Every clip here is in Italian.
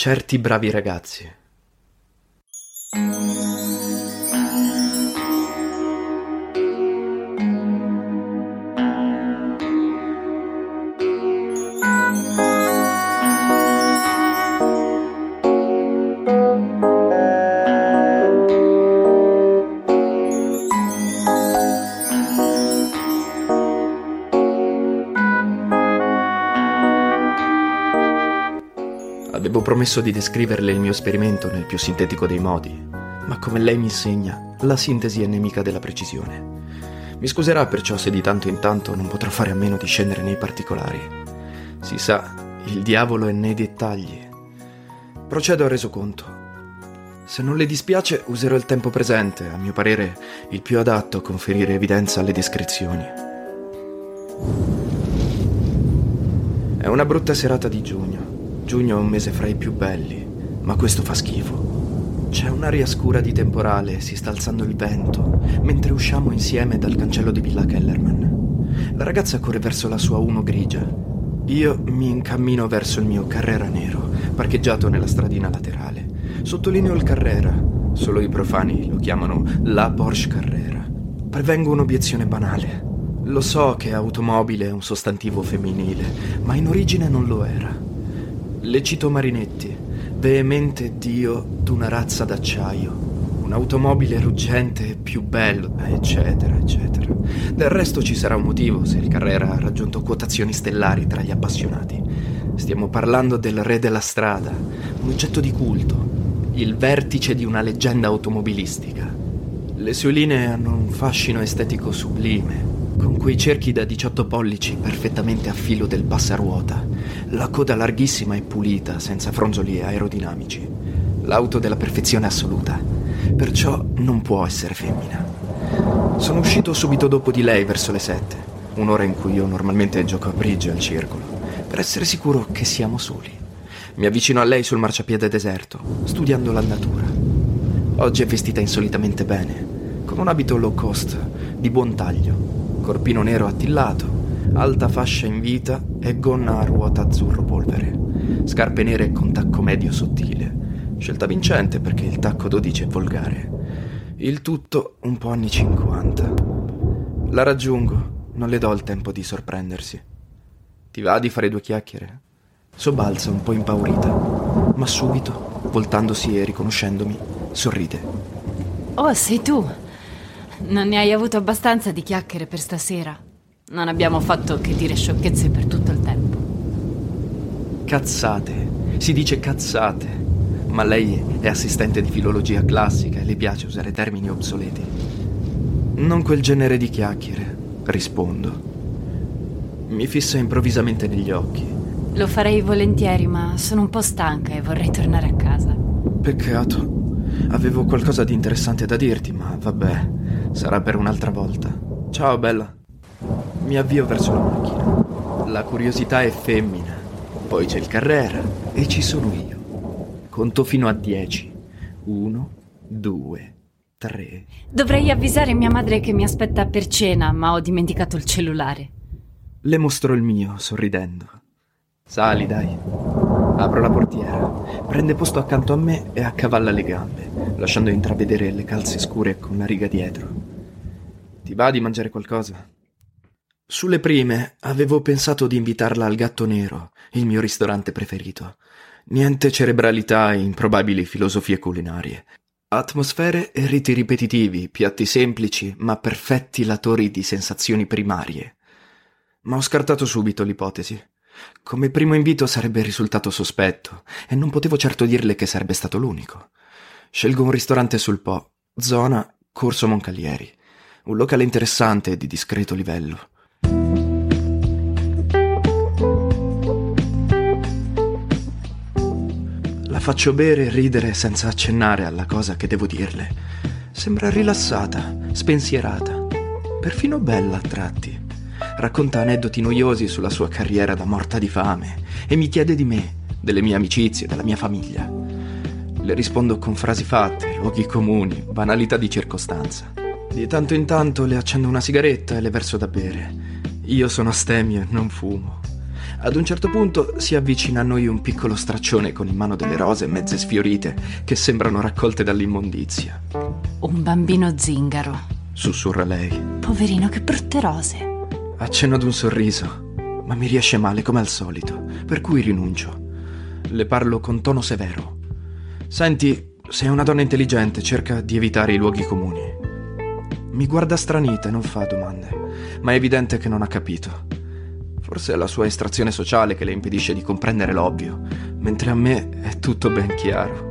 certi bravi ragazzi. Promesso di descriverle il mio esperimento nel più sintetico dei modi, ma come lei mi insegna, la sintesi è nemica della precisione. Mi scuserà perciò se di tanto in tanto non potrò fare a meno di scendere nei particolari. Si sa, il diavolo è nei dettagli. Procedo al resoconto. Se non le dispiace, userò il tempo presente, a mio parere il più adatto a conferire evidenza alle descrizioni. È una brutta serata di giugno. Giugno è un mese fra i più belli, ma questo fa schifo. C'è un'aria scura di temporale, si sta alzando il vento, mentre usciamo insieme dal cancello di Villa Kellerman. La ragazza corre verso la sua uno grigia. Io mi incammino verso il mio Carrera nero, parcheggiato nella stradina laterale. Sottolineo il Carrera, solo i profani lo chiamano la Porsche Carrera. Prevengo un'obiezione banale. Lo so che automobile è un sostantivo femminile, ma in origine non lo era. Le cito Marinetti, veemente dio d'una razza d'acciaio, un'automobile ruggente più bello, eccetera, eccetera. Del resto ci sarà un motivo se il Carrera ha raggiunto quotazioni stellari tra gli appassionati. Stiamo parlando del re della strada, un oggetto di culto, il vertice di una leggenda automobilistica. Le sue linee hanno un fascino estetico sublime, con quei cerchi da 18 pollici perfettamente a filo del passaruota, la coda larghissima e pulita, senza fronzoli aerodinamici. L'auto della perfezione assoluta, perciò non può essere femmina. Sono uscito subito dopo di lei verso le 7, un'ora in cui io normalmente gioco a bridge al circolo, per essere sicuro che siamo soli. Mi avvicino a lei sul marciapiede deserto, studiando l'andatura. Oggi è vestita insolitamente bene, con un abito low cost, di buon taglio, corpino nero attillato, alta fascia in vita e gonna a ruota azzurro polvere, scarpe nere con tacco medio sottile, scelta vincente perché il tacco 12 è volgare. Il tutto un po' anni 50. La raggiungo, non le do il tempo di sorprendersi. Ti va di fare due chiacchiere? Sobbalza un po' impaurita, ma subito, voltandosi e riconoscendomi, sorride. Oh, sei tu! Non ne hai avuto abbastanza di chiacchiere per stasera. Non abbiamo fatto che dire sciocchezze per tutto il tempo. Cazzate. Si dice cazzate. Ma lei è assistente di filologia classica e le piace usare termini obsoleti. Non quel genere di chiacchiere, rispondo. Mi fissa improvvisamente negli occhi. Lo farei volentieri, ma sono un po' stanca e vorrei tornare a casa. Peccato. Avevo qualcosa di interessante da dirti, ma vabbè, sarà per un'altra volta. Ciao, bella. Mi avvio verso la macchina. La curiosità è femmina. Poi c'è il Carrera e ci sono io. Conto fino a dieci. Uno, due, tre. Dovrei avvisare mia madre che mi aspetta per cena, ma ho dimenticato il cellulare. Le mostro il mio, sorridendo. Sali, dai. Apro la portiera, prende posto accanto a me e accavalla le gambe, lasciando intravedere le calze scure con la riga dietro. Ti va di mangiare qualcosa? Sulle prime avevo pensato di invitarla al Gatto Nero, il mio ristorante preferito. Niente cerebralità e improbabili filosofie culinarie. Atmosfere e riti ripetitivi, piatti semplici ma perfetti latori di sensazioni primarie. Ma ho scartato subito l'ipotesi. Come primo invito sarebbe risultato sospetto e non potevo certo dirle che sarebbe stato l'unico. Scelgo un ristorante sul Po, zona Corso Moncalieri, un locale interessante e di discreto livello. La faccio bere e ridere senza accennare alla cosa che devo dirle. Sembra rilassata, spensierata, perfino bella a tratti racconta aneddoti noiosi sulla sua carriera da morta di fame e mi chiede di me, delle mie amicizie, della mia famiglia. Le rispondo con frasi fatte, luoghi comuni, banalità di circostanza. Di tanto in tanto le accendo una sigaretta e le verso da bere. Io sono astemio e non fumo. Ad un certo punto si avvicina a noi un piccolo straccione con in mano delle rose mezze sfiorite che sembrano raccolte dall'immondizia. Un bambino zingaro. Sussurra lei. Poverino, che brutte rose. Accenno ad un sorriso, ma mi riesce male come al solito, per cui rinuncio. Le parlo con tono severo. Senti, sei una donna intelligente, cerca di evitare i luoghi comuni. Mi guarda stranita e non fa domande, ma è evidente che non ha capito. Forse è la sua estrazione sociale che le impedisce di comprendere l'ovvio, mentre a me è tutto ben chiaro.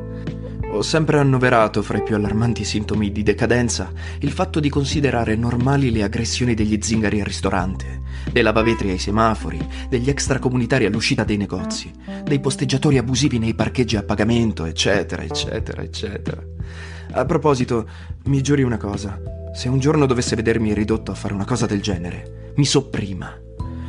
Ho sempre annoverato fra i più allarmanti sintomi di decadenza il fatto di considerare normali le aggressioni degli zingari al ristorante, dei lavavetri ai semafori, degli extracomunitari all'uscita dei negozi, dei posteggiatori abusivi nei parcheggi a pagamento, eccetera, eccetera, eccetera. A proposito, mi giuri una cosa. Se un giorno dovesse vedermi ridotto a fare una cosa del genere, mi sopprima.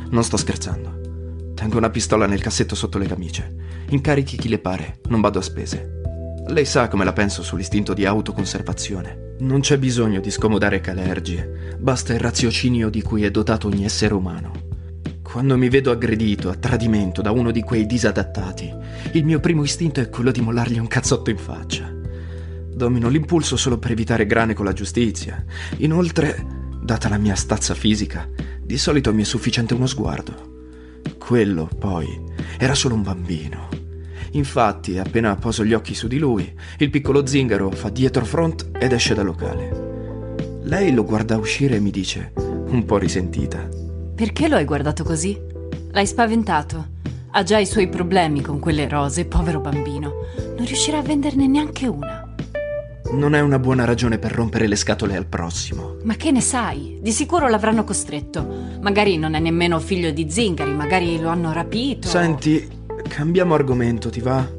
Non sto scherzando. Tengo una pistola nel cassetto sotto le camicie. Incarichi chi le pare, non vado a spese. Lei sa come la penso sull'istinto di autoconservazione. Non c'è bisogno di scomodare calergie, basta il raziocinio di cui è dotato ogni essere umano. Quando mi vedo aggredito a tradimento da uno di quei disadattati, il mio primo istinto è quello di mollargli un cazzotto in faccia. Domino l'impulso solo per evitare grane con la giustizia. Inoltre, data la mia stazza fisica, di solito mi è sufficiente uno sguardo. Quello, poi, era solo un bambino. Infatti, appena poso gli occhi su di lui, il piccolo zingaro fa dietro front ed esce dal locale. Lei lo guarda uscire e mi dice, un po' risentita. Perché lo hai guardato così? L'hai spaventato. Ha già i suoi problemi con quelle rose, povero bambino. Non riuscirà a venderne neanche una. Non è una buona ragione per rompere le scatole al prossimo. Ma che ne sai? Di sicuro l'avranno costretto. Magari non è nemmeno figlio di zingari, magari lo hanno rapito. Senti, cambiamo argomento, ti va?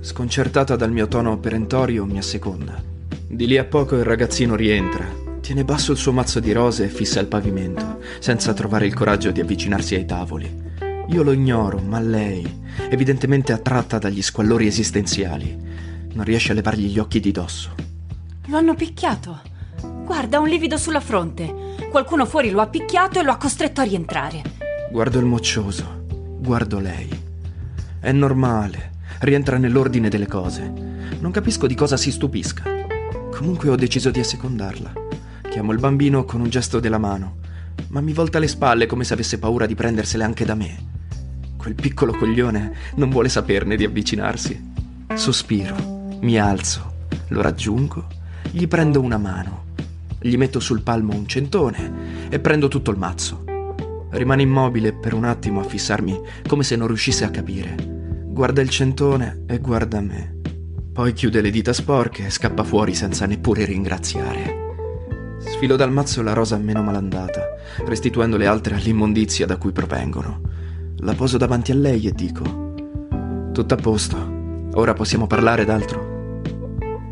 Sconcertata dal mio tono perentorio, mi asseconda. Di lì a poco il ragazzino rientra, tiene basso il suo mazzo di rose e fissa il pavimento, senza trovare il coraggio di avvicinarsi ai tavoli. Io lo ignoro, ma lei, evidentemente attratta dagli squallori esistenziali, non riesce a levargli gli occhi di dosso. Lo hanno picchiato. Guarda, un livido sulla fronte. Qualcuno fuori lo ha picchiato e lo ha costretto a rientrare. Guardo il moccioso, guardo lei. È normale, rientra nell'ordine delle cose. Non capisco di cosa si stupisca. Comunque ho deciso di assecondarla. Chiamo il bambino con un gesto della mano, ma mi volta le spalle come se avesse paura di prendersele anche da me. Quel piccolo coglione non vuole saperne di avvicinarsi. Sospiro. Mi alzo, lo raggiungo, gli prendo una mano, gli metto sul palmo un centone e prendo tutto il mazzo. Rimane immobile per un attimo a fissarmi come se non riuscisse a capire. Guarda il centone e guarda me. Poi chiude le dita sporche e scappa fuori senza neppure ringraziare. Sfilo dal mazzo la rosa meno malandata, restituendo le altre all'immondizia da cui provengono. La poso davanti a lei e dico: Tutto a posto, ora possiamo parlare d'altro.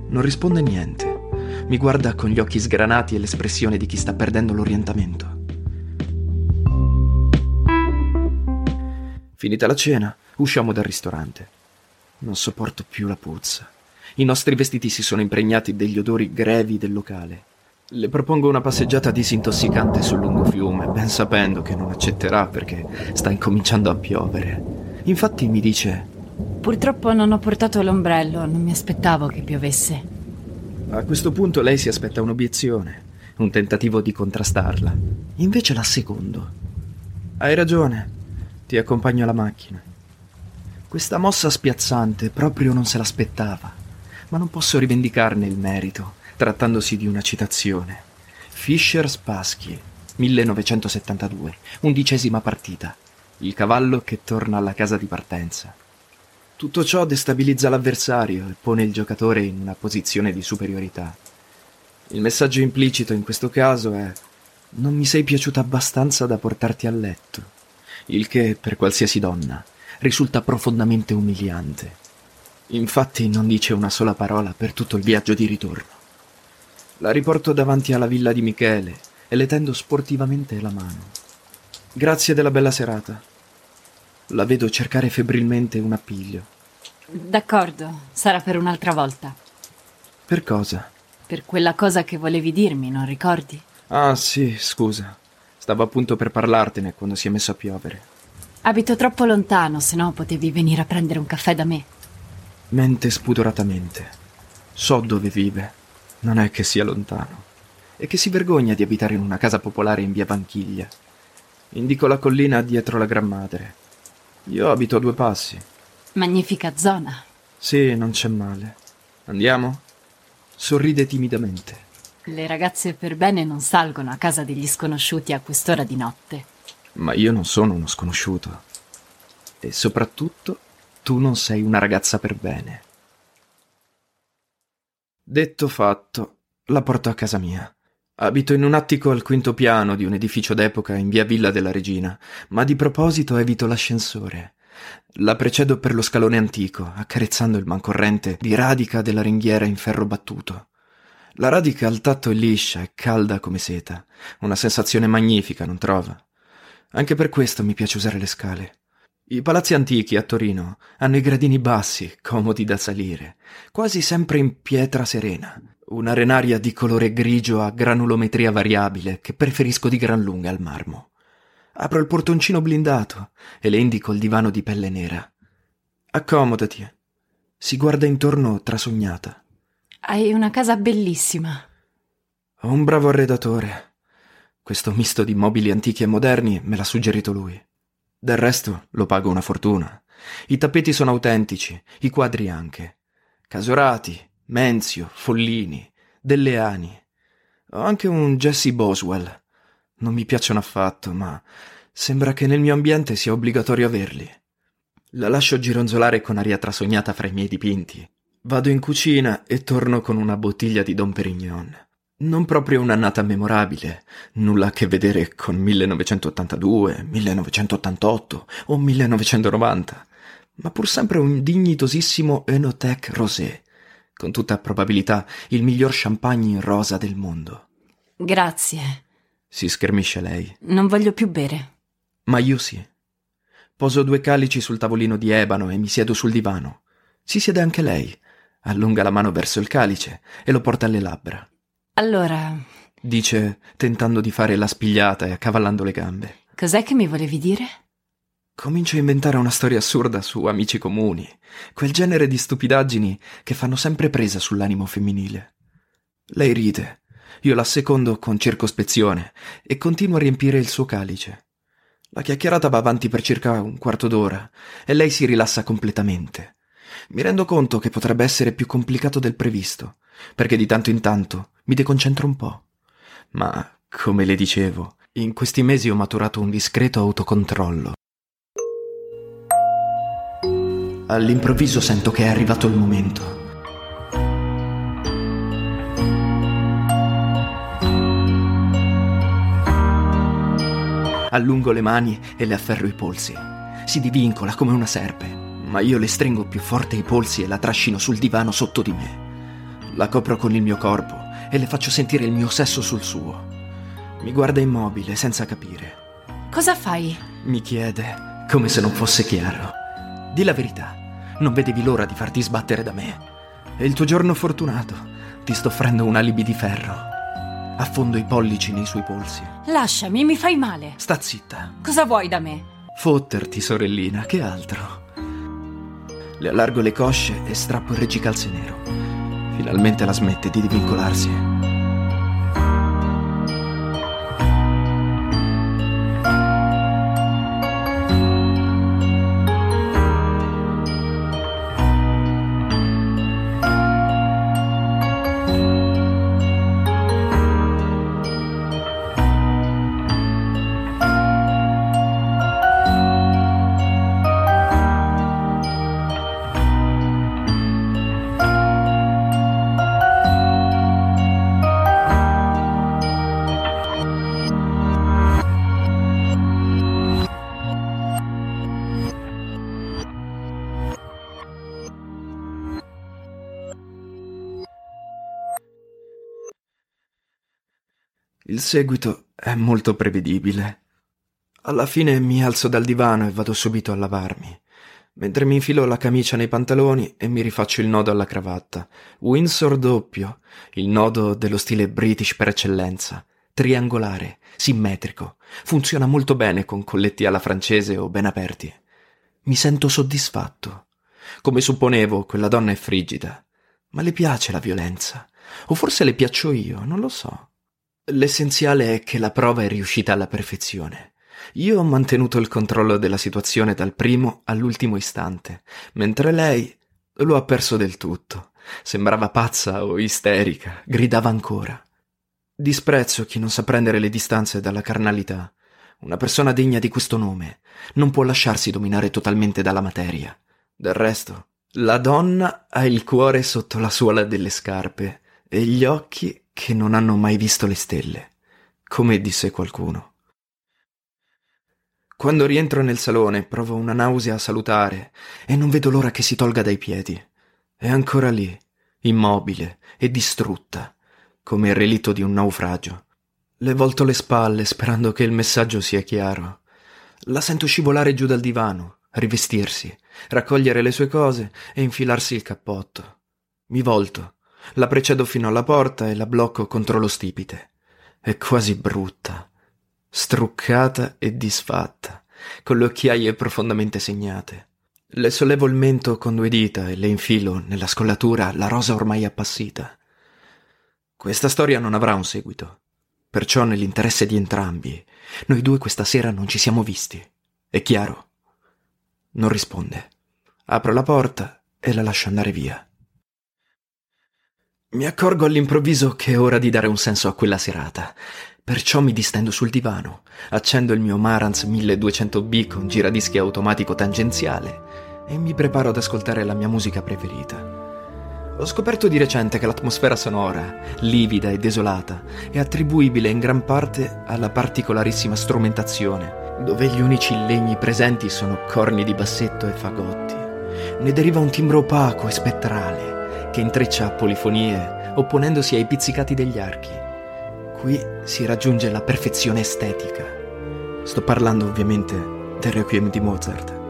Non risponde niente. Mi guarda con gli occhi sgranati e l'espressione di chi sta perdendo l'orientamento. Finita la cena, usciamo dal ristorante. Non sopporto più la puzza. I nostri vestiti si sono impregnati degli odori grevi del locale. Le propongo una passeggiata disintossicante sul lungo fiume, ben sapendo che non accetterà perché sta incominciando a piovere. Infatti mi dice Purtroppo non ho portato l'ombrello, non mi aspettavo che piovesse. A questo punto lei si aspetta un'obiezione, un tentativo di contrastarla. Invece la secondo. Hai ragione, ti accompagno alla macchina. Questa mossa spiazzante proprio non se l'aspettava, ma non posso rivendicarne il merito, trattandosi di una citazione. Fischer Spassky, 1972, undicesima partita. Il cavallo che torna alla casa di partenza. Tutto ciò destabilizza l'avversario e pone il giocatore in una posizione di superiorità. Il messaggio implicito in questo caso è non mi sei piaciuta abbastanza da portarti a letto, il che per qualsiasi donna risulta profondamente umiliante. Infatti non dice una sola parola per tutto il viaggio di ritorno. La riporto davanti alla villa di Michele e le tendo sportivamente la mano. Grazie della bella serata. La vedo cercare febbrilmente un appiglio. D'accordo, sarà per un'altra volta. Per cosa? Per quella cosa che volevi dirmi, non ricordi? Ah, sì, scusa. Stavo appunto per parlartene quando si è messo a piovere. Abito troppo lontano, se no potevi venire a prendere un caffè da me. Mente spudoratamente. So dove vive. Non è che sia lontano. E che si vergogna di abitare in una casa popolare in via Vanchiglia. Indico la collina dietro la Gran Madre. Io abito a due passi. Magnifica zona. Sì, non c'è male. Andiamo? Sorride timidamente. Le ragazze per bene non salgono a casa degli sconosciuti a quest'ora di notte. Ma io non sono uno sconosciuto. E soprattutto tu non sei una ragazza per bene. Detto fatto, la porto a casa mia. Abito in un attico al quinto piano di un edificio d'epoca in via Villa della Regina, ma di proposito evito l'ascensore. La precedo per lo scalone antico, accarezzando il mancorrente di radica della ringhiera in ferro battuto. La radica al tatto è liscia e calda come seta, una sensazione magnifica, non trova? Anche per questo mi piace usare le scale. I palazzi antichi a Torino hanno i gradini bassi, comodi da salire, quasi sempre in pietra serena, un'arenaria di colore grigio a granulometria variabile che preferisco di gran lunga al marmo. Apro il portoncino blindato e le indico il divano di pelle nera. Accomodati. Si guarda intorno trasognata. Hai una casa bellissima. Ho un bravo arredatore. Questo misto di mobili antichi e moderni me l'ha suggerito lui. Del resto lo pago una fortuna. I tappeti sono autentici, i quadri anche. Casorati, Menzio, Follini, Delleani. Ho anche un Jesse Boswell. Non mi piacciono affatto, ma sembra che nel mio ambiente sia obbligatorio averli. La lascio gironzolare con aria trasognata fra i miei dipinti. Vado in cucina e torno con una bottiglia di Dom Perignon. Non proprio un'annata memorabile, nulla a che vedere con 1982, 1988 o 1990, ma pur sempre un dignitosissimo Enotech Rosé, con tutta probabilità il miglior champagne in rosa del mondo. Grazie. Si schermisce lei. Non voglio più bere. Ma io sì. Poso due calici sul tavolino di ebano e mi siedo sul divano. Si siede anche lei, allunga la mano verso il calice e lo porta alle labbra. Allora, Dice, tentando di fare la spigliata e accavallando le gambe. cos'è che mi volevi dire? Comincio a inventare una storia assurda su amici comuni, quel genere di stupidaggini che fanno sempre presa sull'animo femminile. Lei ride, io la secondo con circospezione e continuo a riempire il suo calice. La chiacchierata va avanti per circa un quarto d'ora e lei si rilassa completamente. Mi rendo conto che potrebbe essere più complicato del previsto, perché di tanto in tanto mi deconcentro un po'. Ma, come le dicevo, in questi mesi ho maturato un discreto autocontrollo. All'improvviso sento che è arrivato il momento. Allungo le mani e le afferro i polsi. Si divincola come una serpe, ma io le stringo più forte i polsi e la trascino sul divano sotto di me. La copro con il mio corpo e le faccio sentire il mio sesso sul suo. Mi guarda immobile, senza capire. Cosa fai? Mi chiede, come se non fosse chiaro. Di la verità, non vedevi l'ora di farti sbattere da me. È il tuo giorno fortunato. Ti sto offrendo un alibi di ferro. Affondo i pollici nei suoi polsi. Lasciami, mi fai male. Sta zitta. Cosa vuoi da me? Fotterti, sorellina, che altro? Le allargo le cosce e strappo il reggicalze nero. Finalmente la smette di divincolarsi. Seguito è molto prevedibile. Alla fine mi alzo dal divano e vado subito a lavarmi, mentre mi infilo la camicia nei pantaloni e mi rifaccio il nodo alla cravatta. Windsor doppio, il nodo dello stile british per eccellenza, triangolare, simmetrico. Funziona molto bene con colletti alla francese o ben aperti. Mi sento soddisfatto. Come supponevo, quella donna è frigida. Ma le piace la violenza. O forse le piaccio io, non lo so. L'essenziale è che la prova è riuscita alla perfezione. Io ho mantenuto il controllo della situazione dal primo all'ultimo istante, mentre lei lo ha perso del tutto. Sembrava pazza o isterica, gridava ancora. Disprezzo chi non sa prendere le distanze dalla carnalità. Una persona degna di questo nome non può lasciarsi dominare totalmente dalla materia. Del resto, la donna ha il cuore sotto la suola delle scarpe e gli occhi che non hanno mai visto le stelle, come disse qualcuno. Quando rientro nel salone provo una nausea salutare e non vedo l'ora che si tolga dai piedi. È ancora lì, immobile e distrutta, come il relitto di un naufragio. Le volto le spalle sperando che il messaggio sia chiaro. La sento scivolare giù dal divano, rivestirsi, raccogliere le sue cose e infilarsi il cappotto. Mi volto, la precedo fino alla porta e la blocco contro lo stipite. È quasi brutta, struccata e disfatta, con le occhiaie profondamente segnate. Le sollevo il mento con due dita e le infilo nella scollatura la rosa ormai appassita. Questa storia non avrà un seguito. Perciò nell'interesse di entrambi, noi due questa sera non ci siamo visti. È chiaro? Non risponde. Apro la porta e la lascio andare via. Mi accorgo all'improvviso che è ora di dare un senso a quella serata. Perciò mi distendo sul divano, accendo il mio Marantz 1200B con giradischi automatico tangenziale e mi preparo ad ascoltare la mia musica preferita. Ho scoperto di recente che l'atmosfera sonora, livida e desolata, è attribuibile in gran parte alla particolarissima strumentazione, dove gli unici legni presenti sono corni di bassetto e fagotti. Ne deriva un timbro opaco e spettrale, che intreccia polifonie, opponendosi ai pizzicati degli archi. Qui si raggiunge la perfezione estetica. Sto parlando ovviamente del Requiem di Mozart.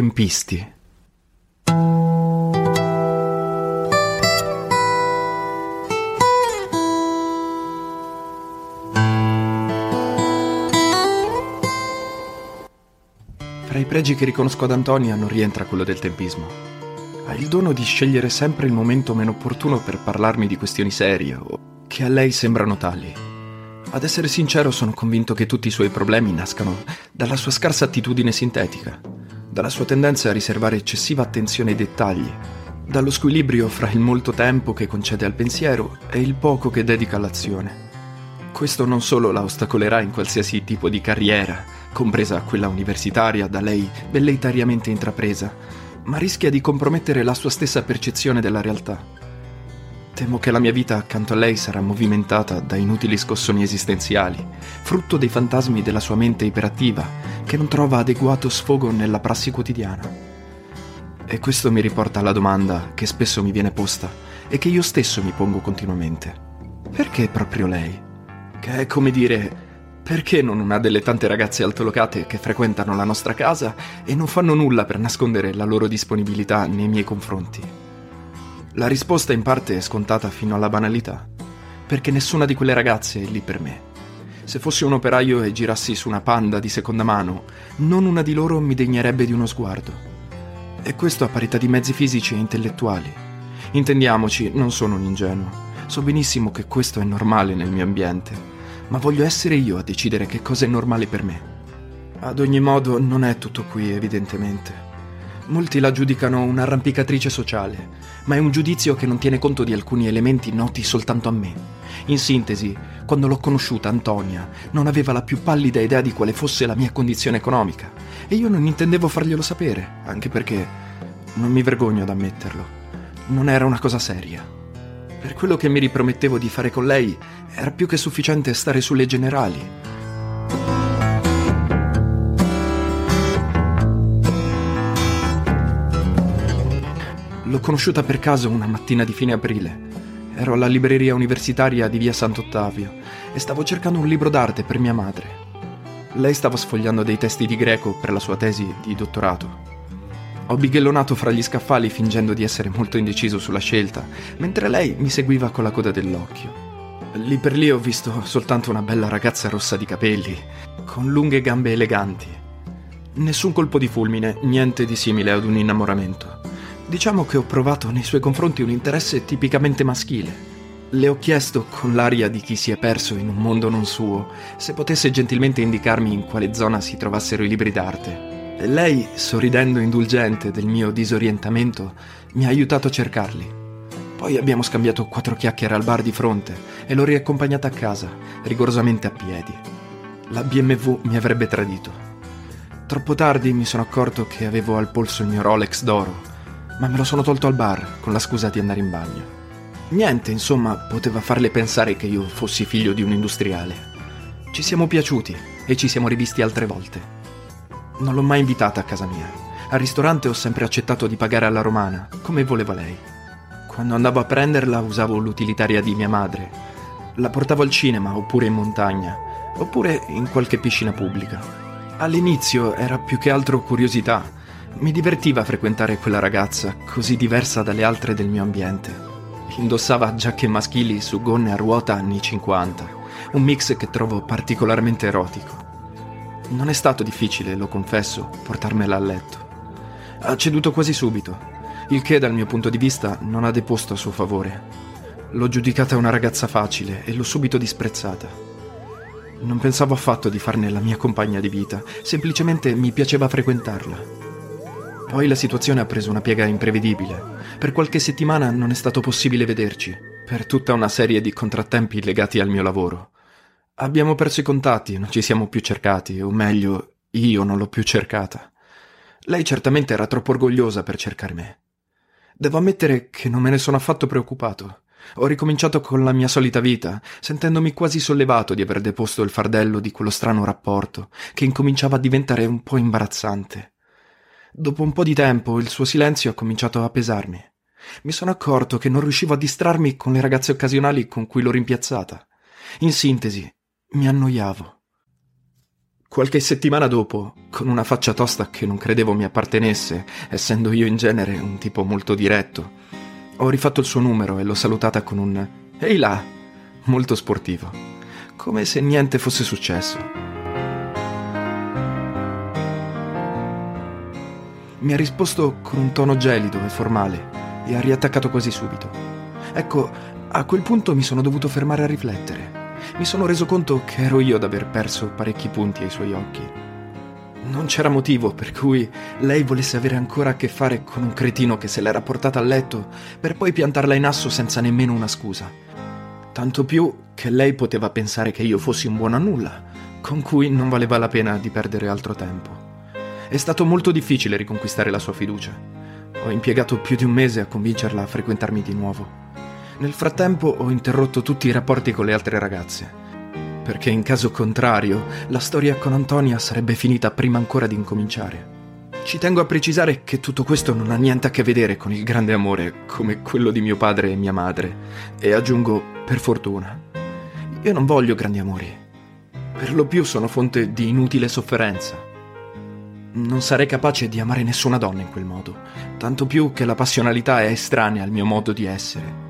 Tempisti. Fra i pregi che riconosco ad Antonia non rientra quello del tempismo. Ha il dono di scegliere sempre il momento meno opportuno per parlarmi di questioni serie o che a lei sembrano tali. Ad essere sincero, sono convinto che tutti i suoi problemi nascano dalla sua scarsa attitudine sintetica dalla sua tendenza a riservare eccessiva attenzione ai dettagli, dallo squilibrio fra il molto tempo che concede al pensiero e il poco che dedica all'azione. Questo non solo la ostacolerà in qualsiasi tipo di carriera, compresa quella universitaria da lei velleitariamente intrapresa, ma rischia di compromettere la sua stessa percezione della realtà. Temo che la mia vita accanto a lei sarà movimentata da inutili scossoni esistenziali, frutto dei fantasmi della sua mente iperattiva, che non trova adeguato sfogo nella prassi quotidiana. E questo mi riporta alla domanda che spesso mi viene posta e che io stesso mi pongo continuamente. Perché proprio lei? Che è come dire, perché non una delle tante ragazze altolocate che frequentano la nostra casa e non fanno nulla per nascondere la loro disponibilità nei miei confronti? La risposta in parte è scontata fino alla banalità, perché nessuna di quelle ragazze è lì per me. Se fossi un operaio e girassi su una panda di seconda mano, non una di loro mi degnerebbe di uno sguardo. E questo a parità di mezzi fisici e intellettuali. Intendiamoci, non sono un ingenuo. So benissimo che questo è normale nel mio ambiente, ma voglio essere io a decidere che cosa è normale per me. Ad ogni modo, non è tutto qui, evidentemente. Molti la giudicano un'arrampicatrice sociale, ma è un giudizio che non tiene conto di alcuni elementi noti soltanto a me. In sintesi, quando l'ho conosciuta, Antonia non aveva la più pallida idea di quale fosse la mia condizione economica e io non intendevo farglielo sapere, anche perché non mi vergogno ad ammetterlo. Non era una cosa seria. Per quello che mi ripromettevo di fare con lei, era più che sufficiente stare sulle generali L'ho conosciuta per caso una mattina di fine aprile. Ero alla libreria universitaria di via Sant'Ottavio e stavo cercando un libro d'arte per mia madre. Lei stava sfogliando dei testi di greco per la sua tesi di dottorato. Ho bighellionato fra gli scaffali fingendo di essere molto indeciso sulla scelta, mentre lei mi seguiva con la coda dell'occhio. Lì per lì ho visto soltanto una bella ragazza rossa di capelli, con lunghe gambe eleganti. Nessun colpo di fulmine, niente di simile ad un innamoramento. Diciamo che ho provato nei suoi confronti un interesse tipicamente maschile. Le ho chiesto, con l'aria di chi si è perso in un mondo non suo, se potesse gentilmente indicarmi in quale zona si trovassero i libri d'arte. E lei, sorridendo indulgente del mio disorientamento, mi ha aiutato a cercarli. Poi abbiamo scambiato quattro chiacchiere al bar di fronte e l'ho riaccompagnata a casa, rigorosamente a piedi. La BMW mi avrebbe tradito. Troppo tardi mi sono accorto che avevo al polso il mio Rolex d'oro ma me lo sono tolto al bar con la scusa di andare in bagno. Niente, insomma, poteva farle pensare che io fossi figlio di un industriale. Ci siamo piaciuti e ci siamo rivisti altre volte. Non l'ho mai invitata a casa mia. Al ristorante ho sempre accettato di pagare alla romana, come voleva lei. Quando andavo a prenderla usavo l'utilitaria di mia madre. La portavo al cinema oppure in montagna, oppure in qualche piscina pubblica. All'inizio era più che altro curiosità, mi divertiva frequentare quella ragazza, così diversa dalle altre del mio ambiente. Indossava giacche maschili su gonne a ruota anni 50, un mix che trovo particolarmente erotico. Non è stato difficile, lo confesso, portarmela a letto. Ha ceduto quasi subito, il che dal mio punto di vista non ha deposto a suo favore. L'ho giudicata una ragazza facile e l'ho subito disprezzata. Non pensavo affatto di farne la mia compagna di vita, semplicemente mi piaceva frequentarla. Poi la situazione ha preso una piega imprevedibile. Per qualche settimana non è stato possibile vederci, per tutta una serie di contrattempi legati al mio lavoro. Abbiamo perso i contatti, non ci siamo più cercati, o meglio, io non l'ho più cercata. Lei certamente era troppo orgogliosa per cercare me. Devo ammettere che non me ne sono affatto preoccupato. Ho ricominciato con la mia solita vita, sentendomi quasi sollevato di aver deposto il fardello di quello strano rapporto, che incominciava a diventare un po' imbarazzante. Dopo un po' di tempo il suo silenzio ha cominciato a pesarmi. Mi sono accorto che non riuscivo a distrarmi con le ragazze occasionali con cui l'ho rimpiazzata. In sintesi, mi annoiavo. Qualche settimana dopo, con una faccia tosta che non credevo mi appartenesse, essendo io in genere un tipo molto diretto, ho rifatto il suo numero e l'ho salutata con un Ehi là, molto sportivo, come se niente fosse successo. Mi ha risposto con un tono gelido e formale e ha riattaccato quasi subito. Ecco, a quel punto mi sono dovuto fermare a riflettere. Mi sono reso conto che ero io ad aver perso parecchi punti ai suoi occhi. Non c'era motivo per cui lei volesse avere ancora a che fare con un cretino che se l'era portata a letto per poi piantarla in asso senza nemmeno una scusa. Tanto più che lei poteva pensare che io fossi un buono a nulla, con cui non valeva la pena di perdere altro tempo. È stato molto difficile riconquistare la sua fiducia. Ho impiegato più di un mese a convincerla a frequentarmi di nuovo. Nel frattempo ho interrotto tutti i rapporti con le altre ragazze, perché in caso contrario la storia con Antonia sarebbe finita prima ancora di incominciare. Ci tengo a precisare che tutto questo non ha niente a che vedere con il grande amore come quello di mio padre e mia madre, e aggiungo per fortuna. Io non voglio grandi amori. Per lo più sono fonte di inutile sofferenza. Non sarei capace di amare nessuna donna in quel modo, tanto più che la passionalità è estranea al mio modo di essere.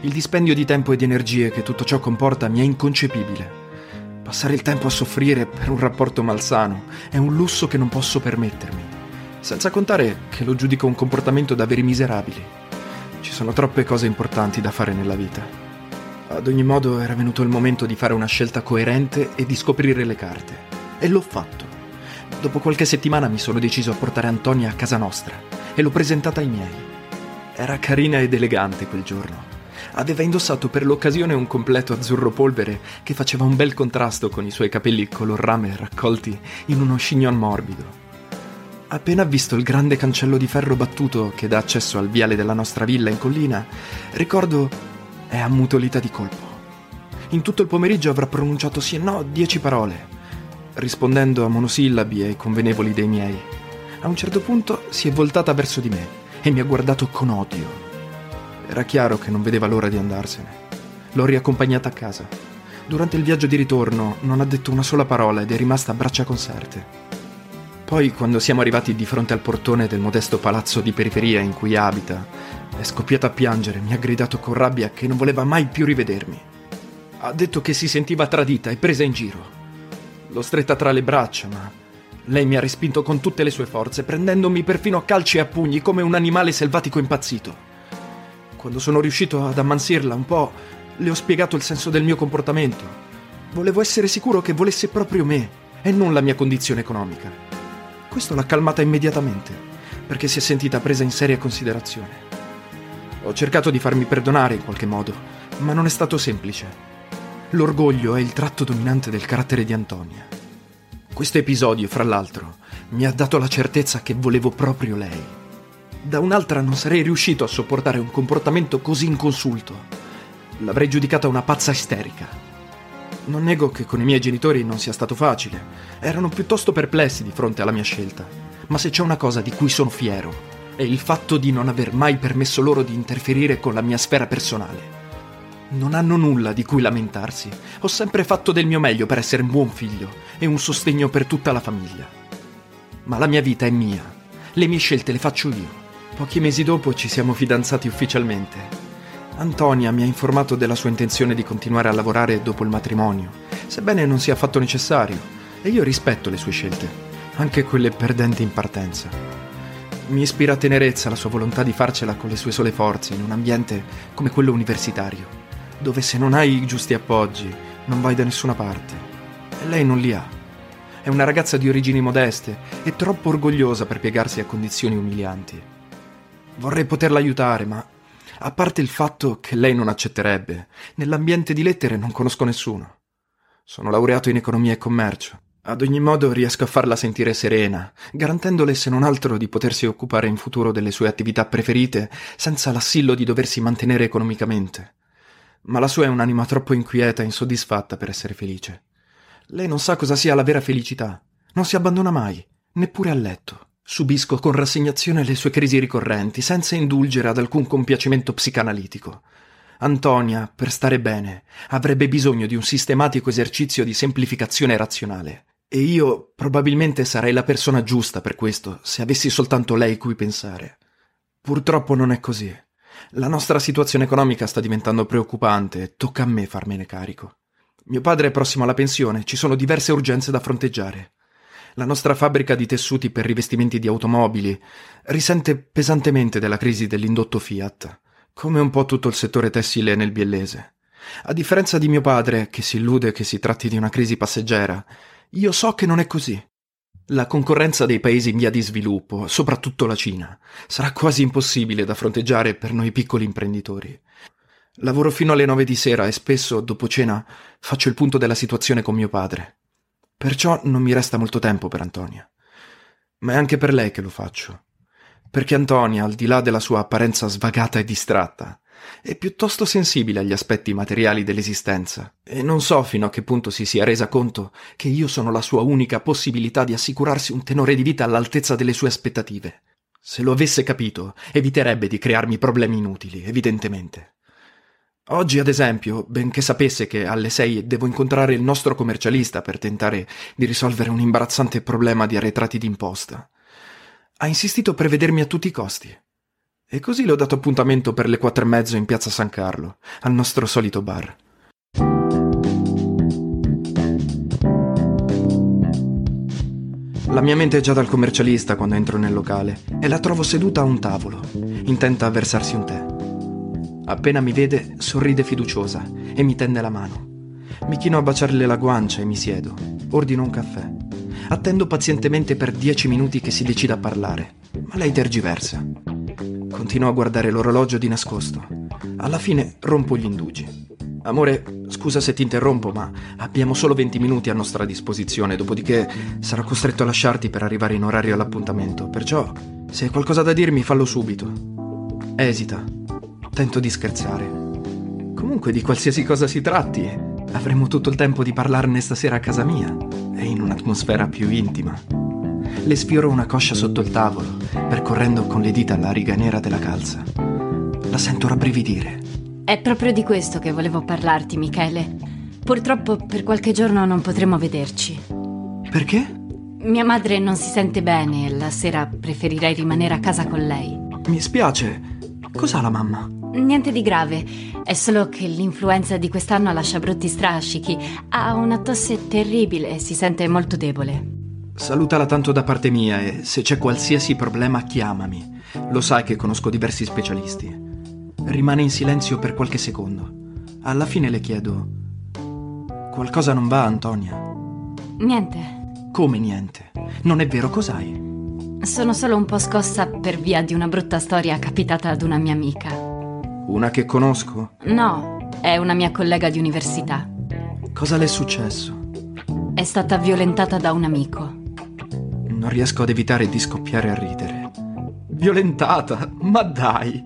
Il dispendio di tempo e di energie che tutto ciò comporta mi è inconcepibile. Passare il tempo a soffrire per un rapporto malsano è un lusso che non posso permettermi, senza contare che lo giudico un comportamento da veri miserabili. Ci sono troppe cose importanti da fare nella vita. Ad ogni modo era venuto il momento di fare una scelta coerente e di scoprire le carte. E l'ho fatto. Dopo qualche settimana mi sono deciso a portare Antonia a casa nostra. e l'ho presentata ai miei. Era carina ed elegante quel giorno. Aveva indossato per l'occasione un completo azzurro polvere che faceva un bel contrasto con i suoi capelli color rame raccolti in uno chignon morbido. Appena visto il grande cancello di ferro battuto che dà accesso al viale della nostra villa in collina, ricordo è ammutolita di colpo. In tutto il pomeriggio avrà pronunciato sì e no dieci parole, rispondendo a monosillabi e convenevoli dei miei. A un certo punto si è voltata verso di me e mi ha guardato con odio. Era chiaro che non vedeva l'ora di andarsene. L'ho riaccompagnata a casa. Durante il viaggio di ritorno non ha detto una sola parola ed è rimasta a braccia conserte. Poi, quando siamo arrivati di fronte al portone del modesto palazzo di periferia in cui abita, è scoppiata a piangere, mi ha gridato con rabbia che non voleva mai più rivedermi. Ha detto che si sentiva tradita e presa in giro. L'ho stretta tra le braccia, ma lei mi ha respinto con tutte le sue forze, prendendomi perfino a calci e a pugni come un animale selvatico impazzito. Quando sono riuscito ad ammansirla un po', le ho spiegato il senso del mio comportamento. Volevo essere sicuro che volesse proprio me e non la mia condizione economica. Questo l'ha calmata immediatamente, perché si è sentita presa in seria considerazione. Ho cercato di farmi perdonare in qualche modo, ma non è stato semplice. L'orgoglio è il tratto dominante del carattere di Antonia. Questo episodio, fra l'altro, mi ha dato la certezza che volevo proprio lei. Da un'altra non sarei riuscito a sopportare un comportamento così inconsulto. L'avrei giudicata una pazza isterica. Non nego che con i miei genitori non sia stato facile. Erano piuttosto perplessi di fronte alla mia scelta. Ma se c'è una cosa di cui sono fiero, è il fatto di non aver mai permesso loro di interferire con la mia sfera personale. Non hanno nulla di cui lamentarsi. Ho sempre fatto del mio meglio per essere un buon figlio e un sostegno per tutta la famiglia. Ma la mia vita è mia. Le mie scelte le faccio io. Pochi mesi dopo ci siamo fidanzati ufficialmente Antonia mi ha informato della sua intenzione di continuare a lavorare dopo il matrimonio, sebbene non sia affatto necessario, e io rispetto le sue scelte, anche quelle perdenti in partenza. Mi ispira tenerezza la sua volontà di farcela con le sue sole forze in un ambiente come quello universitario, dove se non hai i giusti appoggi non vai da nessuna parte. E lei non li ha. È una ragazza di origini modeste e troppo orgogliosa per piegarsi a condizioni umilianti. Vorrei poterla aiutare, ma a parte il fatto che lei non accetterebbe, nell'ambiente di lettere non conosco nessuno. Sono laureato in economia e commercio. Ad ogni modo riesco a farla sentire serena, garantendole se non altro di potersi occupare in futuro delle sue attività preferite senza l'assillo di doversi mantenere economicamente. Ma la sua è un'anima troppo inquieta e insoddisfatta per essere felice. Lei non sa cosa sia la vera felicità. Non si abbandona mai, neppure a letto. Subisco con rassegnazione le sue crisi ricorrenti, senza indulgere ad alcun compiacimento psicanalitico. Antonia, per stare bene, avrebbe bisogno di un sistematico esercizio di semplificazione razionale. E io probabilmente sarei la persona giusta per questo, se avessi soltanto lei cui pensare. Purtroppo non è così. La nostra situazione economica sta diventando preoccupante tocca a me farmene carico. Mio padre è prossimo alla pensione, ci sono diverse urgenze da fronteggiare. La nostra fabbrica di tessuti per rivestimenti di automobili risente pesantemente della crisi dell'indotto Fiat, come un po' tutto il settore tessile nel biellese. A differenza di mio padre, che si illude che si tratti di una crisi passeggera, io so che non è così. La concorrenza dei paesi in via di sviluppo, soprattutto la Cina, sarà quasi impossibile da fronteggiare per noi piccoli imprenditori. Lavoro fino alle nove di sera e spesso, dopo cena, faccio il punto della situazione con mio padre. Perciò non mi resta molto tempo per Antonia. Ma è anche per lei che lo faccio. Perché Antonia, al di là della sua apparenza svagata e distratta, è piuttosto sensibile agli aspetti materiali dell'esistenza e non so fino a che punto si sia resa conto che io sono la sua unica possibilità di assicurarsi un tenore di vita all'altezza delle sue aspettative. Se lo avesse capito, eviterebbe di crearmi problemi inutili, evidentemente. Oggi, ad esempio, benché sapesse che alle 6 devo incontrare il nostro commercialista per tentare di risolvere un imbarazzante problema di arretrati d'imposta, ha insistito per vedermi a tutti i costi. E così le ho dato appuntamento per le quattro e mezzo in piazza San Carlo, al nostro solito bar. La mia mente è già dal commercialista quando entro nel locale e la trovo seduta a un tavolo, intenta a versarsi un tè. Appena mi vede, sorride fiduciosa e mi tende la mano. Mi chino a baciarle la guancia e mi siedo. Ordino un caffè. Attendo pazientemente per dieci minuti che si decida a parlare, Ma lei tergiversa. Continuo a guardare l'orologio di nascosto. Alla fine rompo gli indugi. Amore, scusa se ti interrompo, ma abbiamo solo 20 minuti a nostra disposizione, dopodiché sarò costretto a lasciarti per arrivare in orario all'appuntamento. Perciò, se hai qualcosa da dirmi, fallo subito. Esita. Tento di scherzare. Comunque, di qualsiasi cosa si tratti, avremo tutto il tempo di parlarne stasera a casa mia e in un'atmosfera più intima. Le sfioro una coscia sotto il tavolo, percorrendo con le dita la riga nera della calza. La sento rabbrividire. È proprio di questo che volevo parlarti, Michele. Purtroppo per qualche giorno non potremo vederci. Perché? Mia madre non si sente bene e la sera preferirei rimanere a casa con lei. Mi spiace. Cos'ha la mamma? Niente di grave, è solo che l'influenza di quest'anno lascia brutti strascichi. Ha una tosse terribile e si sente molto debole. Salutala tanto da parte mia e se c'è qualsiasi problema chiamami. Lo sai che conosco diversi specialisti. Rimane in silenzio per qualche secondo. Alla fine le chiedo... Qualcosa non va, Antonia? Niente. Come niente? Non è vero, cos'hai? Sono solo un po' scossa per via di una brutta storia capitata ad una mia amica. Una che conosco? No, è una mia collega di università. Cosa le è successo? È stata violentata da un amico. Non riesco ad evitare di scoppiare a ridere. Violentata? Ma dai!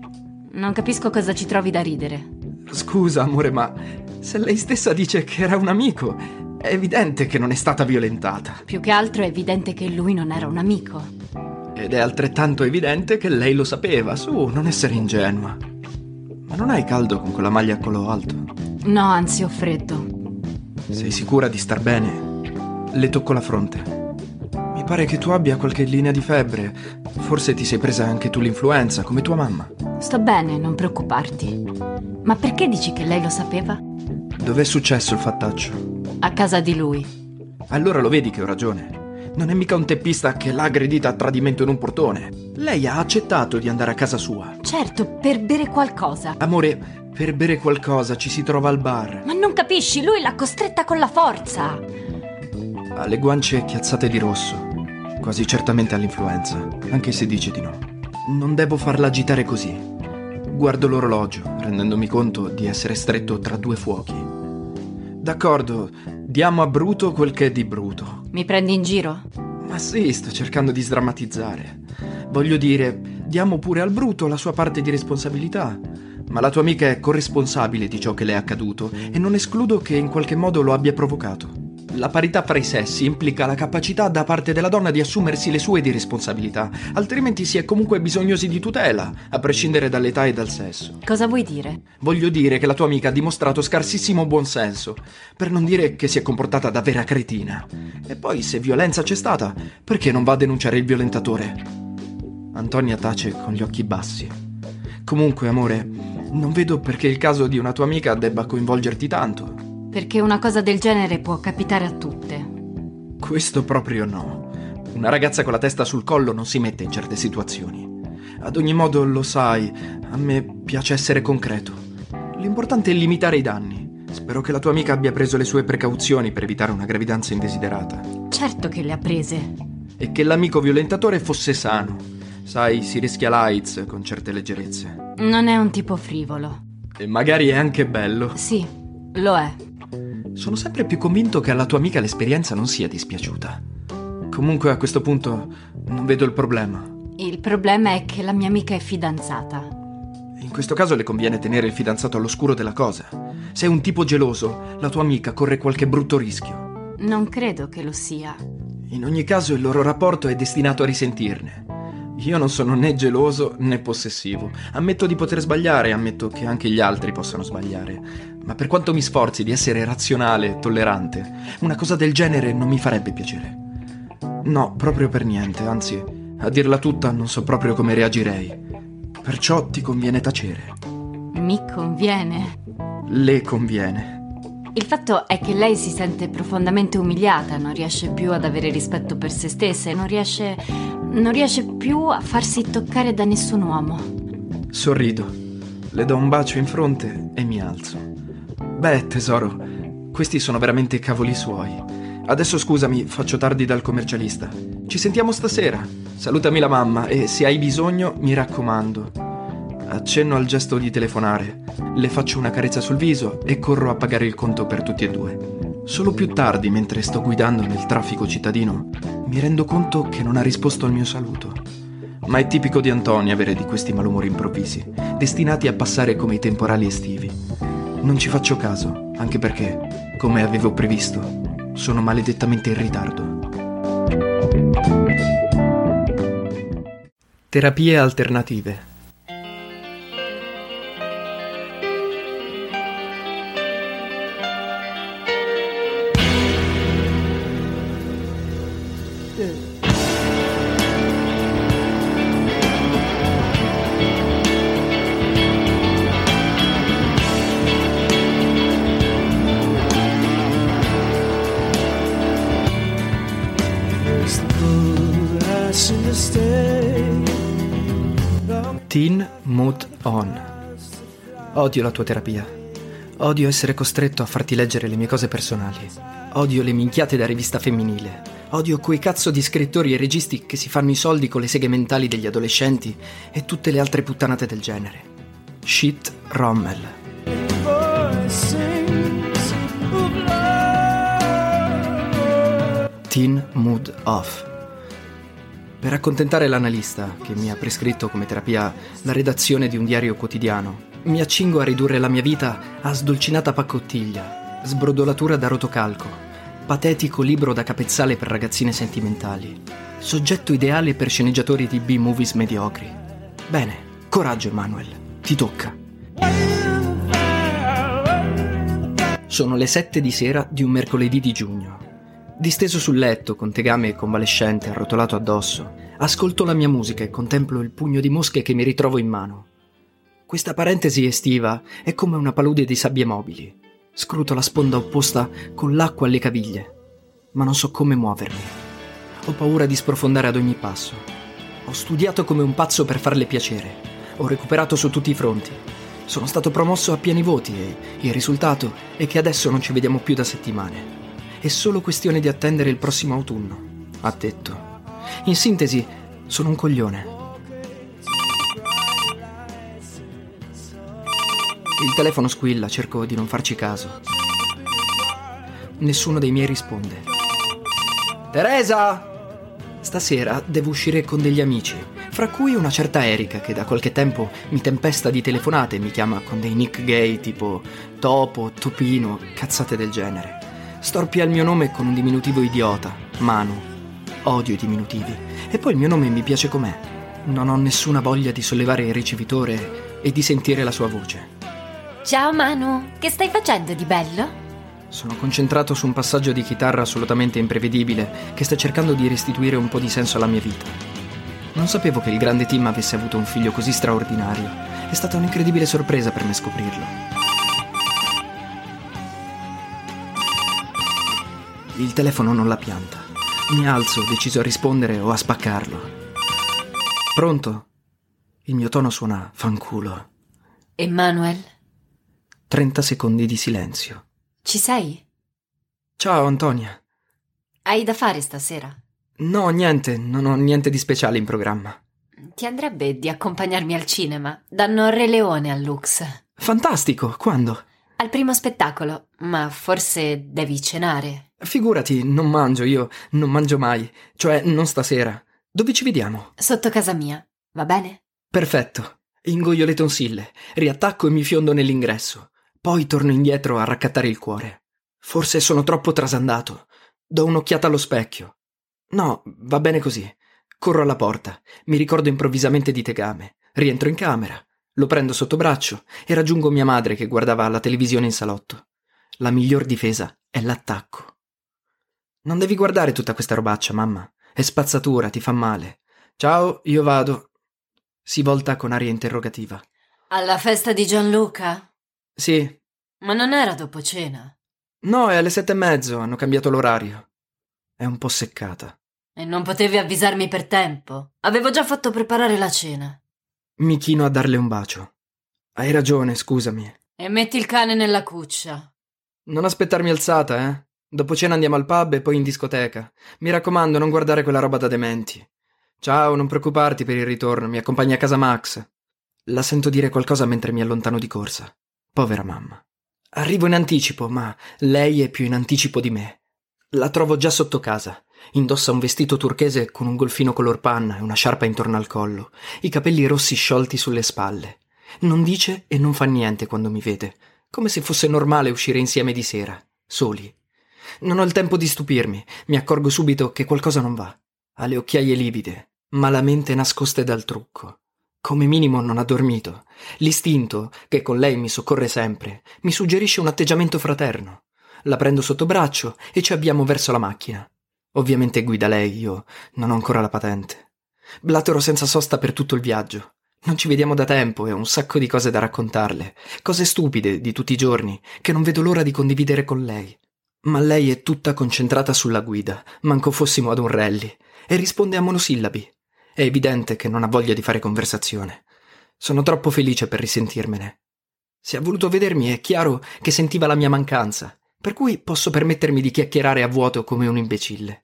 Non capisco cosa ci trovi da ridere. Scusa, amore, ma se lei stessa dice che era un amico, è evidente che non è stata violentata. Più che altro è evidente che lui non era un amico. Ed è altrettanto evidente che lei lo sapeva. Su, non essere ingenua. Ma non hai caldo con quella maglia a collo alto? No, anzi ho freddo. Sei sicura di star bene? Le tocco la fronte. Mi pare che tu abbia qualche linea di febbre. Forse ti sei presa anche tu l'influenza, come tua mamma. Sto bene, non preoccuparti. Ma perché dici che lei lo sapeva? Dov'è successo il fattaccio? A casa di lui. Allora lo vedi che ho ragione. Non è mica un teppista che l'ha aggredita a tradimento in un portone. Lei ha accettato di andare a casa sua. Certo, per bere qualcosa. Amore, per bere qualcosa ci si trova al bar. Ma non capisci, lui l'ha costretta con la forza. Ha le guance chiazzate di rosso. Quasi certamente all'influenza, anche se dice di no. Non devo farla agitare così. Guardo l'orologio, rendendomi conto di essere stretto tra due fuochi. D'accordo, diamo a Bruto quel che è di Bruto. Mi prendi in giro? Ma sì, sto cercando di sdrammatizzare. Voglio dire, diamo pure al Bruto la sua parte di responsabilità. Ma la tua amica è corresponsabile di ciò che le è accaduto e non escludo che in qualche modo lo abbia provocato. La parità fra i sessi implica la capacità da parte della donna di assumersi le sue di responsabilità, altrimenti si è comunque bisognosi di tutela, a prescindere dall'età e dal sesso. Cosa vuoi dire? Voglio dire che la tua amica ha dimostrato scarsissimo buonsenso, per non dire che si è comportata da vera cretina. E poi, se violenza c'è stata, perché non va a denunciare il violentatore? Antonia tace con gli occhi bassi. Comunque, amore, non vedo perché il caso di una tua amica debba coinvolgerti tanto. Perché una cosa del genere può capitare a tutte. Questo proprio no. Una ragazza con la testa sul collo non si mette in certe situazioni. Ad ogni modo, lo sai, a me piace essere concreto. L'importante è limitare i danni. Spero che la tua amica abbia preso le sue precauzioni per evitare una gravidanza indesiderata. Certo che le ha prese. E che l'amico violentatore fosse sano. Sai, si rischia l'AIDS con certe leggerezze. Non è un tipo frivolo. E magari è anche bello. Sì, lo è. Sono sempre più convinto che alla tua amica l'esperienza non sia dispiaciuta. Comunque a questo punto non vedo il problema. Il problema è che la mia amica è fidanzata. In questo caso le conviene tenere il fidanzato all'oscuro della cosa. Se è un tipo geloso, la tua amica corre qualche brutto rischio. Non credo che lo sia. In ogni caso il loro rapporto è destinato a risentirne. Io non sono né geloso né possessivo. Ammetto di poter sbagliare, ammetto che anche gli altri possano sbagliare. Ma per quanto mi sforzi di essere razionale e tollerante, una cosa del genere non mi farebbe piacere. No, proprio per niente, anzi, a dirla tutta non so proprio come reagirei. Perciò ti conviene tacere. Mi conviene. Le conviene. Il fatto è che lei si sente profondamente umiliata, non riesce più ad avere rispetto per se stessa e non riesce. non riesce più a farsi toccare da nessun uomo. Sorrido, le do un bacio in fronte e mi alzo. Beh, tesoro, questi sono veramente cavoli suoi. Adesso scusami, faccio tardi dal commercialista. Ci sentiamo stasera. Salutami la mamma e se hai bisogno, mi raccomando. Accenno al gesto di telefonare, le faccio una carezza sul viso e corro a pagare il conto per tutti e due. Solo più tardi, mentre sto guidando nel traffico cittadino, mi rendo conto che non ha risposto al mio saluto. Ma è tipico di Antonio avere di questi malumori improvvisi, destinati a passare come i temporali estivi. Non ci faccio caso, anche perché, come avevo previsto, sono maledettamente in ritardo. Terapie alternative. On. Odio la tua terapia. Odio essere costretto a farti leggere le mie cose personali. Odio le minchiate da rivista femminile. Odio quei cazzo di scrittori e registi che si fanno i soldi con le seghe mentali degli adolescenti e tutte le altre puttanate del genere. Shit Rommel. Teen Mood Off. Per accontentare l'analista, che mi ha prescritto come terapia la redazione di un diario quotidiano, mi accingo a ridurre la mia vita a sdolcinata paccottiglia, sbrodolatura da rotocalco, patetico libro da capezzale per ragazzine sentimentali, soggetto ideale per sceneggiatori di B-movies mediocri. Bene, coraggio Emanuel, ti tocca. Sono le sette di sera di un mercoledì di giugno. Disteso sul letto, con tegame convalescente arrotolato addosso, ascolto la mia musica e contemplo il pugno di mosche che mi ritrovo in mano. Questa parentesi estiva è come una palude di sabbie mobili. Scruto la sponda opposta con l'acqua alle caviglie, ma non so come muovermi. Ho paura di sprofondare ad ogni passo. Ho studiato come un pazzo per farle piacere. Ho recuperato su tutti i fronti. Sono stato promosso a pieni voti e il risultato è che adesso non ci vediamo più da settimane. È solo questione di attendere il prossimo autunno, ha detto. In sintesi, sono un coglione. Il telefono squilla, cerco di non farci caso. Nessuno dei miei risponde. Teresa! Stasera devo uscire con degli amici, fra cui una certa Erika che da qualche tempo mi tempesta di telefonate e mi chiama con dei nick gay tipo Topo, Topino, cazzate del genere. Storpia il mio nome con un diminutivo idiota, Manu. Odio i diminutivi. E poi il mio nome mi piace com'è. Non ho nessuna voglia di sollevare il ricevitore e di sentire la sua voce. Ciao Manu, che stai facendo di bello? Sono concentrato su un passaggio di chitarra assolutamente imprevedibile che sta cercando di restituire un po' di senso alla mia vita. Non sapevo che il grande Tim avesse avuto un figlio così straordinario. È stata un'incredibile sorpresa per me scoprirlo. Il telefono non la pianta. Mi alzo, deciso a rispondere o a spaccarlo. Pronto? Il mio tono suona fanculo. Emanuel, 30 secondi di silenzio. ci sei? Ciao Antonia. Hai da fare stasera? No, niente, non ho niente di speciale in programma. Ti andrebbe di accompagnarmi al cinema? Danno Re Leone al Lux. Fantastico, quando? Al primo spettacolo, ma forse devi cenare. Figurati, non mangio, io non mangio mai, cioè non stasera. Dove ci vediamo? Sotto casa mia, va bene? Perfetto. Ingoio le tonsille, riattacco e mi fiondo nell'ingresso. Poi torno indietro a raccattare il cuore. Forse sono troppo trasandato. Do un'occhiata allo specchio. No, va bene così. Corro alla porta, mi ricordo improvvisamente di Tegame. Rientro in camera, lo prendo sotto braccio e raggiungo mia madre che guardava la televisione in salotto. La miglior difesa è l'attacco. Non devi guardare tutta questa robaccia, mamma. È spazzatura, ti fa male. Ciao, io vado. Si volta con aria interrogativa. Alla festa di Gianluca? Sì. Ma non era dopo cena. No, è alle sette e mezzo, hanno cambiato l'orario. È un po' seccata. E non potevi avvisarmi per tempo? Avevo già fatto preparare la cena. Mi chino a darle un bacio. Hai ragione, scusami. E metti il cane nella cuccia. Non aspettarmi alzata, eh? Dopo cena andiamo al pub e poi in discoteca. Mi raccomando, non guardare quella roba da dementi. Ciao, non preoccuparti per il ritorno, mi accompagni a casa Max. La sento dire qualcosa mentre mi allontano di corsa. Povera mamma. Arrivo in anticipo, ma lei è più in anticipo di me. La trovo già sotto casa. Indossa un vestito turchese con un golfino color panna e una sciarpa intorno al collo, i capelli rossi sciolti sulle spalle. Non dice e non fa niente quando mi vede, come se fosse normale uscire insieme di sera, soli. Non ho il tempo di stupirmi, mi accorgo subito che qualcosa non va. Ha le occhiaie livide, malamente nascoste dal trucco. Come minimo non ha dormito. L'istinto, che con lei mi soccorre sempre, mi suggerisce un atteggiamento fraterno. La prendo sotto braccio e ci abbiamo verso la macchina. Ovviamente guida lei, io non ho ancora la patente. Blatero senza sosta per tutto il viaggio. Non ci vediamo da tempo e ho un sacco di cose da raccontarle, cose stupide di tutti i giorni, che non vedo l'ora di condividere con lei. Ma lei è tutta concentrata sulla guida, manco fossimo ad un rally, e risponde a monosillabi. È evidente che non ha voglia di fare conversazione. Sono troppo felice per risentirmene. Se ha voluto vedermi è chiaro che sentiva la mia mancanza per cui posso permettermi di chiacchierare a vuoto come un imbecille.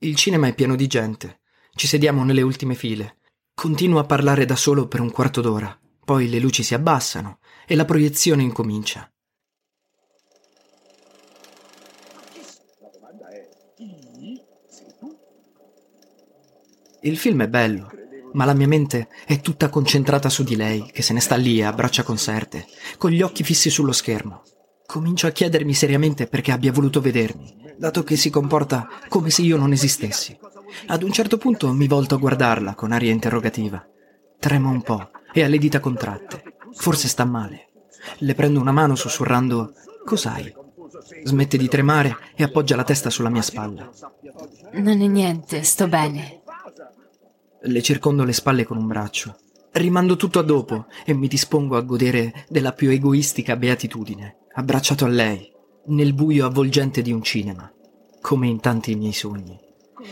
Il cinema è pieno di gente, ci sediamo nelle ultime file. Continuo a parlare da solo per un quarto d'ora, poi le luci si abbassano e la proiezione incomincia. Il film è bello, ma la mia mente è tutta concentrata su di lei, che se ne sta lì a braccia conserte, con gli occhi fissi sullo schermo. Comincio a chiedermi seriamente perché abbia voluto vedermi, dato che si comporta come se io non esistessi. Ad un certo punto mi volto a guardarla con aria interrogativa. Trema un po' e ha le dita contratte. Forse sta male. Le prendo una mano sussurrando Cos'hai? Smette di tremare e appoggia la testa sulla mia spalla. Non è niente, sto bene. Le circondo le spalle con un braccio. Rimando tutto a dopo e mi dispongo a godere della più egoistica beatitudine abbracciato a lei, nel buio avvolgente di un cinema, come in tanti miei sogni.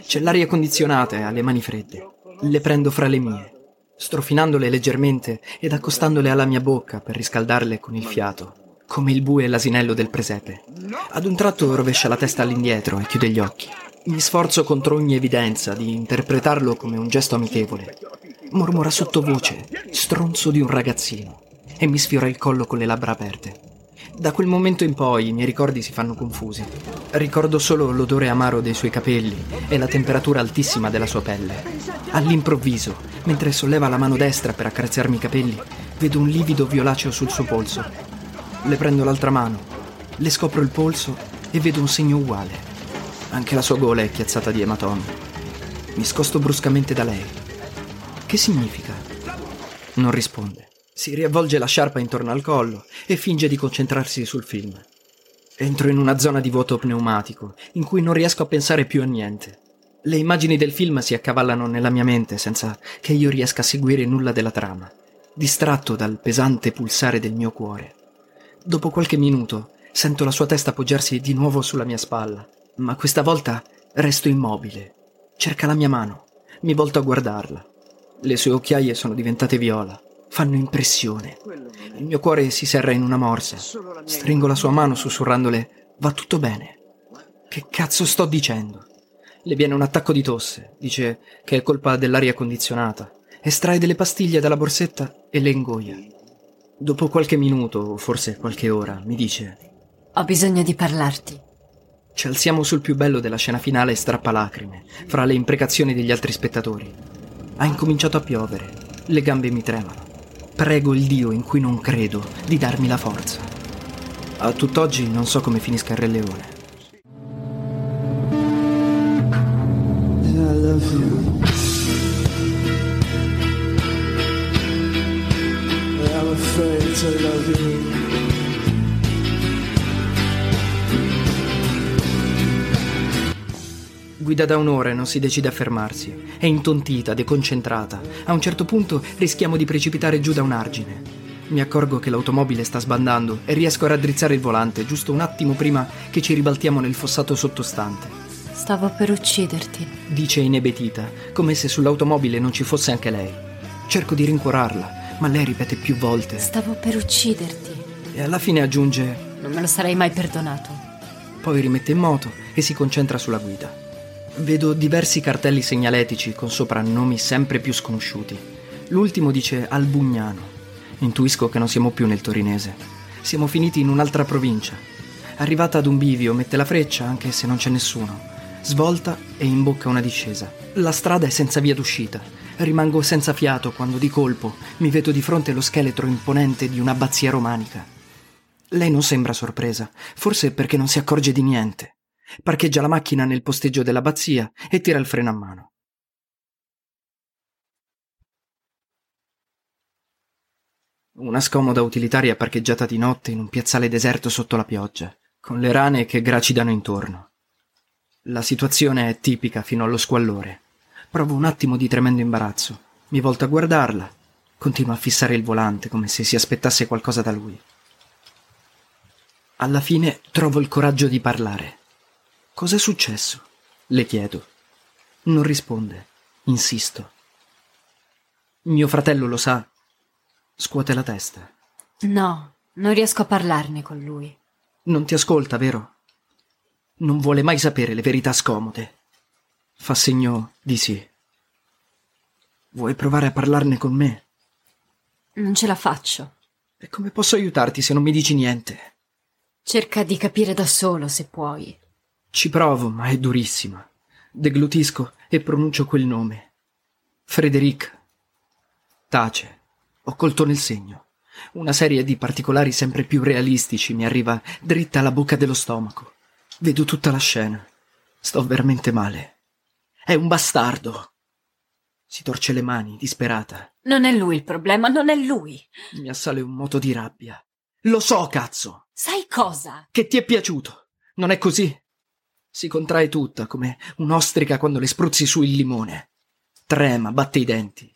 C'è l'aria condizionata e ha le mani fredde. Le prendo fra le mie, strofinandole leggermente ed accostandole alla mia bocca per riscaldarle con il fiato, come il bue e l'asinello del presepe. Ad un tratto rovescia la testa all'indietro e chiude gli occhi. Mi sforzo contro ogni evidenza di interpretarlo come un gesto amichevole. Mormora sottovoce, stronzo di un ragazzino, e mi sfiora il collo con le labbra aperte. Da quel momento in poi i miei ricordi si fanno confusi. Ricordo solo l'odore amaro dei suoi capelli e la temperatura altissima della sua pelle. All'improvviso, mentre solleva la mano destra per accarezzarmi i capelli, vedo un livido violaceo sul suo polso. Le prendo l'altra mano, le scopro il polso e vedo un segno uguale. Anche la sua gola è chiazzata di ematomi. Mi scosto bruscamente da lei. Che significa? Non risponde. Si riavvolge la sciarpa intorno al collo e finge di concentrarsi sul film. Entro in una zona di vuoto pneumatico, in cui non riesco a pensare più a niente. Le immagini del film si accavallano nella mia mente senza che io riesca a seguire nulla della trama, distratto dal pesante pulsare del mio cuore. Dopo qualche minuto sento la sua testa appoggiarsi di nuovo sulla mia spalla, ma questa volta resto immobile. Cerca la mia mano, mi volto a guardarla. Le sue occhiaie sono diventate viola fanno impressione. Il mio cuore si serra in una morsa. Stringo la sua mano sussurrandole va tutto bene. Che cazzo sto dicendo? Le viene un attacco di tosse, dice che è colpa dell'aria condizionata. Estrae delle pastiglie dalla borsetta e le ingoia. Dopo qualche minuto, o forse qualche ora, mi dice Ho bisogno di parlarti. Ci alziamo sul più bello della scena finale strappalacrime, fra le imprecazioni degli altri spettatori. Ha incominciato a piovere, le gambe mi tremano. Prego il Dio in cui non credo di darmi la forza. A tutt'oggi non so come finisca il Re Leone. Guida da un'ora e non si decide a fermarsi. È intontita, deconcentrata. A un certo punto rischiamo di precipitare giù da un argine. Mi accorgo che l'automobile sta sbandando e riesco a raddrizzare il volante giusto un attimo prima che ci ribaltiamo nel fossato sottostante. Stavo per ucciderti, dice inebetita, come se sull'automobile non ci fosse anche lei. Cerco di rincuorarla, ma lei ripete più volte. Stavo per ucciderti. E alla fine aggiunge: Non me lo sarei mai perdonato. poi rimette in moto e si concentra sulla guida. Vedo diversi cartelli segnaletici con sopra nomi sempre più sconosciuti. L'ultimo dice Albugnano. Intuisco che non siamo più nel torinese. Siamo finiti in un'altra provincia. Arrivata ad un bivio, mette la freccia anche se non c'è nessuno. Svolta e imbocca una discesa. La strada è senza via d'uscita. Rimango senza fiato quando di colpo mi vedo di fronte lo scheletro imponente di un'abbazia romanica. Lei non sembra sorpresa, forse perché non si accorge di niente. Parcheggia la macchina nel posteggio dell'abbazia e tira il freno a mano. Una scomoda utilitaria parcheggiata di notte in un piazzale deserto sotto la pioggia, con le rane che gracidano intorno. La situazione è tipica fino allo squallore. Provo un attimo di tremendo imbarazzo. Mi volto a guardarla. Continuo a fissare il volante come se si aspettasse qualcosa da lui. Alla fine trovo il coraggio di parlare. Cos'è successo? Le chiedo. Non risponde. Insisto. Mio fratello lo sa Scuote la testa. No, non riesco a parlarne con lui. Non ti ascolta, vero? Non vuole mai sapere le verità scomode. Fa segno di sì. Vuoi provare a parlarne con me? Non ce la faccio. E come posso aiutarti se non mi dici niente? Cerca di capire da solo se puoi. Ci provo, ma è durissima. Deglutisco e pronuncio quel nome. Frederic. Tace. Ho colto nel segno. Una serie di particolari sempre più realistici mi arriva dritta alla bocca dello stomaco. Vedo tutta la scena. Sto veramente male. È un bastardo. Si torce le mani, disperata. Non è lui il problema, non è lui. Mi assale un moto di rabbia. Lo so, cazzo. Sai cosa? Che ti è piaciuto. Non è così? Si contrae tutta, come un'ostrica quando le spruzzi su il limone. Trema, batte i denti.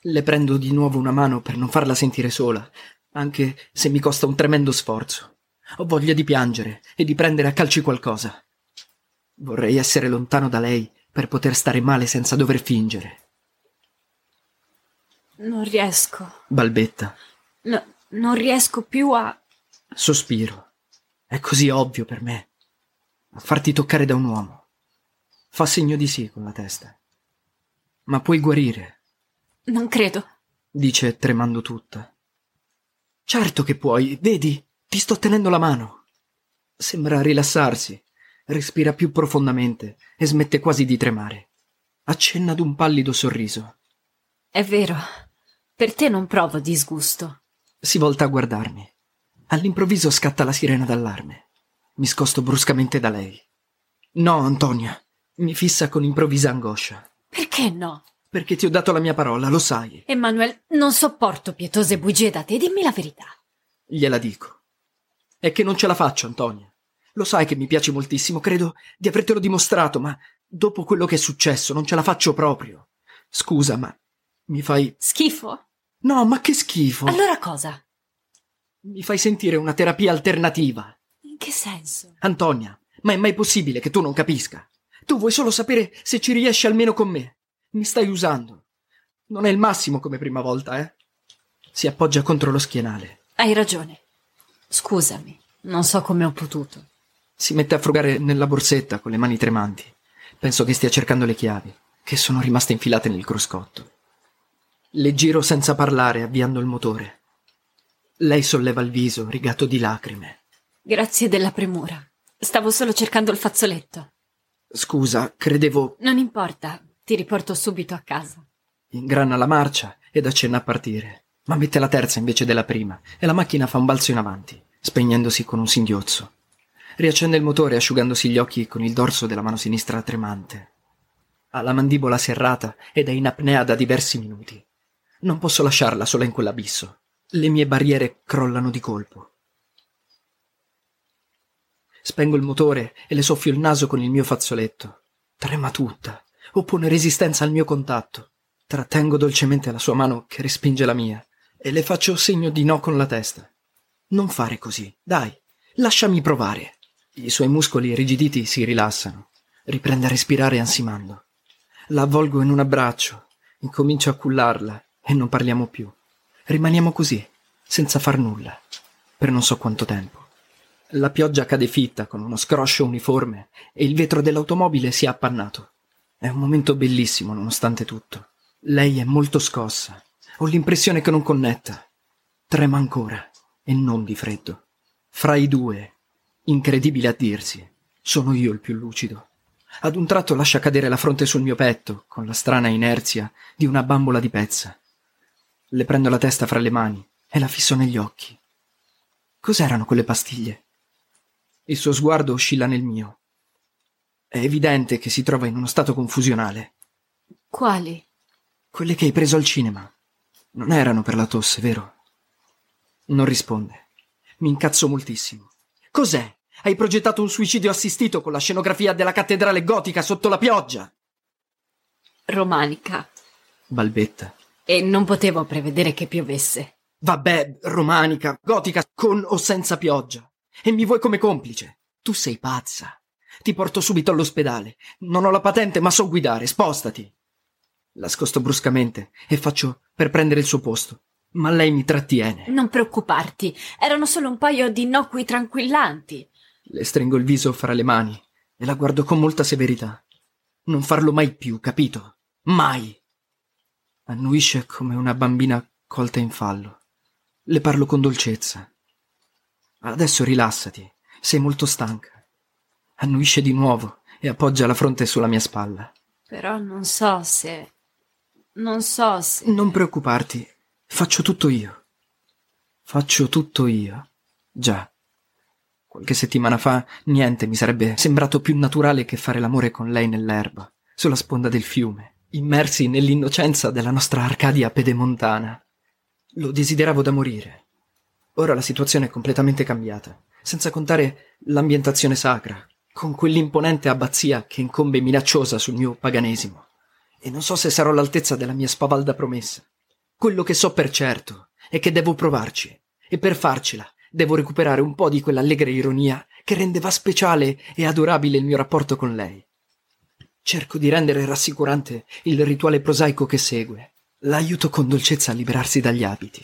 Le prendo di nuovo una mano per non farla sentire sola, anche se mi costa un tremendo sforzo. Ho voglia di piangere e di prendere a calci qualcosa. Vorrei essere lontano da lei per poter stare male senza dover fingere. Non riesco. Balbetta. No, non riesco più a. Sospiro. È così ovvio per me. A farti toccare da un uomo. Fa segno di sì con la testa. Ma puoi guarire. Non credo. Dice tremando tutta. Certo che puoi, vedi, ti sto tenendo la mano. Sembra rilassarsi, respira più profondamente e smette quasi di tremare. Accenna ad un pallido sorriso. È vero, per te non provo disgusto. Si volta a guardarmi. All'improvviso scatta la sirena d'allarme. Mi scosto bruscamente da lei. No, Antonia, mi fissa con improvvisa angoscia. Perché no? Perché ti ho dato la mia parola, lo sai. Emanuele, non sopporto pietose bugie da te, dimmi la verità. Gliela dico. È che non ce la faccio, Antonia. Lo sai che mi piace moltissimo, credo di avertelo dimostrato, ma dopo quello che è successo non ce la faccio proprio. Scusa, ma mi fai... Schifo? No, ma che schifo. Allora cosa? Mi fai sentire una terapia alternativa. Che senso? Antonia, ma è mai possibile che tu non capisca? Tu vuoi solo sapere se ci riesci almeno con me. Mi stai usando. Non è il massimo come prima volta, eh? Si appoggia contro lo schienale. Hai ragione. Scusami, non so come ho potuto. Si mette a frugare nella borsetta con le mani tremanti. Penso che stia cercando le chiavi, che sono rimaste infilate nel cruscotto. Le giro senza parlare, avviando il motore. Lei solleva il viso, rigato di lacrime. Grazie della premura. Stavo solo cercando il fazzoletto. Scusa, credevo. Non importa, ti riporto subito a casa. Ingrana la marcia ed accenna a partire, ma mette la terza invece della prima e la macchina fa un balzo in avanti, spegnendosi con un singhiozzo. Riaccende il motore asciugandosi gli occhi con il dorso della mano sinistra tremante. Ha la mandibola serrata ed è in apnea da diversi minuti. Non posso lasciarla sola in quell'abisso. Le mie barriere crollano di colpo. Spengo il motore e le soffio il naso con il mio fazzoletto. Trema tutta oppone resistenza al mio contatto. Trattengo dolcemente la sua mano che respinge la mia e le faccio segno di no con la testa. Non fare così, dai, lasciami provare. I suoi muscoli irrigiditi si rilassano. Riprende a respirare ansimando. La avvolgo in un abbraccio, incomincio a cullarla e non parliamo più. Rimaniamo così, senza far nulla, per non so quanto tempo. La pioggia cade fitta con uno scroscio uniforme e il vetro dell'automobile si è appannato. È un momento bellissimo nonostante tutto. Lei è molto scossa. Ho l'impressione che non connetta. Trema ancora e non di freddo. Fra i due, incredibile a dirsi, sono io il più lucido. Ad un tratto lascia cadere la fronte sul mio petto, con la strana inerzia di una bambola di pezza. Le prendo la testa fra le mani e la fisso negli occhi. Cos'erano quelle pastiglie? Il suo sguardo oscilla nel mio. È evidente che si trova in uno stato confusionale. Quali? Quelle che hai preso al cinema. Non erano per la tosse, vero? Non risponde. Mi incazzo moltissimo. Cos'è? Hai progettato un suicidio assistito con la scenografia della cattedrale gotica sotto la pioggia? Romanica. Balbetta. E non potevo prevedere che piovesse. Vabbè, romanica, gotica, con o senza pioggia. E mi vuoi come complice? Tu sei pazza. Ti porto subito all'ospedale. Non ho la patente, ma so guidare. Spostati. La scosto bruscamente e faccio per prendere il suo posto. Ma lei mi trattiene. Non preoccuparti, erano solo un paio di innocui tranquillanti. Le stringo il viso fra le mani e la guardo con molta severità. Non farlo mai più, capito? Mai. Annuisce come una bambina colta in fallo. Le parlo con dolcezza. Adesso rilassati, sei molto stanca. Annuisce di nuovo e appoggia la fronte sulla mia spalla. Però non so se. Non so se. Non preoccuparti, faccio tutto io. Faccio tutto io. Già. Qualche settimana fa niente mi sarebbe sembrato più naturale che fare l'amore con lei nell'erba, sulla sponda del fiume, immersi nell'innocenza della nostra Arcadia pedemontana. Lo desideravo da morire. Ora la situazione è completamente cambiata, senza contare l'ambientazione sacra, con quell'imponente abbazia che incombe minacciosa sul mio paganesimo. E non so se sarò all'altezza della mia spavalda promessa. Quello che so per certo è che devo provarci, e per farcela devo recuperare un po' di quell'allegra ironia che rendeva speciale e adorabile il mio rapporto con lei. Cerco di rendere rassicurante il rituale prosaico che segue. L'aiuto con dolcezza a liberarsi dagli abiti.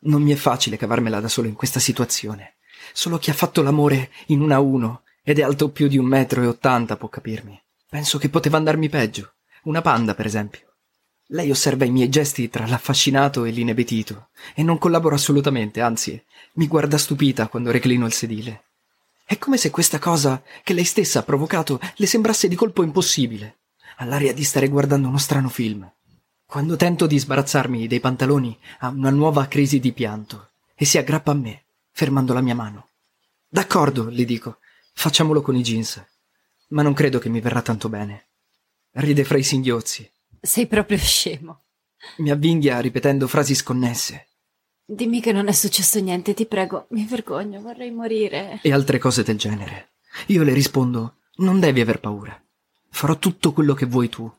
Non mi è facile cavarmela da solo in questa situazione. Solo chi ha fatto l'amore in una a uno ed è alto più di un metro e ottanta può capirmi. Penso che poteva andarmi peggio. Una panda, per esempio. Lei osserva i miei gesti tra l'affascinato e l'inebetito e non collabora assolutamente, anzi, mi guarda stupita quando reclino il sedile. È come se questa cosa che lei stessa ha provocato le sembrasse di colpo impossibile, all'aria di stare guardando uno strano film. Quando tento di sbarazzarmi dei pantaloni ha una nuova crisi di pianto e si aggrappa a me, fermando la mia mano. D'accordo, le dico, Facciamolo con i jeans. Ma non credo che mi verrà tanto bene. Ride fra i singhiozzi. Sei proprio scemo. Mi avvinghia ripetendo frasi sconnesse. Dimmi che non è successo niente, ti prego. Mi vergogno, vorrei morire. E altre cose del genere. Io le rispondo: Non devi aver paura. Farò tutto quello che vuoi tu.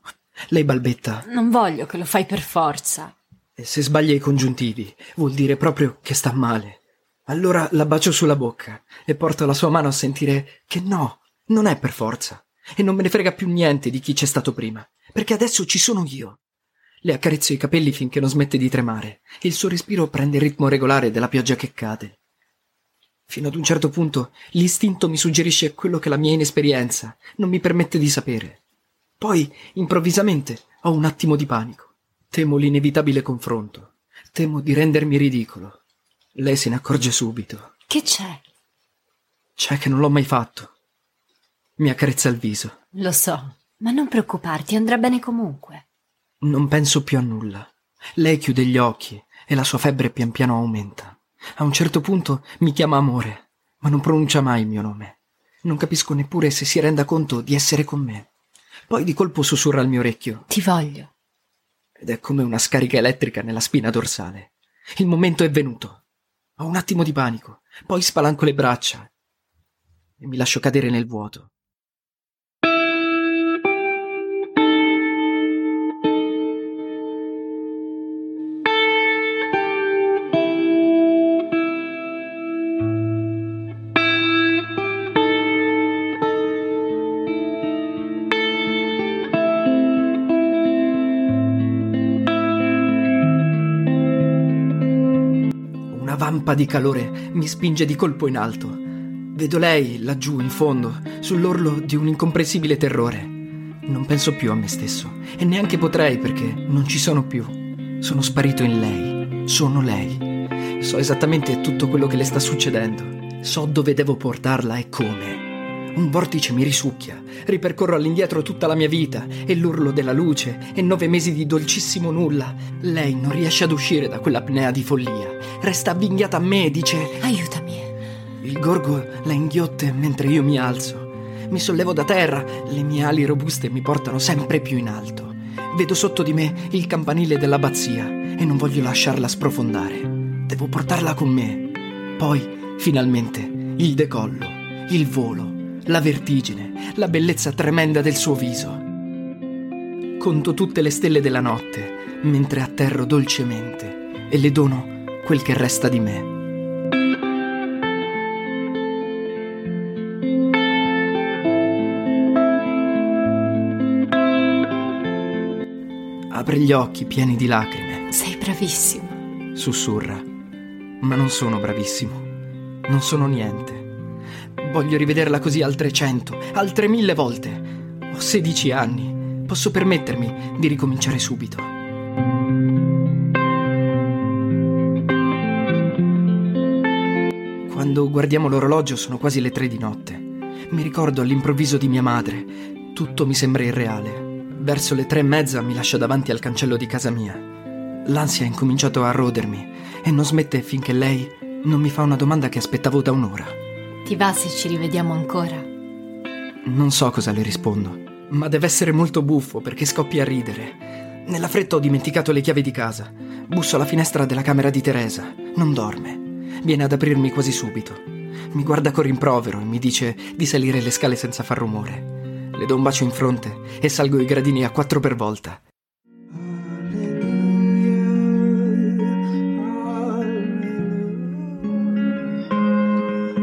Lei balbetta. Non voglio che lo fai per forza. E se sbaglia i congiuntivi, vuol dire proprio che sta male. Allora la bacio sulla bocca e porto la sua mano a sentire che no, non è per forza. E non me ne frega più niente di chi c'è stato prima, perché adesso ci sono io. Le accarezzo i capelli finché non smette di tremare e il suo respiro prende il ritmo regolare della pioggia che cade. Fino ad un certo punto l'istinto mi suggerisce quello che la mia inesperienza non mi permette di sapere. Poi, improvvisamente, ho un attimo di panico. Temo l'inevitabile confronto. Temo di rendermi ridicolo. Lei se ne accorge subito. Che c'è? C'è che non l'ho mai fatto. Mi accarezza il viso. Lo so, ma non preoccuparti, andrà bene comunque. Non penso più a nulla. Lei chiude gli occhi e la sua febbre pian piano aumenta. A un certo punto mi chiama amore, ma non pronuncia mai il mio nome. Non capisco neppure se si renda conto di essere con me. Poi di colpo sussurra al mio orecchio. Ti voglio. Ed è come una scarica elettrica nella spina dorsale. Il momento è venuto. Ho un attimo di panico, poi spalanco le braccia e mi lascio cadere nel vuoto. Vampa di calore mi spinge di colpo in alto. Vedo lei laggiù in fondo, sull'orlo di un incomprensibile terrore. Non penso più a me stesso e neanche potrei perché non ci sono più. Sono sparito in lei. Sono lei. So esattamente tutto quello che le sta succedendo. So dove devo portarla e come. Un vortice mi risucchia, ripercorro all'indietro tutta la mia vita e l'urlo della luce e nove mesi di dolcissimo nulla. Lei non riesce ad uscire da quell'apnea di follia. Resta avvinghiata a me e dice: Aiutami. Il gorgo la inghiotte mentre io mi alzo. Mi sollevo da terra, le mie ali robuste mi portano sempre più in alto. Vedo sotto di me il campanile dell'abbazia e non voglio lasciarla sprofondare. Devo portarla con me. Poi, finalmente, il decollo, il volo la vertigine, la bellezza tremenda del suo viso. Conto tutte le stelle della notte mentre atterro dolcemente e le dono quel che resta di me. Apre gli occhi pieni di lacrime. Sei bravissimo. Sussurra. Ma non sono bravissimo. Non sono niente. Voglio rivederla così altre cento, altre mille volte. Ho 16 anni. Posso permettermi di ricominciare subito. Quando guardiamo l'orologio sono quasi le tre di notte. Mi ricordo all'improvviso di mia madre. Tutto mi sembra irreale. Verso le tre e mezza mi lascia davanti al cancello di casa mia. L'ansia ha incominciato a rodermi e non smette finché lei non mi fa una domanda che aspettavo da un'ora. Ti va se ci rivediamo ancora? Non so cosa le rispondo, ma deve essere molto buffo perché scoppia a ridere. Nella fretta ho dimenticato le chiavi di casa. Busso alla finestra della camera di Teresa. Non dorme. Viene ad aprirmi quasi subito. Mi guarda con rimprovero e mi dice di salire le scale senza far rumore. Le do un bacio in fronte e salgo i gradini a quattro per volta.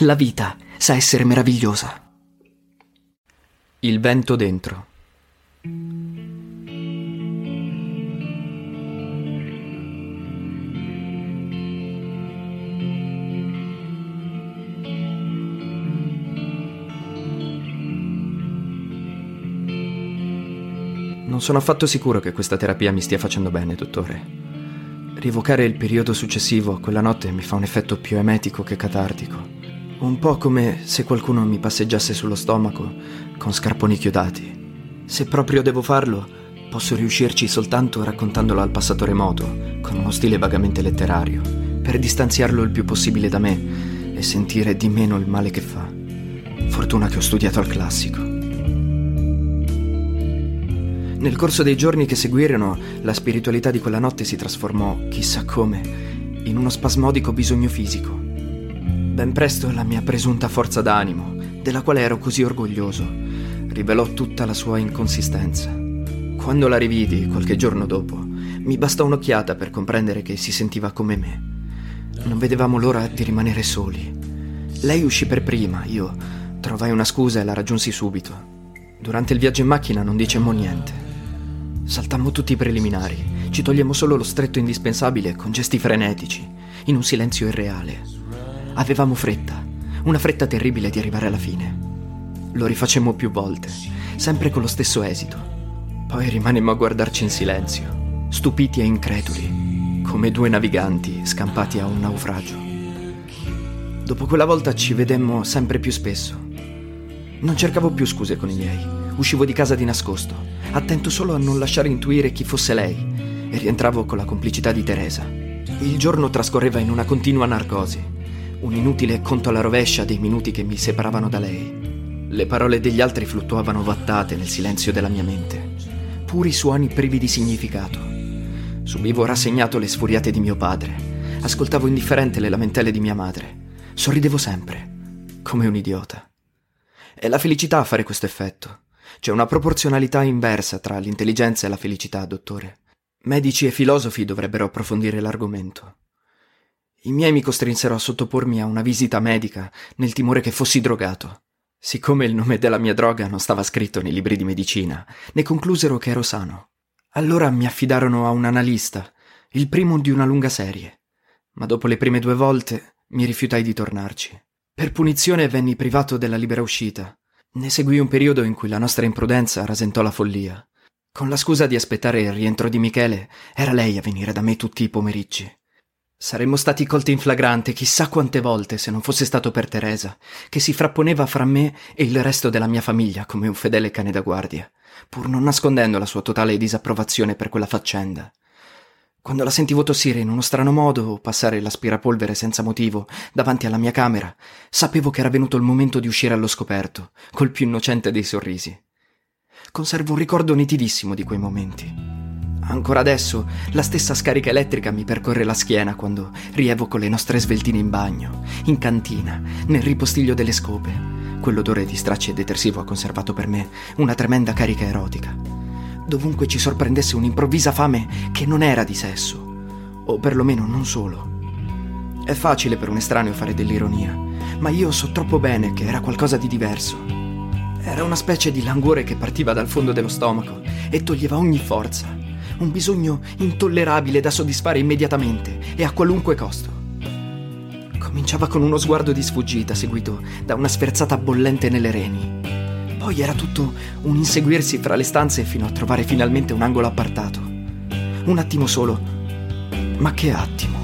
La vita sa essere meravigliosa. Il vento dentro. Non sono affatto sicuro che questa terapia mi stia facendo bene, dottore. Rievocare il periodo successivo a quella notte mi fa un effetto più emetico che catartico. Un po' come se qualcuno mi passeggiasse sullo stomaco con scarponi chiodati. Se proprio devo farlo, posso riuscirci soltanto raccontandolo al passato remoto, con uno stile vagamente letterario, per distanziarlo il più possibile da me e sentire di meno il male che fa. Fortuna che ho studiato al classico. Nel corso dei giorni che seguirono, la spiritualità di quella notte si trasformò, chissà come, in uno spasmodico bisogno fisico Ben presto la mia presunta forza d'animo, della quale ero così orgoglioso, rivelò tutta la sua inconsistenza. Quando la rividi, qualche giorno dopo, mi bastò un'occhiata per comprendere che si sentiva come me. Non vedevamo l'ora di rimanere soli. Lei uscì per prima, io trovai una scusa e la raggiunsi subito. Durante il viaggio in macchina non dicemmo niente. Saltammo tutti i preliminari, ci togliemmo solo lo stretto indispensabile con gesti frenetici, in un silenzio irreale. Avevamo fretta, una fretta terribile di arrivare alla fine. Lo rifacemmo più volte, sempre con lo stesso esito. Poi rimanemmo a guardarci in silenzio, stupiti e increduli, come due naviganti scampati a un naufragio. Dopo quella volta ci vedemmo sempre più spesso. Non cercavo più scuse con i miei. Uscivo di casa di nascosto, attento solo a non lasciare intuire chi fosse lei, e rientravo con la complicità di Teresa. Il giorno trascorreva in una continua narcosi un inutile conto alla rovescia dei minuti che mi separavano da lei. Le parole degli altri fluttuavano vattate nel silenzio della mia mente, puri suoni privi di significato. Subivo rassegnato le sfuriate di mio padre, ascoltavo indifferente le lamentele di mia madre, sorridevo sempre, come un idiota. È la felicità a fare questo effetto. C'è una proporzionalità inversa tra l'intelligenza e la felicità, dottore. Medici e filosofi dovrebbero approfondire l'argomento. I miei mi costrinsero a sottopormi a una visita medica nel timore che fossi drogato. Siccome il nome della mia droga non stava scritto nei libri di medicina, ne conclusero che ero sano. Allora mi affidarono a un analista, il primo di una lunga serie. Ma dopo le prime due volte mi rifiutai di tornarci. Per punizione venni privato della libera uscita. Ne seguì un periodo in cui la nostra imprudenza rasentò la follia. Con la scusa di aspettare il rientro di Michele, era lei a venire da me tutti i pomeriggi. Saremmo stati colti in flagrante chissà quante volte se non fosse stato per Teresa, che si frapponeva fra me e il resto della mia famiglia come un fedele cane da guardia, pur non nascondendo la sua totale disapprovazione per quella faccenda. Quando la sentivo tossire in uno strano modo o passare l'aspirapolvere senza motivo davanti alla mia camera, sapevo che era venuto il momento di uscire allo scoperto, col più innocente dei sorrisi. Conservo un ricordo nitidissimo di quei momenti. Ancora adesso la stessa scarica elettrica mi percorre la schiena quando rievoco le nostre sveltine in bagno, in cantina, nel ripostiglio delle scope. Quell'odore di stracci e detersivo ha conservato per me una tremenda carica erotica. Dovunque ci sorprendesse un'improvvisa fame che non era di sesso, o perlomeno non solo. È facile per un estraneo fare dell'ironia, ma io so troppo bene che era qualcosa di diverso. Era una specie di languore che partiva dal fondo dello stomaco e toglieva ogni forza un bisogno intollerabile da soddisfare immediatamente e a qualunque costo. Cominciava con uno sguardo di sfuggita seguito da una sferzata bollente nelle reni. Poi era tutto un inseguirsi fra le stanze fino a trovare finalmente un angolo appartato. Un attimo solo. Ma che attimo.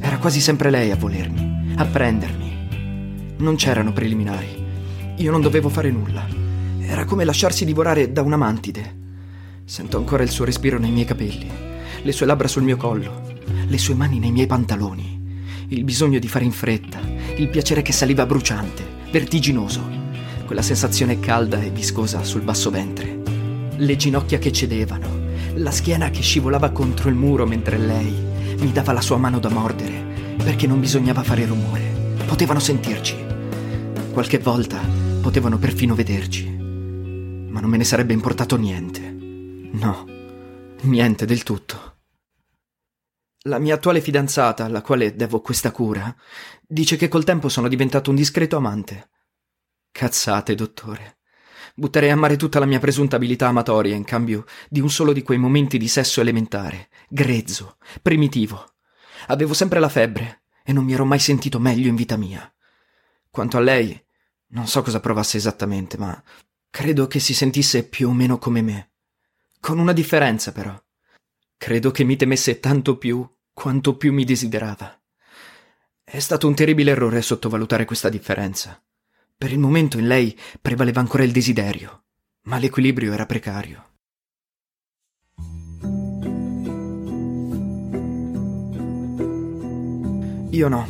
Era quasi sempre lei a volermi, a prendermi. Non c'erano preliminari. Io non dovevo fare nulla. Era come lasciarsi divorare da una mantide. Sento ancora il suo respiro nei miei capelli, le sue labbra sul mio collo, le sue mani nei miei pantaloni, il bisogno di fare in fretta, il piacere che saliva bruciante, vertiginoso, quella sensazione calda e viscosa sul basso ventre, le ginocchia che cedevano, la schiena che scivolava contro il muro mentre lei mi dava la sua mano da mordere, perché non bisognava fare rumore, potevano sentirci. Qualche volta potevano perfino vederci, ma non me ne sarebbe importato niente. No, niente del tutto. La mia attuale fidanzata, alla quale devo questa cura, dice che col tempo sono diventato un discreto amante. Cazzate, dottore. Butterei a mare tutta la mia presunta abilità amatoria in cambio di un solo di quei momenti di sesso elementare, grezzo, primitivo. Avevo sempre la febbre e non mi ero mai sentito meglio in vita mia. Quanto a lei, non so cosa provasse esattamente, ma credo che si sentisse più o meno come me. Con una differenza, però. Credo che mi temesse tanto più quanto più mi desiderava. È stato un terribile errore sottovalutare questa differenza. Per il momento in lei prevaleva ancora il desiderio, ma l'equilibrio era precario. Io no,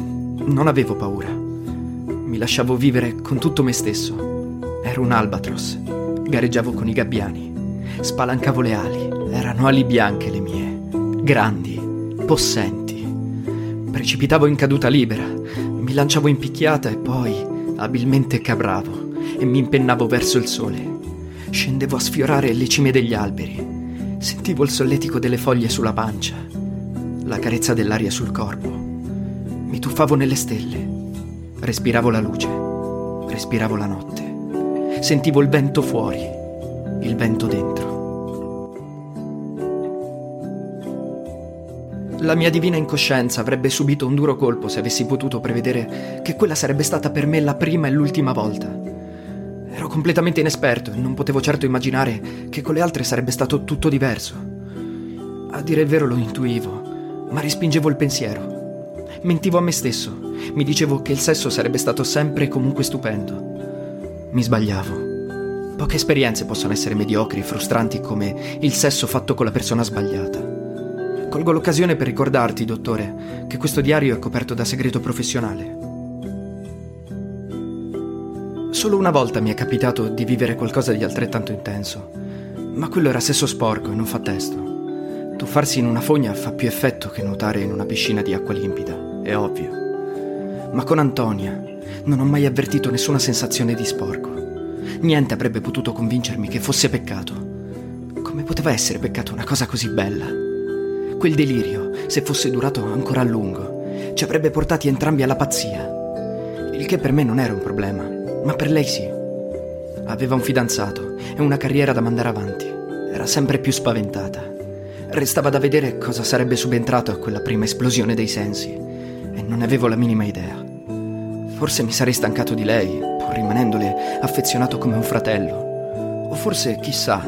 non avevo paura. Mi lasciavo vivere con tutto me stesso. Ero un albatros. Gareggiavo con i gabbiani. Spalancavo le ali, erano ali bianche le mie, grandi, possenti. Precipitavo in caduta libera, mi lanciavo in picchiata e poi abilmente cabravo e mi impennavo verso il sole. Scendevo a sfiorare le cime degli alberi. Sentivo il solletico delle foglie sulla pancia, la carezza dell'aria sul corpo. Mi tuffavo nelle stelle. Respiravo la luce. Respiravo la notte. Sentivo il vento fuori il vento dentro. La mia divina incoscienza avrebbe subito un duro colpo se avessi potuto prevedere che quella sarebbe stata per me la prima e l'ultima volta. Ero completamente inesperto e non potevo certo immaginare che con le altre sarebbe stato tutto diverso. A dire il vero lo intuivo, ma respingevo il pensiero. Mentivo a me stesso, mi dicevo che il sesso sarebbe stato sempre e comunque stupendo. Mi sbagliavo. Poche esperienze possono essere mediocri e frustranti come il sesso fatto con la persona sbagliata. Colgo l'occasione per ricordarti, dottore, che questo diario è coperto da segreto professionale. Solo una volta mi è capitato di vivere qualcosa di altrettanto intenso, ma quello era sesso sporco e non fa testo. Tuffarsi in una fogna fa più effetto che nuotare in una piscina di acqua limpida, è ovvio. Ma con Antonia non ho mai avvertito nessuna sensazione di sporco. Niente avrebbe potuto convincermi che fosse peccato. Come poteva essere peccato una cosa così bella? Quel delirio, se fosse durato ancora a lungo, ci avrebbe portati entrambi alla pazzia. Il che per me non era un problema ma per lei sì. Aveva un fidanzato e una carriera da mandare avanti. Era sempre più spaventata. Restava da vedere cosa sarebbe subentrato a quella prima esplosione dei sensi e non avevo la minima idea. Forse mi sarei stancato di lei, rimanendole affezionato come un fratello. O forse, chissà,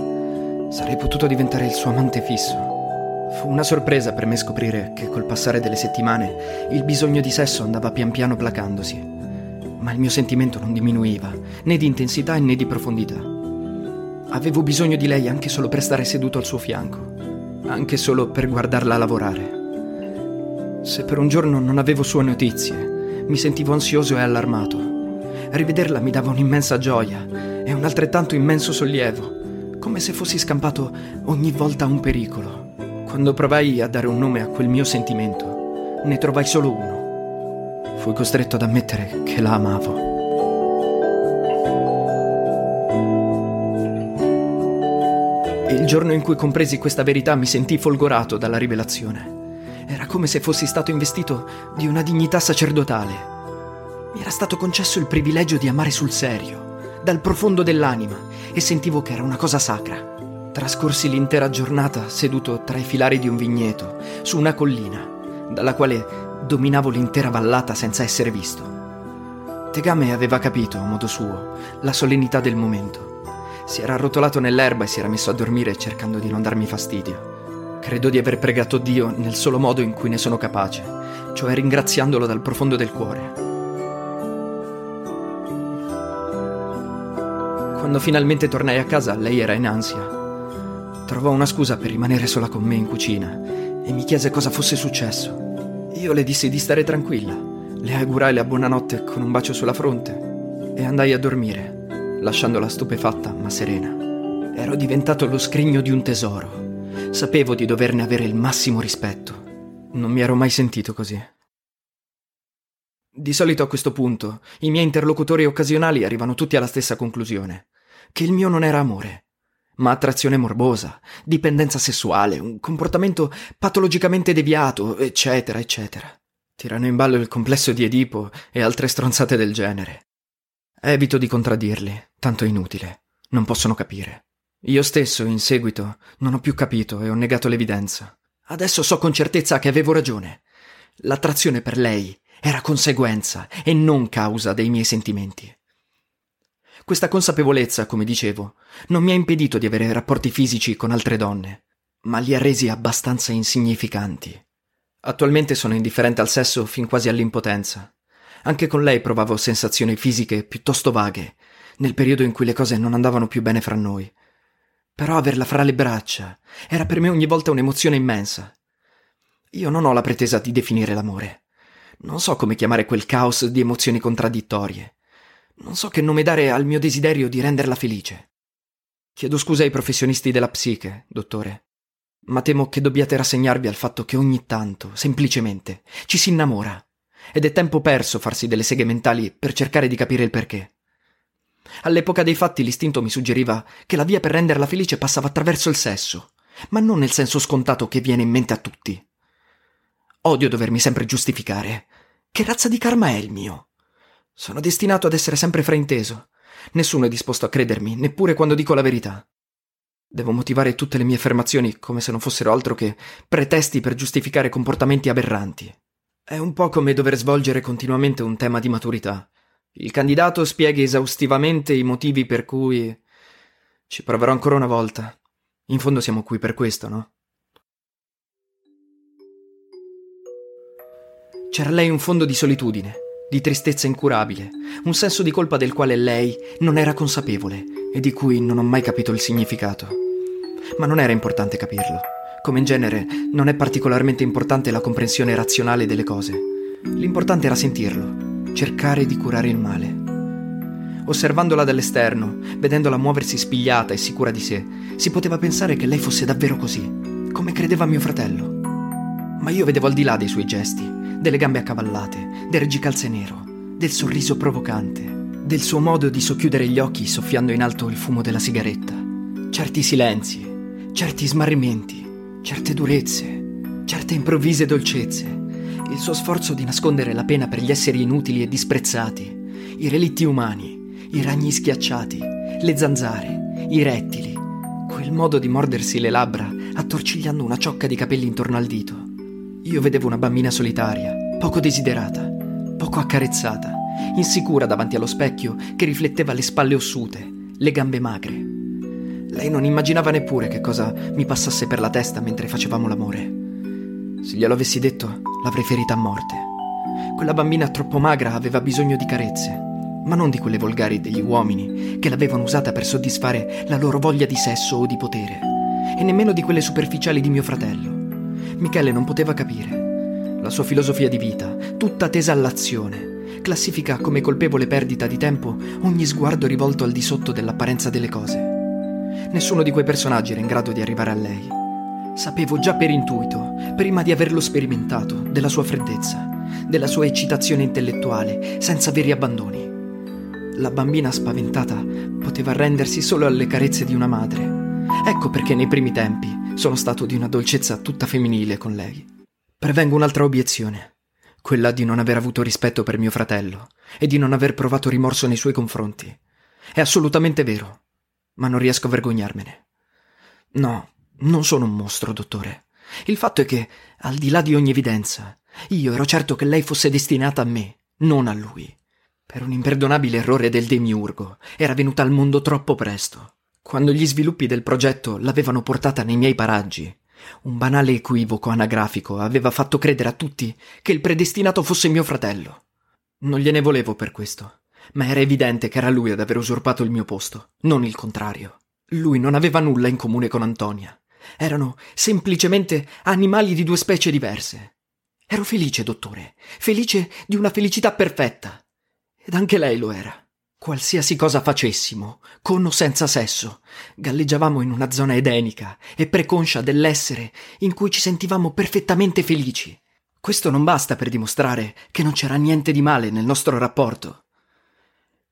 sarei potuto diventare il suo amante fisso. Fu una sorpresa per me scoprire che col passare delle settimane il bisogno di sesso andava pian piano placandosi ma il mio sentimento non diminuiva, né di intensità né di profondità. Avevo bisogno di lei anche solo per stare seduto al suo fianco, anche solo per guardarla lavorare. Se per un giorno non avevo sue notizie, mi sentivo ansioso e allarmato. Rivederla mi dava un'immensa gioia e un altrettanto immenso sollievo, come se fossi scampato ogni volta un pericolo. Quando provai a dare un nome a quel mio sentimento, ne trovai solo uno fui costretto ad ammettere che la amavo. Il giorno in cui compresi questa verità mi sentii folgorato dalla rivelazione. Era come se fossi stato investito di una dignità sacerdotale. Mi era stato concesso il privilegio di amare sul serio, dal profondo dell'anima, e sentivo che era una cosa sacra. Trascorsi l'intera giornata seduto tra i filari di un vigneto, su una collina, dalla quale dominavo l'intera vallata senza essere visto. Tegame aveva capito, a modo suo, la solennità del momento. Si era arrotolato nell'erba e si era messo a dormire cercando di non darmi fastidio. Credo di aver pregato Dio nel solo modo in cui ne sono capace, cioè ringraziandolo dal profondo del cuore. Quando finalmente tornai a casa, lei era in ansia. Trovò una scusa per rimanere sola con me in cucina e mi chiese cosa fosse successo. Io le dissi di stare tranquilla, le augurai la buonanotte con un bacio sulla fronte e andai a dormire, lasciandola stupefatta ma serena. Ero diventato lo scrigno di un tesoro. Sapevo di doverne avere il massimo rispetto. Non mi ero mai sentito così. Di solito a questo punto i miei interlocutori occasionali arrivano tutti alla stessa conclusione, che il mio non era amore, ma attrazione morbosa, dipendenza sessuale, un comportamento patologicamente deviato, eccetera, eccetera. Tirano in ballo il complesso di Edipo e altre stronzate del genere. Evito di contraddirli, tanto è inutile. Non possono capire. Io stesso, in seguito, non ho più capito e ho negato l'evidenza. Adesso so con certezza che avevo ragione. L'attrazione per lei era conseguenza e non causa dei miei sentimenti. Questa consapevolezza, come dicevo, non mi ha impedito di avere rapporti fisici con altre donne, ma li ha resi abbastanza insignificanti. Attualmente sono indifferente al sesso fin quasi all'impotenza. Anche con lei provavo sensazioni fisiche piuttosto vaghe, nel periodo in cui le cose non andavano più bene fra noi. Però averla fra le braccia era per me ogni volta un'emozione immensa. Io non ho la pretesa di definire l'amore. Non so come chiamare quel caos di emozioni contraddittorie. Non so che nome dare al mio desiderio di renderla felice. Chiedo scusa ai professionisti della psiche, dottore, ma temo che dobbiate rassegnarvi al fatto che ogni tanto, semplicemente, ci si innamora, ed è tempo perso farsi delle seghe mentali per cercare di capire il perché. All'epoca dei fatti l'istinto mi suggeriva che la via per renderla felice passava attraverso il sesso, ma non nel senso scontato che viene in mente a tutti. Odio dovermi sempre giustificare. Che razza di karma è il mio? Sono destinato ad essere sempre frainteso. Nessuno è disposto a credermi, neppure quando dico la verità. Devo motivare tutte le mie affermazioni come se non fossero altro che pretesti per giustificare comportamenti aberranti. È un po' come dover svolgere continuamente un tema di maturità. Il candidato spieghi esaustivamente i motivi per cui... Ci proverò ancora una volta. In fondo siamo qui per questo, no? C'era lei un fondo di solitudine, di tristezza incurabile, un senso di colpa del quale lei non era consapevole e di cui non ho mai capito il significato. Ma non era importante capirlo. Come in genere, non è particolarmente importante la comprensione razionale delle cose. L'importante era sentirlo, cercare di curare il male. Osservandola dall'esterno, vedendola muoversi spigliata e sicura di sé, si poteva pensare che lei fosse davvero così, come credeva mio fratello. Ma io vedevo al di là dei suoi gesti, delle gambe accavallate, del reggicalze nero, del sorriso provocante, del suo modo di socchiudere gli occhi soffiando in alto il fumo della sigaretta. Certi silenzi, certi smarrimenti, certe durezze, certe improvvise dolcezze, il suo sforzo di nascondere la pena per gli esseri inutili e disprezzati, i relitti umani, i ragni schiacciati, le zanzare, i rettili, quel modo di mordersi le labbra attorcigliando una ciocca di capelli intorno al dito. Io vedevo una bambina solitaria, poco desiderata, poco accarezzata, insicura davanti allo specchio che rifletteva le spalle ossute, le gambe magre. Lei non immaginava neppure che cosa mi passasse per la testa mentre facevamo l'amore. Se glielo avessi detto, l'avrei ferita a morte. Quella bambina troppo magra aveva bisogno di carezze, ma non di quelle volgari degli uomini che l'avevano usata per soddisfare la loro voglia di sesso o di potere, e nemmeno di quelle superficiali di mio fratello. Michele non poteva capire. La sua filosofia di vita, tutta tesa all'azione, classifica come colpevole perdita di tempo ogni sguardo rivolto al di sotto dell'apparenza delle cose. Nessuno di quei personaggi era in grado di arrivare a lei. Sapevo già per intuito, prima di averlo sperimentato, della sua freddezza, della sua eccitazione intellettuale, senza veri abbandoni. La bambina spaventata poteva arrendersi solo alle carezze di una madre. Ecco perché nei primi tempi sono stato di una dolcezza tutta femminile con lei. Prevengo un'altra obiezione, quella di non aver avuto rispetto per mio fratello e di non aver provato rimorso nei suoi confronti. È assolutamente vero, ma non riesco a vergognarmene. No, non sono un mostro, dottore. Il fatto è che, al di là di ogni evidenza, io ero certo che lei fosse destinata a me, non a lui. Per un imperdonabile errore del demiurgo, era venuta al mondo troppo presto. Quando gli sviluppi del progetto l'avevano portata nei miei paraggi, un banale equivoco anagrafico aveva fatto credere a tutti che il predestinato fosse mio fratello. Non gliene volevo per questo, ma era evidente che era lui ad aver usurpato il mio posto, non il contrario. Lui non aveva nulla in comune con Antonia. Erano semplicemente animali di due specie diverse. Ero felice, dottore, felice di una felicità perfetta. Ed anche lei lo era. Qualsiasi cosa facessimo, con o senza sesso, galleggiavamo in una zona edenica e preconscia dell'essere in cui ci sentivamo perfettamente felici. Questo non basta per dimostrare che non c'era niente di male nel nostro rapporto.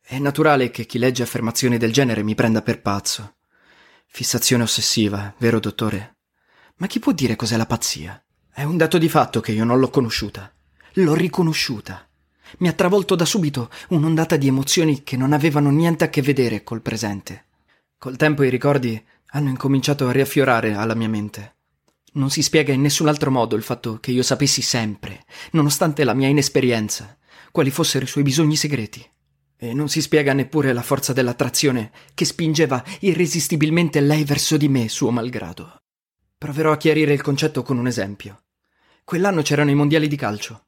È naturale che chi legge affermazioni del genere mi prenda per pazzo. Fissazione ossessiva, vero dottore? Ma chi può dire cos'è la pazzia? È un dato di fatto che io non l'ho conosciuta. L'ho riconosciuta mi ha travolto da subito un'ondata di emozioni che non avevano niente a che vedere col presente. Col tempo i ricordi hanno incominciato a riaffiorare alla mia mente. Non si spiega in nessun altro modo il fatto che io sapessi sempre, nonostante la mia inesperienza, quali fossero i suoi bisogni segreti. E non si spiega neppure la forza dell'attrazione che spingeva irresistibilmente lei verso di me, suo malgrado. Proverò a chiarire il concetto con un esempio. Quell'anno c'erano i mondiali di calcio.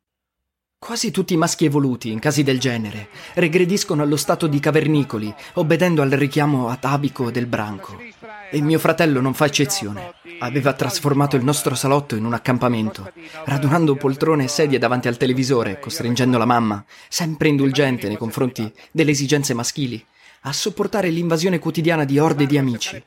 Quasi tutti i maschi evoluti, in casi del genere, regrediscono allo stato di cavernicoli, obbedendo al richiamo atavico del branco. E mio fratello non fa eccezione. Aveva trasformato il nostro salotto in un accampamento, radunando poltrone e sedie davanti al televisore, costringendo la mamma, sempre indulgente nei confronti delle esigenze maschili, a sopportare l'invasione quotidiana di orde di amici.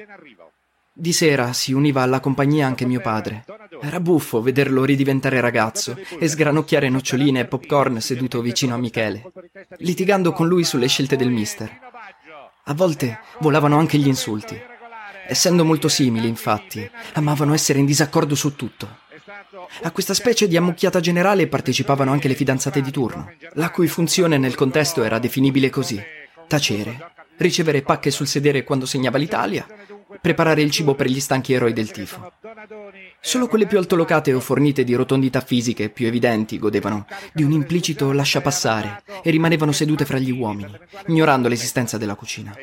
Di sera si univa alla compagnia anche mio padre. Era buffo vederlo ridiventare ragazzo e sgranocchiare noccioline e popcorn seduto vicino a Michele, litigando con lui sulle scelte del mister. A volte volavano anche gli insulti. Essendo molto simili, infatti, amavano essere in disaccordo su tutto. A questa specie di ammucchiata generale partecipavano anche le fidanzate di turno, la cui funzione nel contesto era definibile così: tacere, ricevere pacche sul sedere quando segnava l'Italia preparare il cibo per gli stanchi eroi del tifo. Solo quelle più altolocate o fornite di rotondità fisiche più evidenti godevano di un implicito lascia passare e rimanevano sedute fra gli uomini, ignorando l'esistenza della cucina.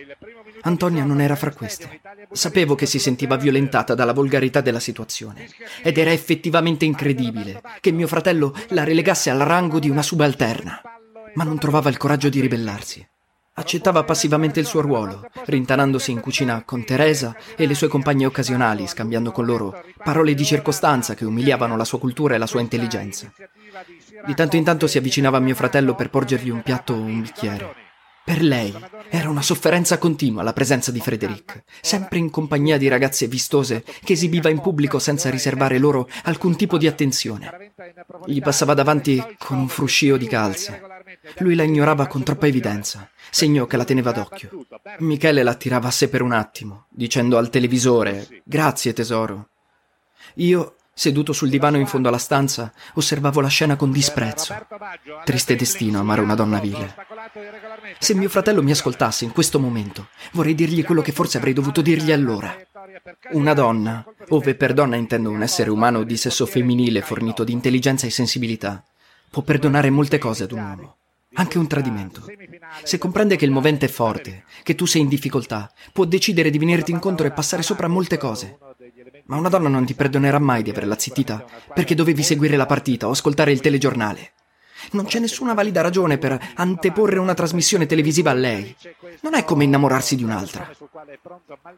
Antonia non era fra queste. Sapevo che si sentiva violentata dalla volgarità della situazione ed era effettivamente incredibile che mio fratello la relegasse al rango di una subalterna, ma non trovava il coraggio di ribellarsi. Accettava passivamente il suo ruolo, rintanandosi in cucina con Teresa e le sue compagne occasionali, scambiando con loro parole di circostanza che umiliavano la sua cultura e la sua intelligenza. Di tanto in tanto si avvicinava a mio fratello per porgergli un piatto o un bicchiere. Per lei era una sofferenza continua la presenza di Frederic, sempre in compagnia di ragazze vistose che esibiva in pubblico senza riservare loro alcun tipo di attenzione. Gli passava davanti con un fruscio di calze. Lui la ignorava con troppa evidenza, segno che la teneva d'occhio. Michele la attirava a sé per un attimo, dicendo al televisore Grazie tesoro. Io Seduto sul divano in fondo alla stanza, osservavo la scena con disprezzo. Triste destino amare una donna vile. Se mio fratello mi ascoltasse in questo momento, vorrei dirgli quello che forse avrei dovuto dirgli allora. Una donna, ove per donna intendo un essere umano di sesso femminile fornito di intelligenza e sensibilità, può perdonare molte cose ad un uomo, anche un tradimento. Se comprende che il movente è forte, che tu sei in difficoltà, può decidere di venirti incontro e passare sopra molte cose. Ma una donna non ti perdonerà mai di averla zittita perché dovevi seguire la partita o ascoltare il telegiornale. Non c'è nessuna valida ragione per anteporre una trasmissione televisiva a lei. Non è come innamorarsi di un'altra.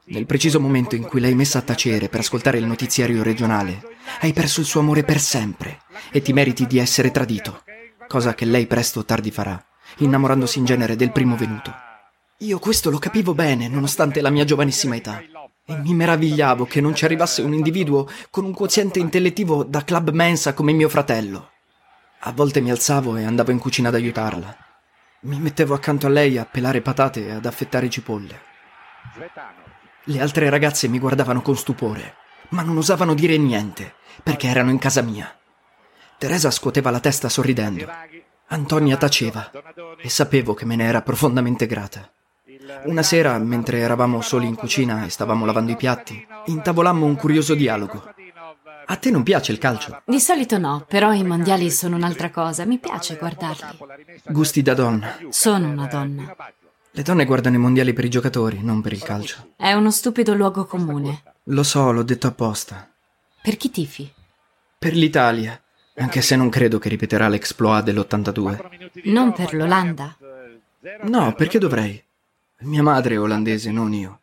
Nel preciso momento in cui l'hai messa a tacere per ascoltare il notiziario regionale, hai perso il suo amore per sempre e ti meriti di essere tradito, cosa che lei presto o tardi farà, innamorandosi in genere del primo venuto. Io questo lo capivo bene, nonostante la mia giovanissima età. E mi meravigliavo che non ci arrivasse un individuo con un quoziente intellettivo da club mensa come mio fratello. A volte mi alzavo e andavo in cucina ad aiutarla. Mi mettevo accanto a lei a pelare patate e ad affettare cipolle. Le altre ragazze mi guardavano con stupore, ma non osavano dire niente, perché erano in casa mia. Teresa scuoteva la testa sorridendo. Antonia taceva e sapevo che me ne era profondamente grata. Una sera, mentre eravamo soli in cucina e stavamo lavando i piatti, intavolammo un curioso dialogo. A te non piace il calcio? Di solito no, però i mondiali sono un'altra cosa. Mi piace guardarli. Gusti da donna. Sono una donna. Le donne guardano i mondiali per i giocatori, non per il calcio. È uno stupido luogo comune. Lo so, l'ho detto apposta. Per chi tifi? Per l'Italia, anche se non credo che ripeterà l'exploit dell'82. Non per l'Olanda? No, perché dovrei? Mia madre è olandese, non io.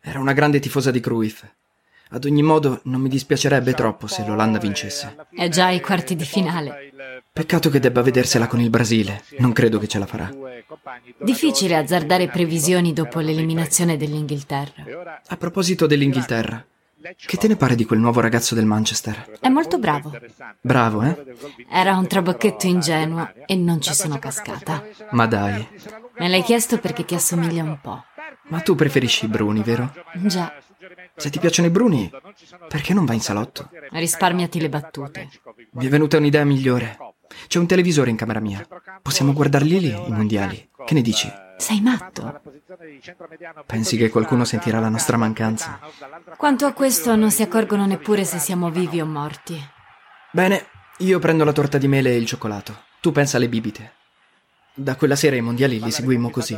Era una grande tifosa di Cruyff. Ad ogni modo, non mi dispiacerebbe troppo se l'Olanda vincesse. È già ai quarti di finale. Peccato che debba vedersela con il Brasile. Non credo che ce la farà. Difficile azzardare previsioni dopo l'eliminazione dell'Inghilterra. A proposito dell'Inghilterra, che te ne pare di quel nuovo ragazzo del Manchester? È molto bravo. Bravo, eh? Era un trabocchetto ingenuo e non ci sono cascata. Ma dai. Me l'hai chiesto perché ti assomiglia un po'. Ma tu preferisci i bruni, vero? Già. Se ti piacciono i bruni, perché non vai in salotto? Risparmiati le battute. Mi è venuta un'idea migliore. C'è un televisore in camera mia. Possiamo guardarli lì, i mondiali. Che ne dici? Sei matto. Pensi che qualcuno sentirà la nostra mancanza? Quanto a questo non si accorgono neppure se siamo vivi o morti. Bene, io prendo la torta di mele e il cioccolato. Tu pensa alle bibite. Da quella sera i mondiali li seguimmo così,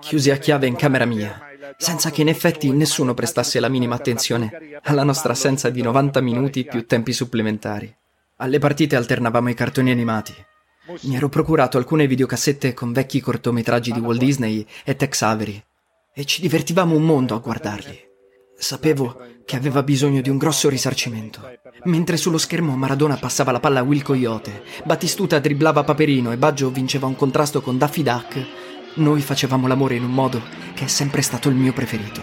chiusi a chiave in camera mia, senza che in effetti nessuno prestasse la minima attenzione alla nostra assenza di 90 minuti più tempi supplementari. Alle partite alternavamo i cartoni animati. Mi ero procurato alcune videocassette con vecchi cortometraggi di Walt Disney e Tex Avery e ci divertivamo un mondo a guardarli. Sapevo che aveva bisogno di un grosso risarcimento. Mentre sullo schermo Maradona passava la palla a Will Coyote, Battistuta dribblava Paperino e Baggio vinceva un contrasto con Daffy Duck, noi facevamo l'amore in un modo che è sempre stato il mio preferito.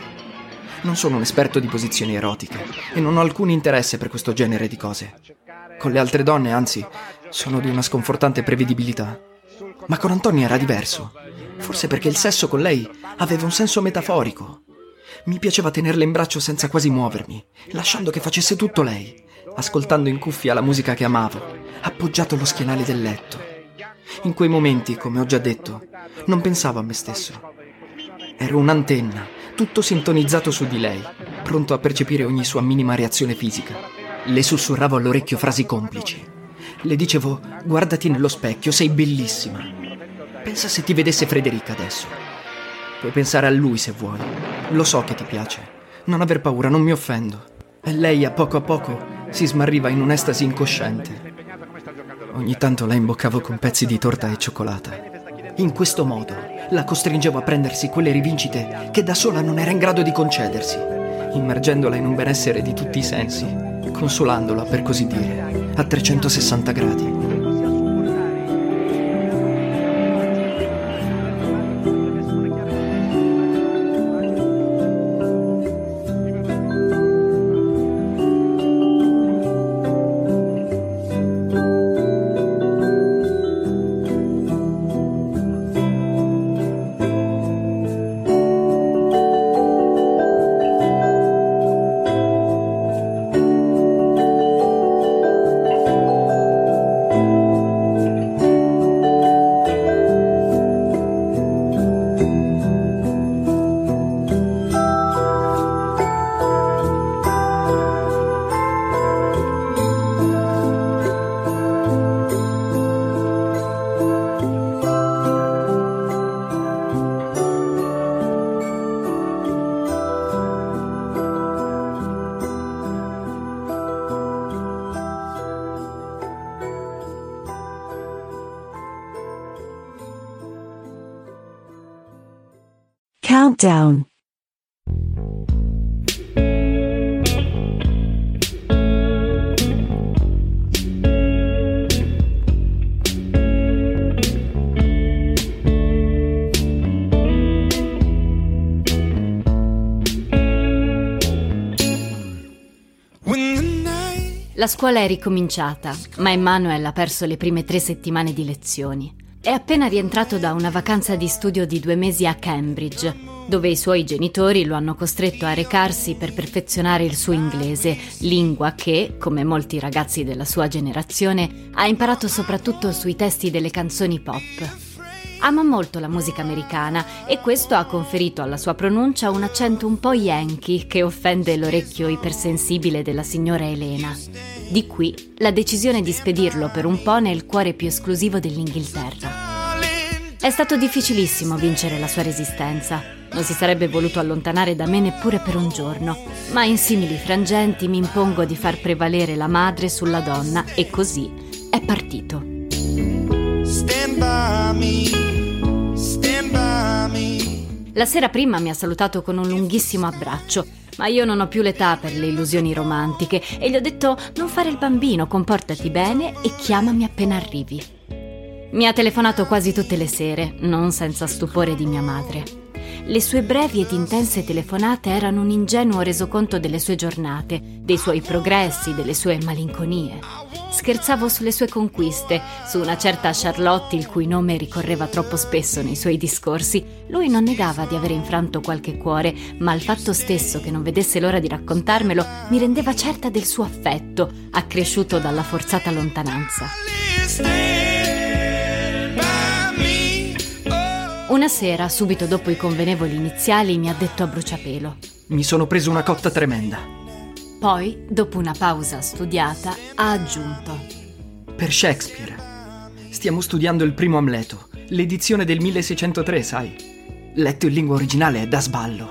Non sono un esperto di posizioni erotiche e non ho alcun interesse per questo genere di cose. Con le altre donne, anzi, sono di una sconfortante prevedibilità. Ma con Antonia era diverso. Forse perché il sesso con lei aveva un senso metaforico. Mi piaceva tenerla in braccio senza quasi muovermi, lasciando che facesse tutto lei, ascoltando in cuffia la musica che amavo, appoggiato allo schienale del letto. In quei momenti, come ho già detto, non pensavo a me stesso. Ero un'antenna, tutto sintonizzato su di lei, pronto a percepire ogni sua minima reazione fisica. Le sussurravo all'orecchio frasi complici. Le dicevo, guardati nello specchio, sei bellissima. Pensa se ti vedesse Frederica adesso. Puoi pensare a lui se vuoi. Lo so che ti piace. Non aver paura, non mi offendo. E lei a poco a poco si smarriva in un'estasi incosciente. Ogni tanto la imboccavo con pezzi di torta e cioccolata. In questo modo la costringevo a prendersi quelle rivincite che da sola non era in grado di concedersi, immergendola in un benessere di tutti i sensi, consolandola, per così dire, a 360 gradi. La scuola è ricominciata, ma Emmanuel ha perso le prime tre settimane di lezioni. È appena rientrato da una vacanza di studio di due mesi a Cambridge, dove i suoi genitori lo hanno costretto a recarsi per perfezionare il suo inglese, lingua che, come molti ragazzi della sua generazione, ha imparato soprattutto sui testi delle canzoni pop. Ama molto la musica americana e questo ha conferito alla sua pronuncia un accento un po' yankee che offende l'orecchio ipersensibile della signora Elena. Di qui la decisione di spedirlo per un po' nel cuore più esclusivo dell'Inghilterra. È stato difficilissimo vincere la sua resistenza. Non si sarebbe voluto allontanare da me neppure per un giorno, ma in simili frangenti mi impongo di far prevalere la madre sulla donna e così è partito. Stand by me. La sera prima mi ha salutato con un lunghissimo abbraccio, ma io non ho più l'età per le illusioni romantiche e gli ho detto non fare il bambino, comportati bene e chiamami appena arrivi. Mi ha telefonato quasi tutte le sere, non senza stupore di mia madre. Le sue brevi ed intense telefonate erano un ingenuo resoconto delle sue giornate, dei suoi progressi, delle sue malinconie. Scherzavo sulle sue conquiste, su una certa Charlotte il cui nome ricorreva troppo spesso nei suoi discorsi. Lui non negava di aver infranto qualche cuore, ma il fatto stesso che non vedesse l'ora di raccontarmelo mi rendeva certa del suo affetto, accresciuto dalla forzata lontananza. Una sera, subito dopo i convenevoli iniziali, mi ha detto a bruciapelo. Mi sono preso una cotta tremenda. Poi, dopo una pausa studiata, ha aggiunto. Per Shakespeare. Stiamo studiando il primo Amleto, l'edizione del 1603, sai. Letto in lingua originale è da sballo.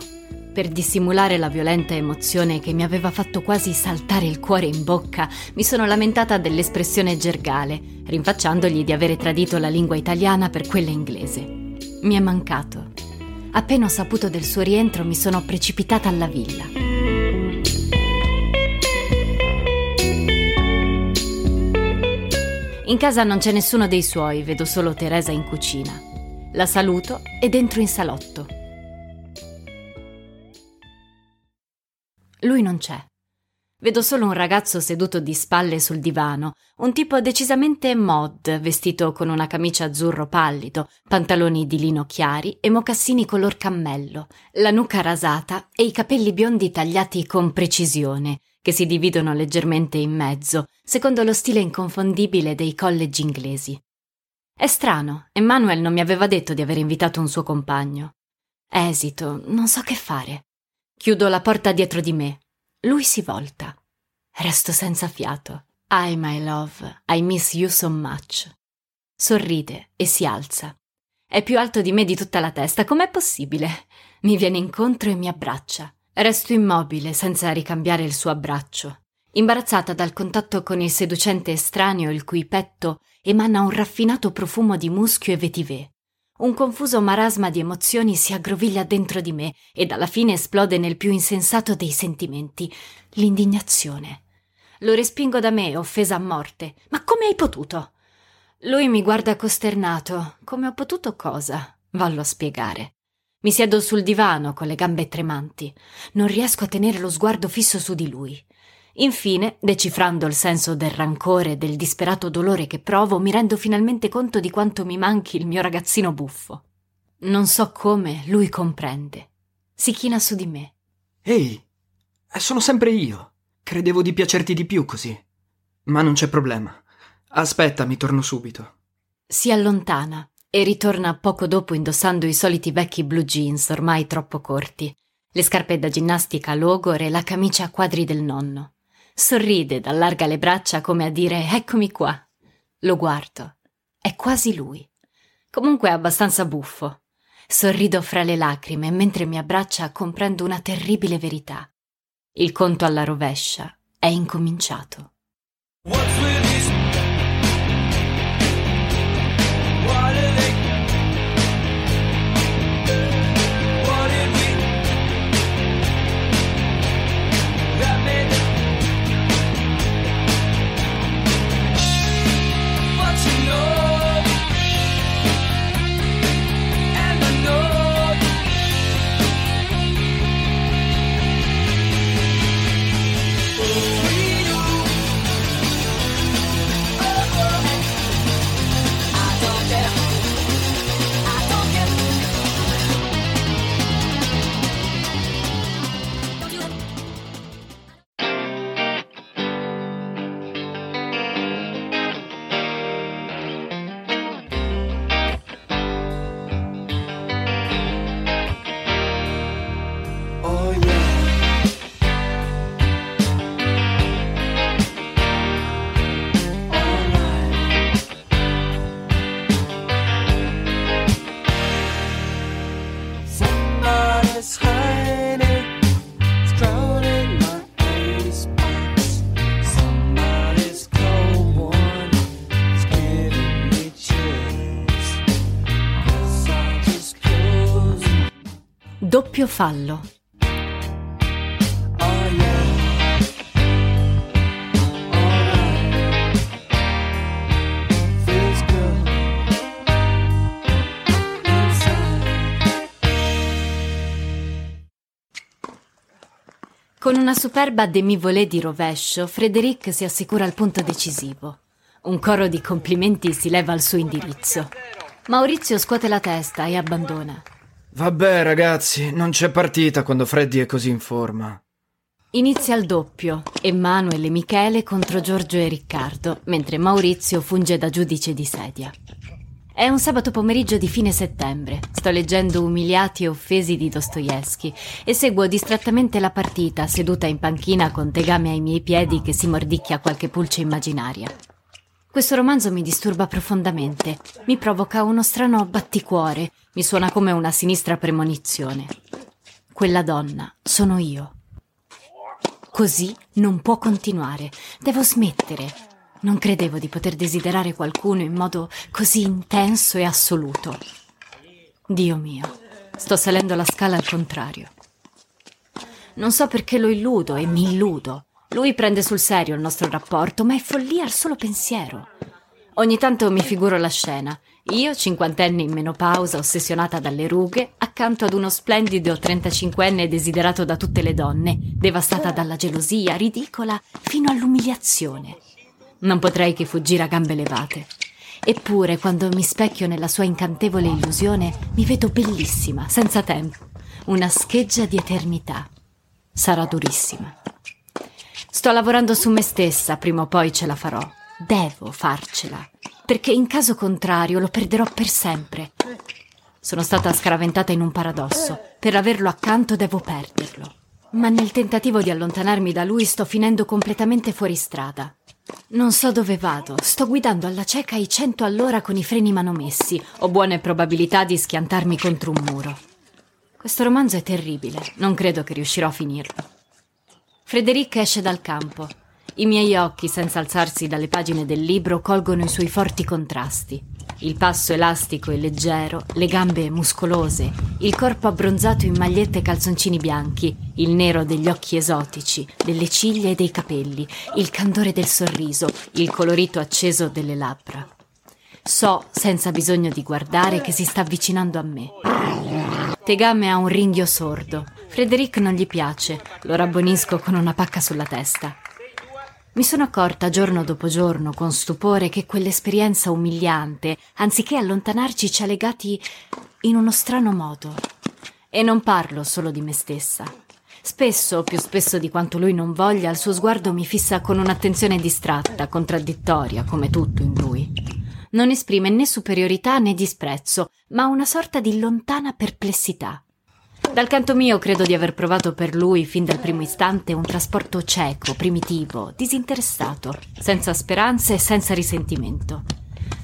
Per dissimulare la violenta emozione che mi aveva fatto quasi saltare il cuore in bocca, mi sono lamentata dell'espressione gergale, rinfacciandogli di avere tradito la lingua italiana per quella inglese. Mi è mancato. Appena ho saputo del suo rientro mi sono precipitata alla villa. In casa non c'è nessuno dei suoi, vedo solo Teresa in cucina. La saluto e dentro in salotto. Lui non c'è. Vedo solo un ragazzo seduto di spalle sul divano, un tipo decisamente mod, vestito con una camicia azzurro pallido, pantaloni di lino chiari e mocassini color cammello, la nuca rasata e i capelli biondi tagliati con precisione, che si dividono leggermente in mezzo, secondo lo stile inconfondibile dei college inglesi. È strano, Emmanuel non mi aveva detto di aver invitato un suo compagno. Esito, non so che fare. Chiudo la porta dietro di me lui si volta. Resto senza fiato. I, my love, I miss you so much. Sorride e si alza. È più alto di me di tutta la testa, com'è possibile? Mi viene incontro e mi abbraccia. Resto immobile, senza ricambiare il suo abbraccio, imbarazzata dal contatto con il seducente estraneo il cui petto emana un raffinato profumo di muschio e vetiver. Un confuso marasma di emozioni si aggroviglia dentro di me ed alla fine esplode nel più insensato dei sentimenti, l'indignazione. Lo respingo da me, offesa a morte. Ma come hai potuto? Lui mi guarda costernato. Come ho potuto cosa? Vallo a spiegare. Mi siedo sul divano con le gambe tremanti. Non riesco a tenere lo sguardo fisso su di lui. Infine, decifrando il senso del rancore e del disperato dolore che provo, mi rendo finalmente conto di quanto mi manchi il mio ragazzino buffo. Non so come lui comprende. Si china su di me. Ehi, sono sempre io. Credevo di piacerti di più così. Ma non c'è problema. Aspetta, mi torno subito. Si allontana e ritorna poco dopo indossando i soliti vecchi blue jeans ormai troppo corti, le scarpe da ginnastica logore e la camicia a quadri del nonno. Sorride ed allarga le braccia come a dire eccomi qua. Lo guardo. È quasi lui. Comunque è abbastanza buffo. Sorrido fra le lacrime e mentre mi abbraccia comprendo una terribile verità. Il conto alla rovescia è incominciato. doppio fallo. Con una superba demi-volée di rovescio, Frédéric si assicura il punto decisivo. Un coro di complimenti si leva al suo indirizzo. Maurizio scuote la testa e abbandona. Vabbè, ragazzi, non c'è partita quando Freddy è così in forma. Inizia il doppio, Emanuele e Michele contro Giorgio e Riccardo, mentre Maurizio funge da giudice di sedia. È un sabato pomeriggio di fine settembre. Sto leggendo Umiliati e offesi di Dostoevsky e seguo distrattamente la partita seduta in panchina con tegame ai miei piedi che si mordicchia qualche pulce immaginaria. Questo romanzo mi disturba profondamente, mi provoca uno strano batticuore, mi suona come una sinistra premonizione. Quella donna sono io. Così non può continuare, devo smettere. Non credevo di poter desiderare qualcuno in modo così intenso e assoluto. Dio mio, sto salendo la scala al contrario. Non so perché lo illudo e mi illudo. Lui prende sul serio il nostro rapporto, ma è follia al solo pensiero. Ogni tanto mi figuro la scena. Io, cinquantenne in menopausa, ossessionata dalle rughe, accanto ad uno splendido trentacinquenne desiderato da tutte le donne, devastata dalla gelosia, ridicola fino all'umiliazione. Non potrei che fuggire a gambe levate. Eppure, quando mi specchio nella sua incantevole illusione, mi vedo bellissima, senza tempo, una scheggia di eternità. Sarà durissima. Sto lavorando su me stessa, prima o poi ce la farò. Devo farcela, perché in caso contrario lo perderò per sempre. Sono stata scaraventata in un paradosso. Per averlo accanto devo perderlo. Ma nel tentativo di allontanarmi da lui sto finendo completamente fuori strada. Non so dove vado, sto guidando alla cieca i cento all'ora con i freni manomessi, ho buone probabilità di schiantarmi contro un muro. Questo romanzo è terribile, non credo che riuscirò a finirlo. Frederic esce dal campo. I miei occhi, senza alzarsi dalle pagine del libro, colgono i suoi forti contrasti. Il passo elastico e leggero, le gambe muscolose, il corpo abbronzato in magliette e calzoncini bianchi, il nero degli occhi esotici, delle ciglia e dei capelli, il candore del sorriso, il colorito acceso delle labbra. So, senza bisogno di guardare, che si sta avvicinando a me. Tegame ha un ringhio sordo. Frederic non gli piace, lo rabbonisco con una pacca sulla testa. Mi sono accorta giorno dopo giorno con stupore che quell'esperienza umiliante, anziché allontanarci, ci ha legati in uno strano modo. E non parlo solo di me stessa. Spesso, più spesso di quanto lui non voglia, il suo sguardo mi fissa con un'attenzione distratta, contraddittoria, come tutto in lui. Non esprime né superiorità né disprezzo, ma una sorta di lontana perplessità. Dal canto mio credo di aver provato per lui fin dal primo istante un trasporto cieco, primitivo, disinteressato, senza speranze e senza risentimento.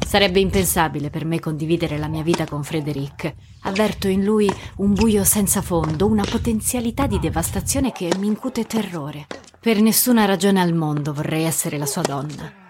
Sarebbe impensabile per me condividere la mia vita con Frederic. Avverto in lui un buio senza fondo, una potenzialità di devastazione che mi incute terrore. Per nessuna ragione al mondo vorrei essere la sua donna.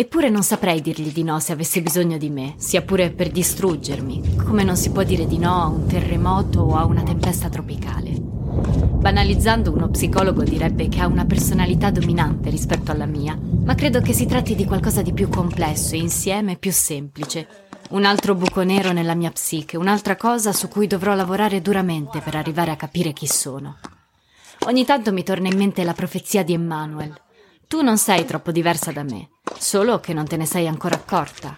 Eppure non saprei dirgli di no se avesse bisogno di me, sia pure per distruggermi, come non si può dire di no a un terremoto o a una tempesta tropicale. Banalizzando, uno psicologo direbbe che ha una personalità dominante rispetto alla mia, ma credo che si tratti di qualcosa di più complesso e insieme più semplice. Un altro buco nero nella mia psiche, un'altra cosa su cui dovrò lavorare duramente per arrivare a capire chi sono. Ogni tanto mi torna in mente la profezia di Emmanuel. Tu non sei troppo diversa da me, solo che non te ne sei ancora accorta.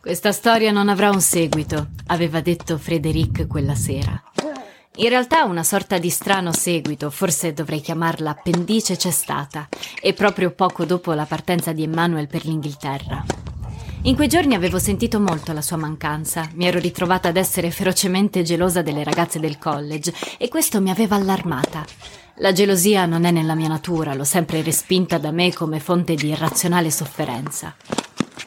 Questa storia non avrà un seguito, aveva detto Frederic quella sera. In realtà una sorta di strano seguito, forse dovrei chiamarla appendice c'è stata, e proprio poco dopo la partenza di Emmanuel per l'Inghilterra. In quei giorni avevo sentito molto la sua mancanza, mi ero ritrovata ad essere ferocemente gelosa delle ragazze del college e questo mi aveva allarmata. La gelosia non è nella mia natura, l'ho sempre respinta da me come fonte di irrazionale sofferenza.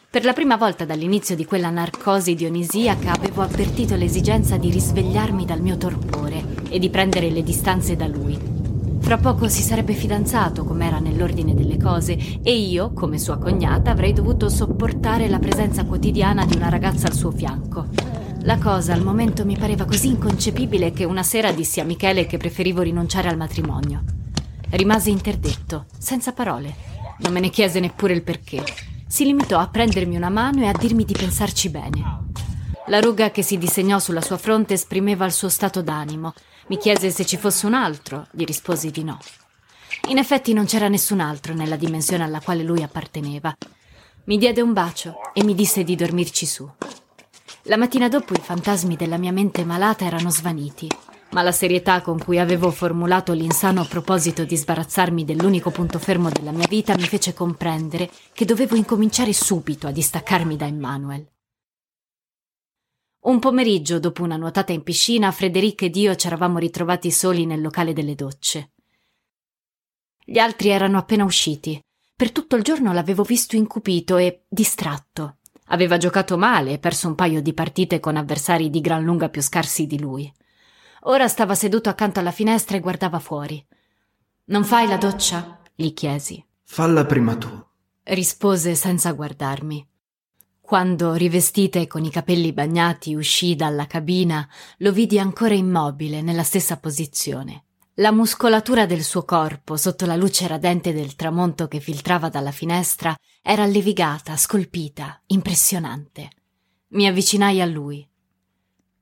Per la prima volta dall'inizio di quella narcosi dionisiaca avevo avvertito l'esigenza di risvegliarmi dal mio torpore e di prendere le distanze da lui. Fra poco si sarebbe fidanzato, come era nell'ordine delle cose, e io, come sua cognata, avrei dovuto sopportare la presenza quotidiana di una ragazza al suo fianco. La cosa al momento mi pareva così inconcepibile che una sera dissi a Michele che preferivo rinunciare al matrimonio. Rimase interdetto, senza parole. Non me ne chiese neppure il perché. Si limitò a prendermi una mano e a dirmi di pensarci bene. La ruga che si disegnò sulla sua fronte esprimeva il suo stato d'animo. Mi chiese se ci fosse un altro, gli risposi di no. In effetti non c'era nessun altro nella dimensione alla quale lui apparteneva. Mi diede un bacio e mi disse di dormirci su. La mattina dopo i fantasmi della mia mente malata erano svaniti, ma la serietà con cui avevo formulato l'insano proposito di sbarazzarmi dell'unico punto fermo della mia vita mi fece comprendere che dovevo incominciare subito a distaccarmi da Emmanuel. Un pomeriggio, dopo una nuotata in piscina, Frederica ed io ci eravamo ritrovati soli nel locale delle docce. Gli altri erano appena usciti. Per tutto il giorno l'avevo visto incupito e distratto. Aveva giocato male e perso un paio di partite con avversari di gran lunga più scarsi di lui. Ora stava seduto accanto alla finestra e guardava fuori. Non fai la doccia? gli chiesi. Falla prima tu. Rispose senza guardarmi. Quando, rivestita e con i capelli bagnati, uscì dalla cabina, lo vidi ancora immobile, nella stessa posizione. La muscolatura del suo corpo, sotto la luce radente del tramonto che filtrava dalla finestra, era levigata, scolpita, impressionante. Mi avvicinai a lui.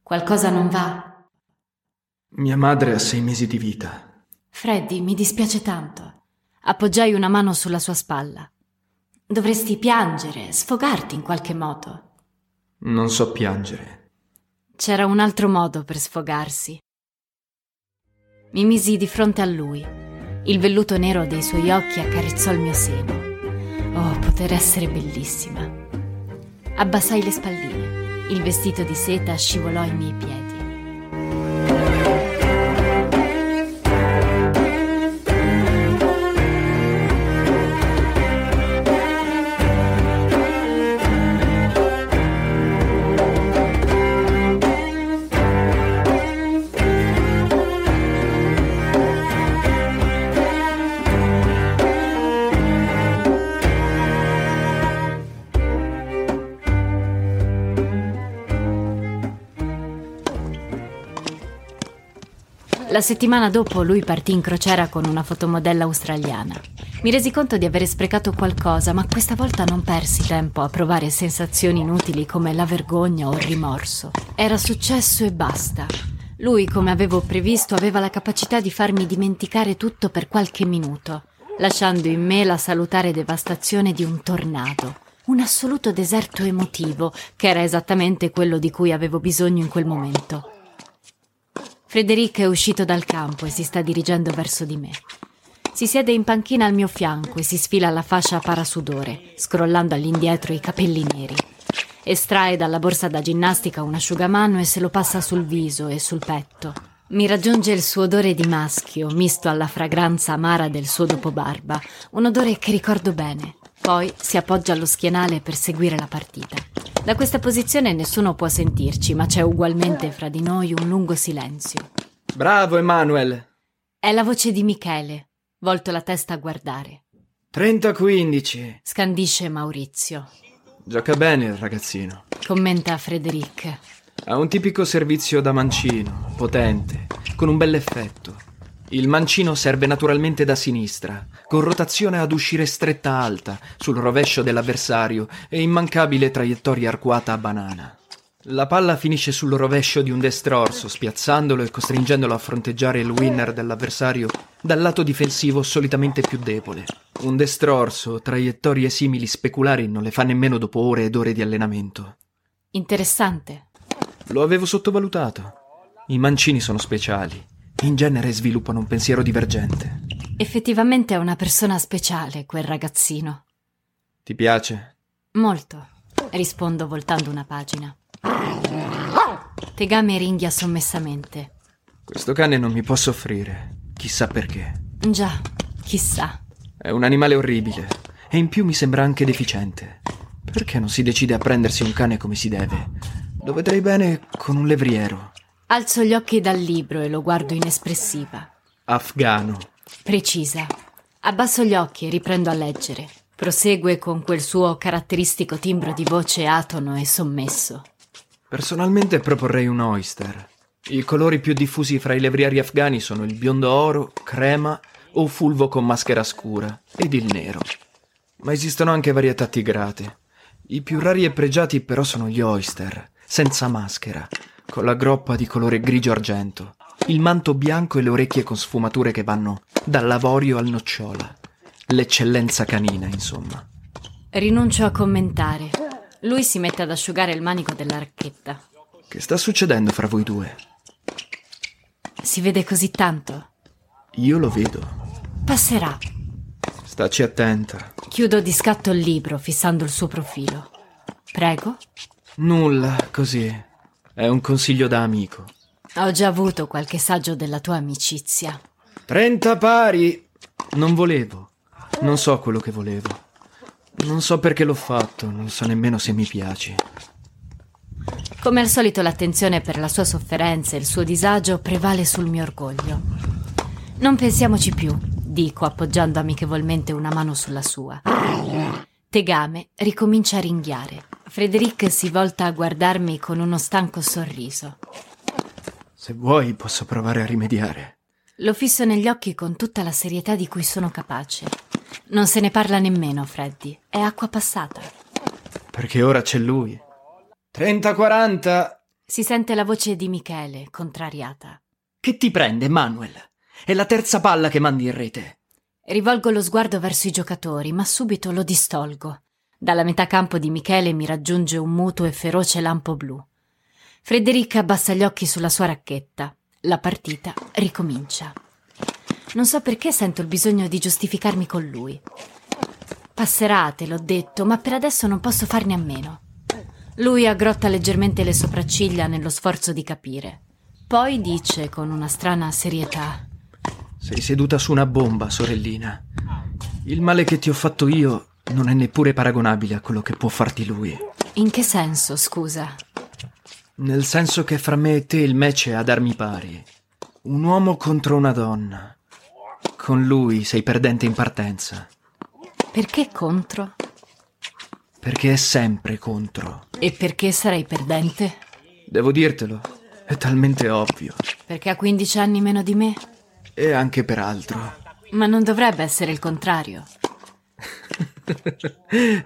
Qualcosa non va? Mia madre ha sei mesi di vita. Freddy, mi dispiace tanto. Appoggiai una mano sulla sua spalla. Dovresti piangere, sfogarti in qualche modo. Non so piangere. C'era un altro modo per sfogarsi. Mi misi di fronte a lui. Il velluto nero dei suoi occhi accarezzò il mio seno. Oh, poter essere bellissima. Abbassai le spalline. Il vestito di seta scivolò ai miei piedi. La settimana dopo lui partì in crociera con una fotomodella australiana. Mi resi conto di avere sprecato qualcosa, ma questa volta non persi tempo a provare sensazioni inutili come la vergogna o il rimorso. Era successo e basta. Lui, come avevo previsto, aveva la capacità di farmi dimenticare tutto per qualche minuto, lasciando in me la salutare devastazione di un tornado. Un assoluto deserto emotivo, che era esattamente quello di cui avevo bisogno in quel momento. Frederic è uscito dal campo e si sta dirigendo verso di me. Si siede in panchina al mio fianco e si sfila la fascia parasudore, scrollando all'indietro i capelli neri. Estrae dalla borsa da ginnastica un asciugamano e se lo passa sul viso e sul petto. Mi raggiunge il suo odore di maschio, misto alla fragranza amara del suo dopobarba, un odore che ricordo bene. Poi si appoggia allo schienale per seguire la partita. Da questa posizione nessuno può sentirci, ma c'è ugualmente fra di noi un lungo silenzio. Bravo, Emanuel! È la voce di Michele, volto la testa a guardare. 30-15. Scandisce Maurizio. Gioca bene il ragazzino. Commenta Frederic. Ha un tipico servizio da mancino, potente, con un bel effetto. Il mancino serve naturalmente da sinistra, con rotazione ad uscire stretta alta, sul rovescio dell'avversario e immancabile traiettoria arcuata a banana. La palla finisce sul rovescio di un destrorso, spiazzandolo e costringendolo a fronteggiare il winner dell'avversario dal lato difensivo solitamente più debole. Un destrorso, traiettorie simili speculari non le fa nemmeno dopo ore ed ore di allenamento. Interessante. Lo avevo sottovalutato. I mancini sono speciali in genere sviluppano un pensiero divergente. Effettivamente è una persona speciale, quel ragazzino. Ti piace? Molto, rispondo voltando una pagina. Tegame ringhia sommessamente. Questo cane non mi può soffrire. Chissà perché. Già, chissà. È un animale orribile. E in più mi sembra anche deficiente. Perché non si decide a prendersi un cane come si deve? Lo vedrei bene con un levriero. Alzo gli occhi dal libro e lo guardo inespressiva. Afgano. Precisa. Abbasso gli occhi e riprendo a leggere. Prosegue con quel suo caratteristico timbro di voce atono e sommesso. Personalmente proporrei un oyster. I colori più diffusi fra i levrieri afghani sono il biondo oro, crema o fulvo con maschera scura ed il nero. Ma esistono anche varietà tigrate. I più rari e pregiati però sono gli oyster, senza maschera, con la groppa di colore grigio argento, il manto bianco e le orecchie con sfumature che vanno dall'avorio al nocciola. L'eccellenza canina, insomma. Rinuncio a commentare. Lui si mette ad asciugare il manico della racchetta. Che sta succedendo fra voi due? Si vede così tanto. Io lo vedo. Passerà. Staci attenta. Chiudo di scatto il libro, fissando il suo profilo. Prego? Nulla, così. È un consiglio da amico. Ho già avuto qualche saggio della tua amicizia. Trenta pari! Non volevo. Non so quello che volevo. Non so perché l'ho fatto, non so nemmeno se mi piaci. Come al solito l'attenzione per la sua sofferenza e il suo disagio prevale sul mio orgoglio. Non pensiamoci più, dico appoggiando amichevolmente una mano sulla sua. Tegame ricomincia a ringhiare. Frederic si volta a guardarmi con uno stanco sorriso. Se vuoi posso provare a rimediare. Lo fisso negli occhi con tutta la serietà di cui sono capace. Non se ne parla nemmeno, Freddy. È acqua passata. Perché ora c'è lui. 30-40. Si sente la voce di Michele, contrariata. Che ti prende, Manuel? È la terza palla che mandi in rete. Rivolgo lo sguardo verso i giocatori, ma subito lo distolgo. Dalla metà campo di Michele mi raggiunge un muto e feroce lampo blu. Frederica abbassa gli occhi sulla sua racchetta. La partita ricomincia. Non so perché sento il bisogno di giustificarmi con lui. Passerà, te l'ho detto, ma per adesso non posso farne a meno. Lui aggrotta leggermente le sopracciglia nello sforzo di capire. Poi dice con una strana serietà: Sei seduta su una bomba, sorellina. Il male che ti ho fatto io non è neppure paragonabile a quello che può farti lui. In che senso, scusa? Nel senso che fra me e te il match è a darmi pari. Un uomo contro una donna. Con lui sei perdente in partenza. Perché contro? Perché è sempre contro. E perché sarei perdente? Devo dirtelo, è talmente ovvio. Perché ha 15 anni meno di me? E anche per altro. Ma non dovrebbe essere il contrario.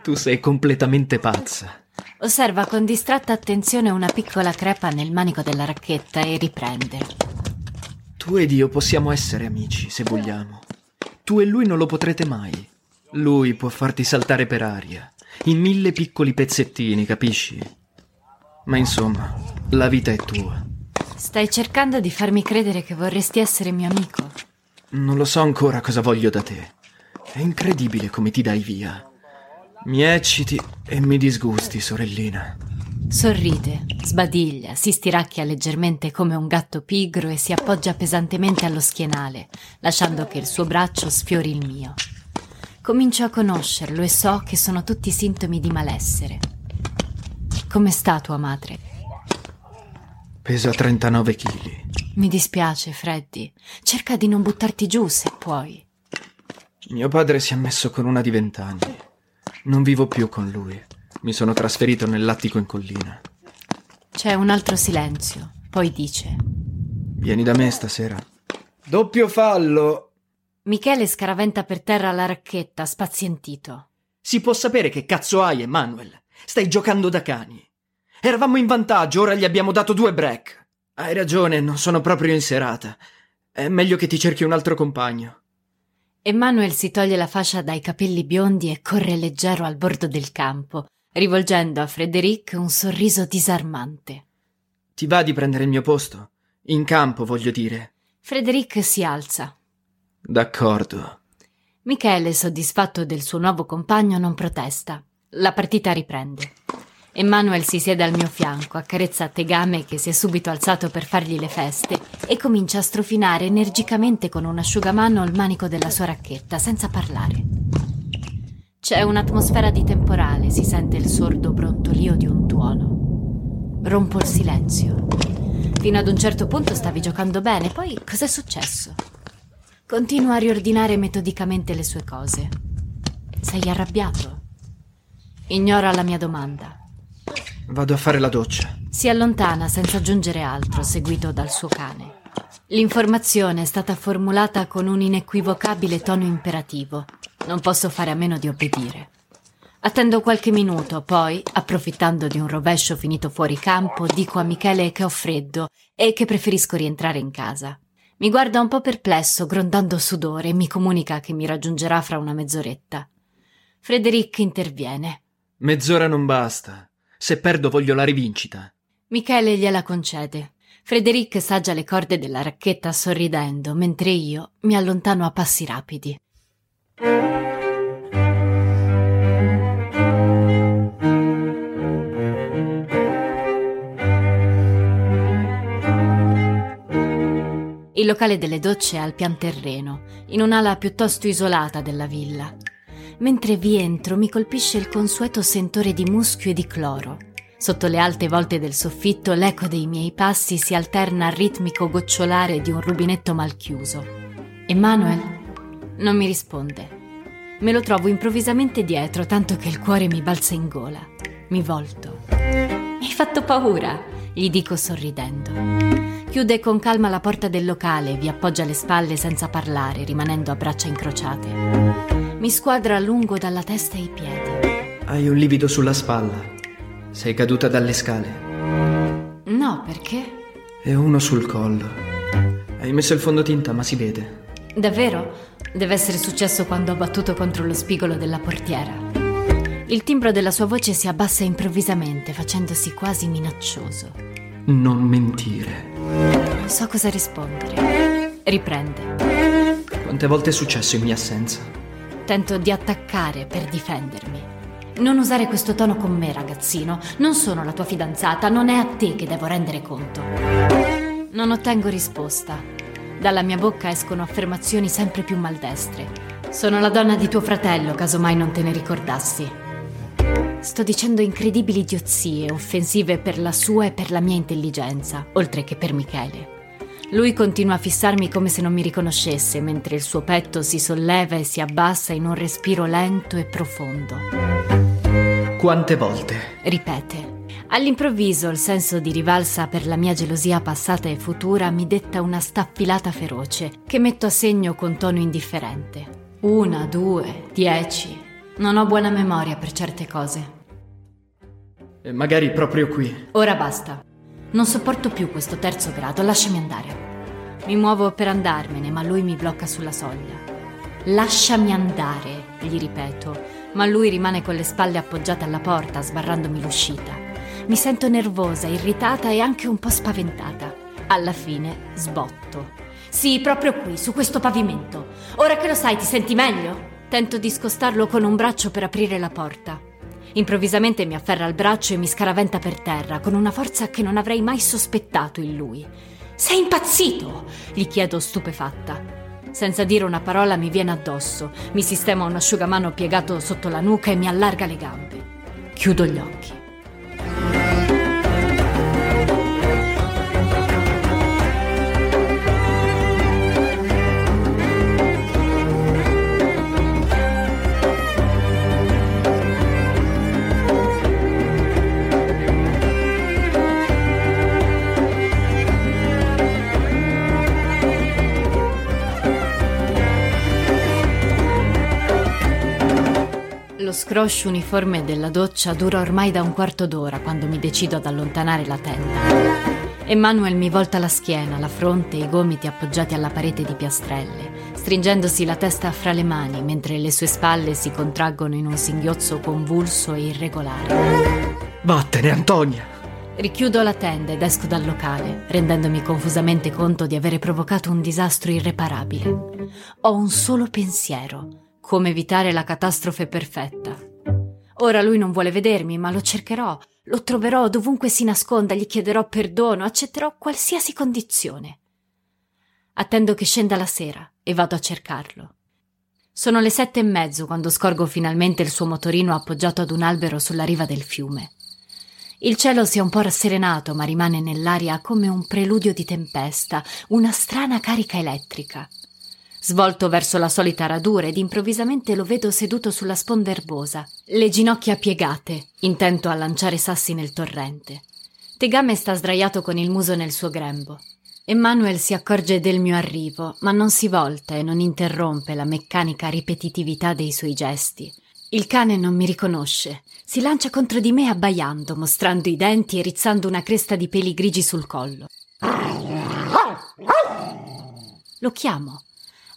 Tu sei completamente pazza. Osserva con distratta attenzione una piccola crepa nel manico della racchetta e riprende. Tu ed io possiamo essere amici, se vogliamo. Tu e lui non lo potrete mai. Lui può farti saltare per aria, in mille piccoli pezzettini, capisci? Ma insomma, la vita è tua. Stai cercando di farmi credere che vorresti essere mio amico? Non lo so ancora cosa voglio da te. È incredibile come ti dai via. Mi ecciti e mi disgusti, sorellina. Sorride, sbadiglia, si stiracchia leggermente come un gatto pigro e si appoggia pesantemente allo schienale, lasciando che il suo braccio sfiori il mio. Comincio a conoscerlo e so che sono tutti sintomi di malessere. Come sta tua madre? Pesa 39 kg. Mi dispiace, Freddy. Cerca di non buttarti giù se puoi. Mio padre si è messo con una di vent'anni. Non vivo più con lui. Mi sono trasferito nell'attico in collina. C'è un altro silenzio. Poi dice: Vieni da me stasera. Doppio fallo! Michele scaraventa per terra la racchetta, spazientito. Si può sapere che cazzo hai, Emanuel? Stai giocando da cani. Eravamo in vantaggio, ora gli abbiamo dato due break. Hai ragione, non sono proprio in serata. È meglio che ti cerchi un altro compagno. Emanuel si toglie la fascia dai capelli biondi e corre leggero al bordo del campo, rivolgendo a Frederic un sorriso disarmante. Ti va di prendere il mio posto? In campo, voglio dire. Frederic si alza. D'accordo. Michele, soddisfatto del suo nuovo compagno, non protesta. La partita riprende. Emanuel si siede al mio fianco, accarezza Tegame che si è subito alzato per fargli le feste e comincia a strofinare energicamente con un asciugamano il manico della sua racchetta, senza parlare. C'è un'atmosfera di temporale, si sente il sordo brontolio di un tuono. Rompo il silenzio. Fino ad un certo punto stavi giocando bene, poi cos'è successo? Continua a riordinare metodicamente le sue cose. Sei arrabbiato? Ignora la mia domanda. Vado a fare la doccia. Si allontana senza aggiungere altro, seguito dal suo cane. L'informazione è stata formulata con un inequivocabile tono imperativo. Non posso fare a meno di obbedire. Attendo qualche minuto, poi, approfittando di un rovescio finito fuori campo, dico a Michele che ho freddo e che preferisco rientrare in casa. Mi guarda un po' perplesso, grondando sudore, e mi comunica che mi raggiungerà fra una mezz'oretta. Frederic interviene. Mezz'ora non basta. Se perdo voglio la rivincita. Michele gliela concede. Frederic saggia le corde della racchetta sorridendo, mentre io mi allontano a passi rapidi. Il locale delle docce è al pian terreno, in un'ala piuttosto isolata della villa. Mentre vi entro mi colpisce il consueto sentore di muschio e di cloro. Sotto le alte volte del soffitto l'eco dei miei passi si alterna al ritmico gocciolare di un rubinetto mal chiuso. Emanuel non mi risponde. Me lo trovo improvvisamente dietro, tanto che il cuore mi balza in gola. Mi volto. Mi hai fatto paura, gli dico sorridendo. Chiude con calma la porta del locale e vi appoggia le spalle senza parlare, rimanendo a braccia incrociate. Mi squadra a lungo dalla testa ai piedi. Hai un livido sulla spalla. Sei caduta dalle scale. No, perché? E uno sul collo. Hai messo il fondotinta, ma si vede. Davvero? Deve essere successo quando ho battuto contro lo spigolo della portiera. Il timbro della sua voce si abbassa improvvisamente, facendosi quasi minaccioso. Non mentire. Non so cosa rispondere. Riprende. Quante volte è successo in mia assenza? Tento di attaccare per difendermi. Non usare questo tono con me, ragazzino. Non sono la tua fidanzata, non è a te che devo rendere conto. Non ottengo risposta. Dalla mia bocca escono affermazioni sempre più maldestre. Sono la donna di tuo fratello, casomai non te ne ricordassi. Sto dicendo incredibili idiozie, offensive per la sua e per la mia intelligenza, oltre che per Michele. Lui continua a fissarmi come se non mi riconoscesse, mentre il suo petto si solleva e si abbassa in un respiro lento e profondo. Quante volte? Ripete. All'improvviso il senso di rivalsa per la mia gelosia passata e futura mi detta una staffilata feroce, che metto a segno con tono indifferente. Una, due, dieci. Non ho buona memoria per certe cose. E magari proprio qui. Ora basta. Non sopporto più questo terzo grado, lasciami andare. Mi muovo per andarmene, ma lui mi blocca sulla soglia. Lasciami andare, gli ripeto, ma lui rimane con le spalle appoggiate alla porta, sbarrandomi l'uscita. Mi sento nervosa, irritata e anche un po' spaventata. Alla fine sbotto. Sì, proprio qui, su questo pavimento. Ora che lo sai, ti senti meglio? Tento di scostarlo con un braccio per aprire la porta. Improvvisamente mi afferra il braccio e mi scaraventa per terra con una forza che non avrei mai sospettato in lui. Sei impazzito? gli chiedo stupefatta. Senza dire una parola mi viene addosso, mi sistema un asciugamano piegato sotto la nuca e mi allarga le gambe. Chiudo gli occhi. Scroscio uniforme della doccia dura ormai da un quarto d'ora quando mi decido ad allontanare la tenda. Emanuel mi volta la schiena, la fronte e i gomiti appoggiati alla parete di piastrelle, stringendosi la testa fra le mani mentre le sue spalle si contraggono in un singhiozzo convulso e irregolare. Vattene, Antonia! Richiudo la tenda ed esco dal locale, rendendomi confusamente conto di avere provocato un disastro irreparabile. Ho un solo pensiero come evitare la catastrofe perfetta. Ora lui non vuole vedermi, ma lo cercherò, lo troverò dovunque si nasconda, gli chiederò perdono, accetterò qualsiasi condizione. Attendo che scenda la sera e vado a cercarlo. Sono le sette e mezzo quando scorgo finalmente il suo motorino appoggiato ad un albero sulla riva del fiume. Il cielo si è un po' rasserenato, ma rimane nell'aria come un preludio di tempesta, una strana carica elettrica svolto verso la solita radura ed improvvisamente lo vedo seduto sulla sponda erbosa, le ginocchia piegate, intento a lanciare sassi nel torrente. Tegame sta sdraiato con il muso nel suo grembo. Emmanuel si accorge del mio arrivo, ma non si volta e non interrompe la meccanica ripetitività dei suoi gesti. Il cane non mi riconosce. Si lancia contro di me abbaiando, mostrando i denti e rizzando una cresta di peli grigi sul collo. Lo chiamo.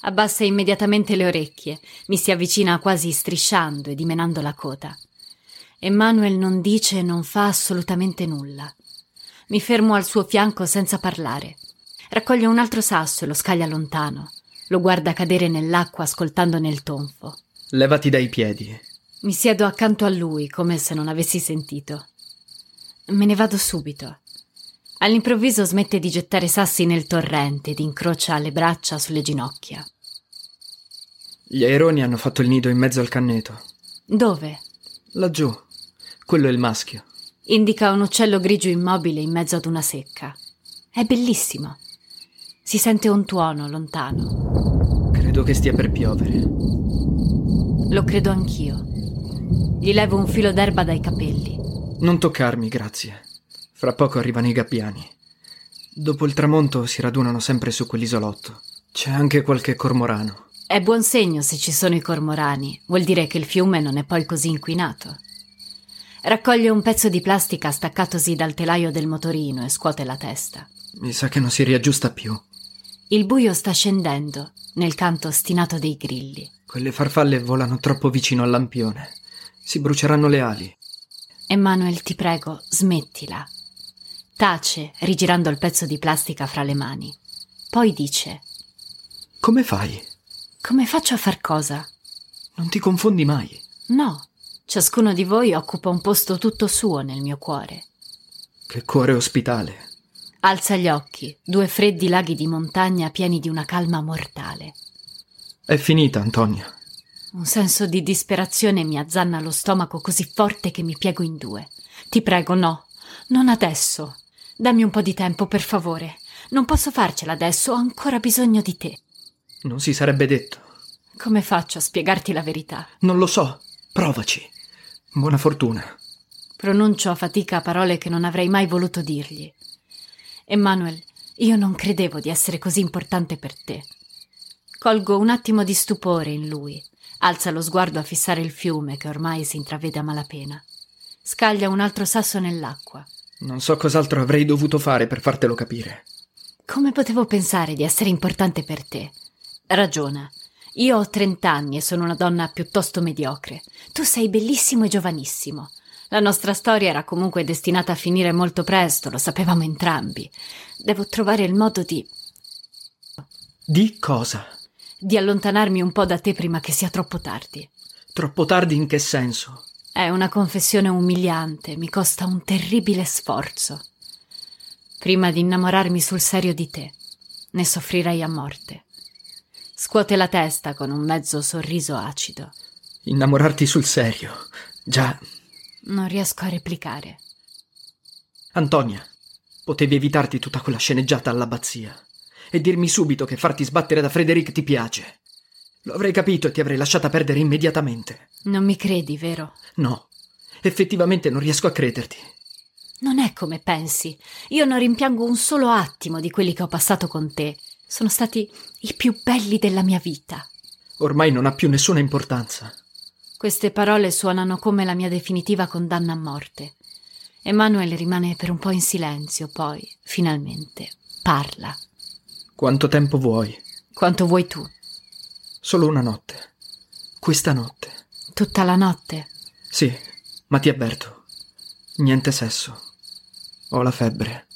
Abbassa immediatamente le orecchie, mi si avvicina quasi strisciando e dimenando la coda. Emmanuel non dice e non fa assolutamente nulla. Mi fermo al suo fianco senza parlare. Raccoglie un altro sasso e lo scaglia lontano. Lo guarda cadere nell'acqua ascoltandone il tonfo. Levati dai piedi. Mi siedo accanto a lui come se non avessi sentito. Me ne vado subito. All'improvviso smette di gettare sassi nel torrente ed incrocia le braccia sulle ginocchia. Gli aironi hanno fatto il nido in mezzo al canneto. Dove? Laggiù. Quello è il maschio. Indica un uccello grigio immobile in mezzo ad una secca. È bellissimo. Si sente un tuono lontano. Credo che stia per piovere. Lo credo anch'io. Gli levo un filo d'erba dai capelli. Non toccarmi, grazie. Fra poco arrivano i gabbiani. Dopo il tramonto si radunano sempre su quell'isolotto. C'è anche qualche cormorano. È buon segno se ci sono i cormorani. Vuol dire che il fiume non è poi così inquinato. Raccoglie un pezzo di plastica staccatosi dal telaio del motorino e scuote la testa. Mi sa che non si riaggiusta più. Il buio sta scendendo nel canto ostinato dei grilli. Quelle farfalle volano troppo vicino al lampione. Si bruceranno le ali. Emmanuel, ti prego, smettila. Tace, rigirando il pezzo di plastica fra le mani. Poi dice: Come fai? Come faccio a far cosa? Non ti confondi mai. No, Ciascuno di voi occupa un posto tutto suo nel mio cuore. Che cuore ospitale. Alza gli occhi, due freddi laghi di montagna pieni di una calma mortale. È finita, Antonia. Un senso di disperazione mi azzanna lo stomaco così forte che mi piego in due. Ti prego, no, non adesso. Dammi un po' di tempo, per favore. Non posso farcela adesso, ho ancora bisogno di te. Non si sarebbe detto. Come faccio a spiegarti la verità? Non lo so. Provaci. Buona fortuna. Pronuncio a fatica parole che non avrei mai voluto dirgli. Emmanuel, io non credevo di essere così importante per te. Colgo un attimo di stupore in lui. Alza lo sguardo a fissare il fiume che ormai si intravede a malapena. Scaglia un altro sasso nell'acqua. Non so cos'altro avrei dovuto fare per fartelo capire. Come potevo pensare di essere importante per te? Ragiona. Io ho trent'anni e sono una donna piuttosto mediocre. Tu sei bellissimo e giovanissimo. La nostra storia era comunque destinata a finire molto presto, lo sapevamo entrambi. Devo trovare il modo di. Di cosa? Di allontanarmi un po' da te prima che sia troppo tardi. Troppo tardi in che senso? È una confessione umiliante, mi costa un terribile sforzo. Prima di innamorarmi sul serio di te, ne soffrirei a morte. Scuote la testa con un mezzo sorriso acido. Innamorarti sul serio. Già. Non riesco a replicare. Antonia, potevi evitarti tutta quella sceneggiata all'abbazia e dirmi subito che farti sbattere da Frederick ti piace. Lo avrei capito e ti avrei lasciata perdere immediatamente. Non mi credi, vero? No, effettivamente non riesco a crederti. Non è come pensi. Io non rimpiango un solo attimo di quelli che ho passato con te sono stati i più belli della mia vita. Ormai non ha più nessuna importanza. Queste parole suonano come la mia definitiva condanna a morte. Emanuele rimane per un po' in silenzio, poi, finalmente, parla. Quanto tempo vuoi? Quanto vuoi tu? Solo una notte. Questa notte. Tutta la notte? Sì, ma ti avverto. Niente sesso. Ho la febbre.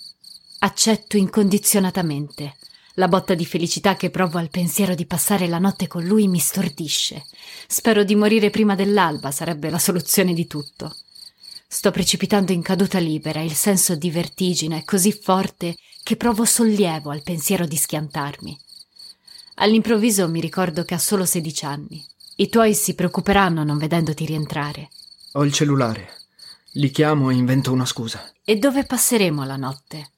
Accetto incondizionatamente. La botta di felicità che provo al pensiero di passare la notte con lui mi stordisce. Spero di morire prima dell'alba, sarebbe la soluzione di tutto. Sto precipitando in caduta libera, il senso di vertigine è così forte che provo sollievo al pensiero di schiantarmi. All'improvviso mi ricordo che ha solo sedici anni. I tuoi si preoccuperanno non vedendoti rientrare. Ho il cellulare. Li chiamo e invento una scusa. E dove passeremo la notte?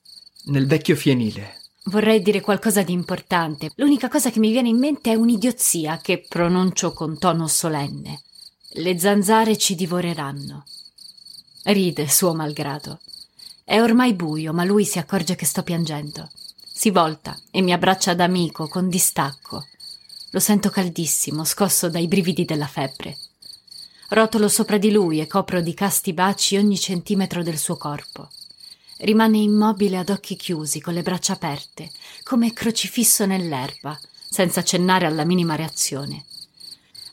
Nel vecchio fienile, Vorrei dire qualcosa di importante. L'unica cosa che mi viene in mente è un'idiozia che pronuncio con tono solenne. Le zanzare ci divoreranno. Ride, suo malgrado. È ormai buio, ma lui si accorge che sto piangendo. Si volta e mi abbraccia da amico con distacco. Lo sento caldissimo, scosso dai brividi della febbre. Rotolo sopra di lui e copro di casti baci ogni centimetro del suo corpo. Rimane immobile ad occhi chiusi, con le braccia aperte, come crocifisso nell'erba, senza accennare alla minima reazione.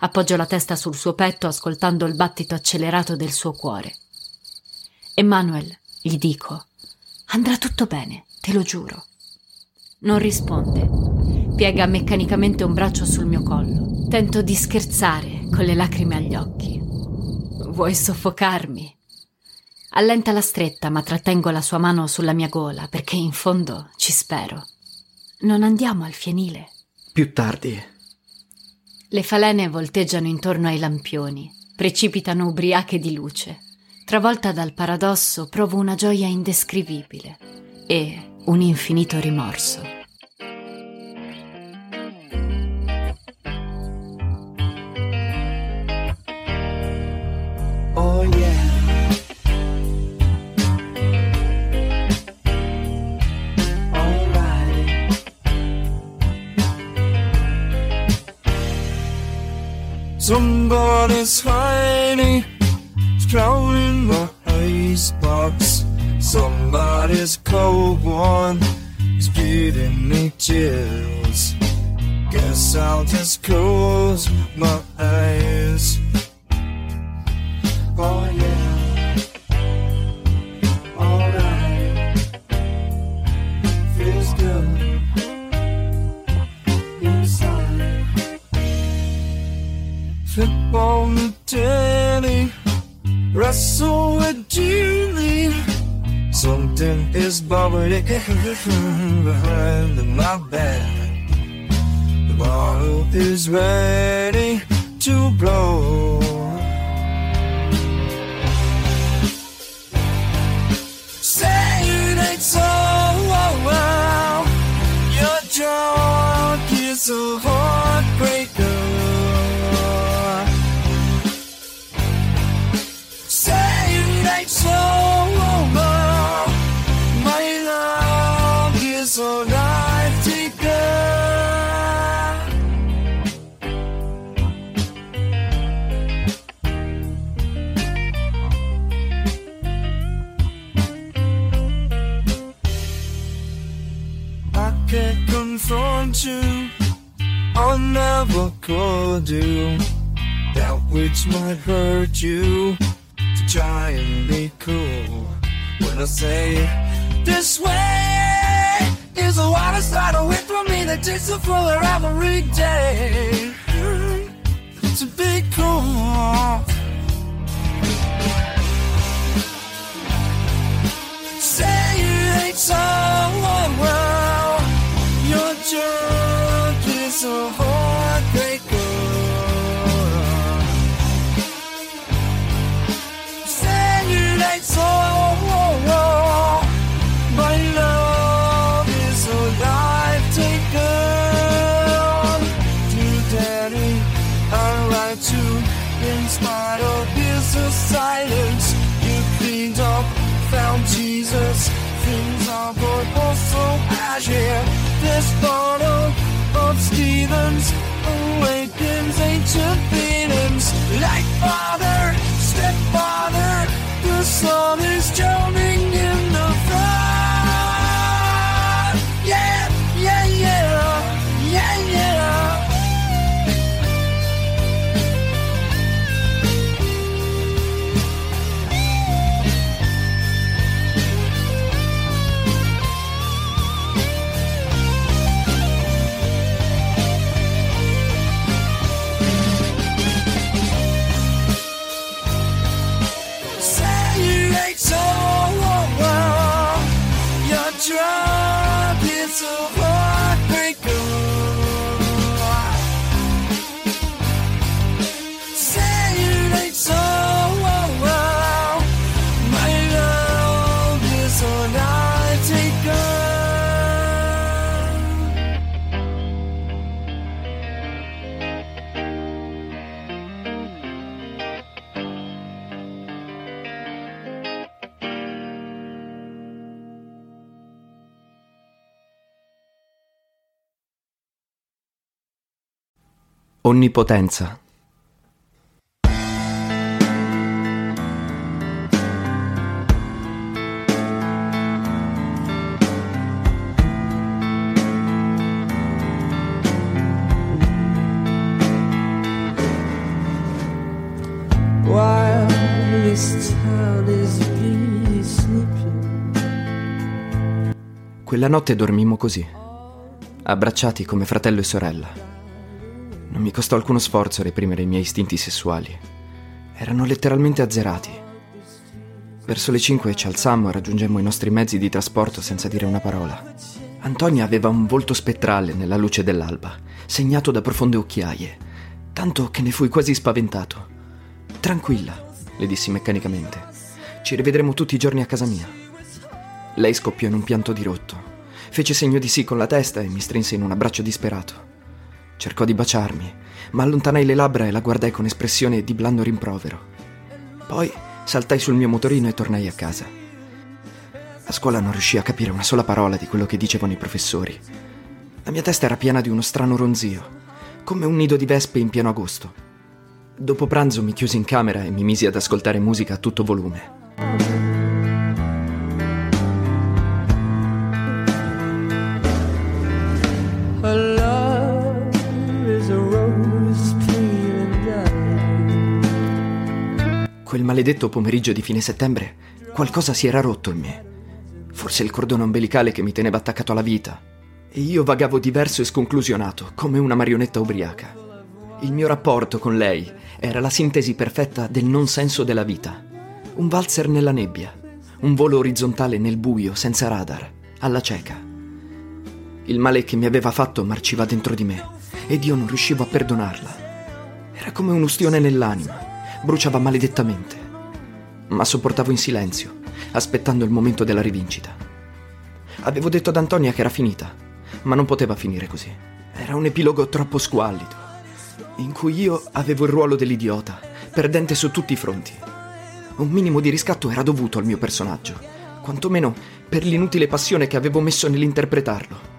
Appoggio la testa sul suo petto ascoltando il battito accelerato del suo cuore. Emanuel, gli dico, andrà tutto bene, te lo giuro. Non risponde. Piega meccanicamente un braccio sul mio collo. Tento di scherzare con le lacrime agli occhi. Vuoi soffocarmi? Allenta la stretta, ma trattengo la sua mano sulla mia gola perché in fondo ci spero. Non andiamo al fienile? Più tardi. Le falene volteggiano intorno ai lampioni, precipitano ubriache di luce. Travolta dal paradosso, provo una gioia indescrivibile e un infinito rimorso. Somebody's hiding, drowning the icebox. Somebody's cold one is giving me chills. Guess I'll just close my eyes. Oh yeah, Flip on the telly, wrestle with Julie. Something is bubbling behind my back. The bottle is ready to blow. Say it ain't so oh, well. Your drunk is a heartbreaker. Never could do that which might hurt you. To try and be cool when I say this way is the water side away from me that takes a fuller every day. To be cool. Say it ain't so well. Your jerk is a This bottle of Stevens awakens ancient feelings. Like father, stepfather, the sun is drowning in so Onnipotenza. Quella notte dormimmo così, abbracciati come fratello e sorella. Non mi costò alcuno sforzo reprimere i miei istinti sessuali. Erano letteralmente azzerati. Verso le 5 ci alzammo e raggiungemmo i nostri mezzi di trasporto senza dire una parola. Antonia aveva un volto spettrale nella luce dell'alba, segnato da profonde occhiaie, tanto che ne fui quasi spaventato. Tranquilla, le dissi meccanicamente. Ci rivedremo tutti i giorni a casa mia. Lei scoppiò in un pianto dirotto. Fece segno di sì con la testa e mi strinse in un abbraccio disperato. Cercò di baciarmi, ma allontanai le labbra e la guardai con espressione di blando rimprovero. Poi saltai sul mio motorino e tornai a casa. A scuola non riuscii a capire una sola parola di quello che dicevano i professori. La mia testa era piena di uno strano ronzio, come un nido di vespe in pieno agosto. Dopo pranzo mi chiusi in camera e mi misi ad ascoltare musica a tutto volume. Her Quel maledetto pomeriggio di fine settembre qualcosa si era rotto in me. Forse il cordone ombelicale che mi teneva attaccato alla vita. E io vagavo diverso e sconclusionato, come una marionetta ubriaca. Il mio rapporto con lei era la sintesi perfetta del non senso della vita. Un valzer nella nebbia, un volo orizzontale nel buio, senza radar, alla cieca. Il male che mi aveva fatto marciva dentro di me ed io non riuscivo a perdonarla. Era come un'ustione nell'anima, bruciava maledettamente. Ma sopportavo in silenzio, aspettando il momento della rivincita. Avevo detto ad Antonia che era finita, ma non poteva finire così. Era un epilogo troppo squallido, in cui io avevo il ruolo dell'idiota, perdente su tutti i fronti. Un minimo di riscatto era dovuto al mio personaggio, quantomeno per l'inutile passione che avevo messo nell'interpretarlo.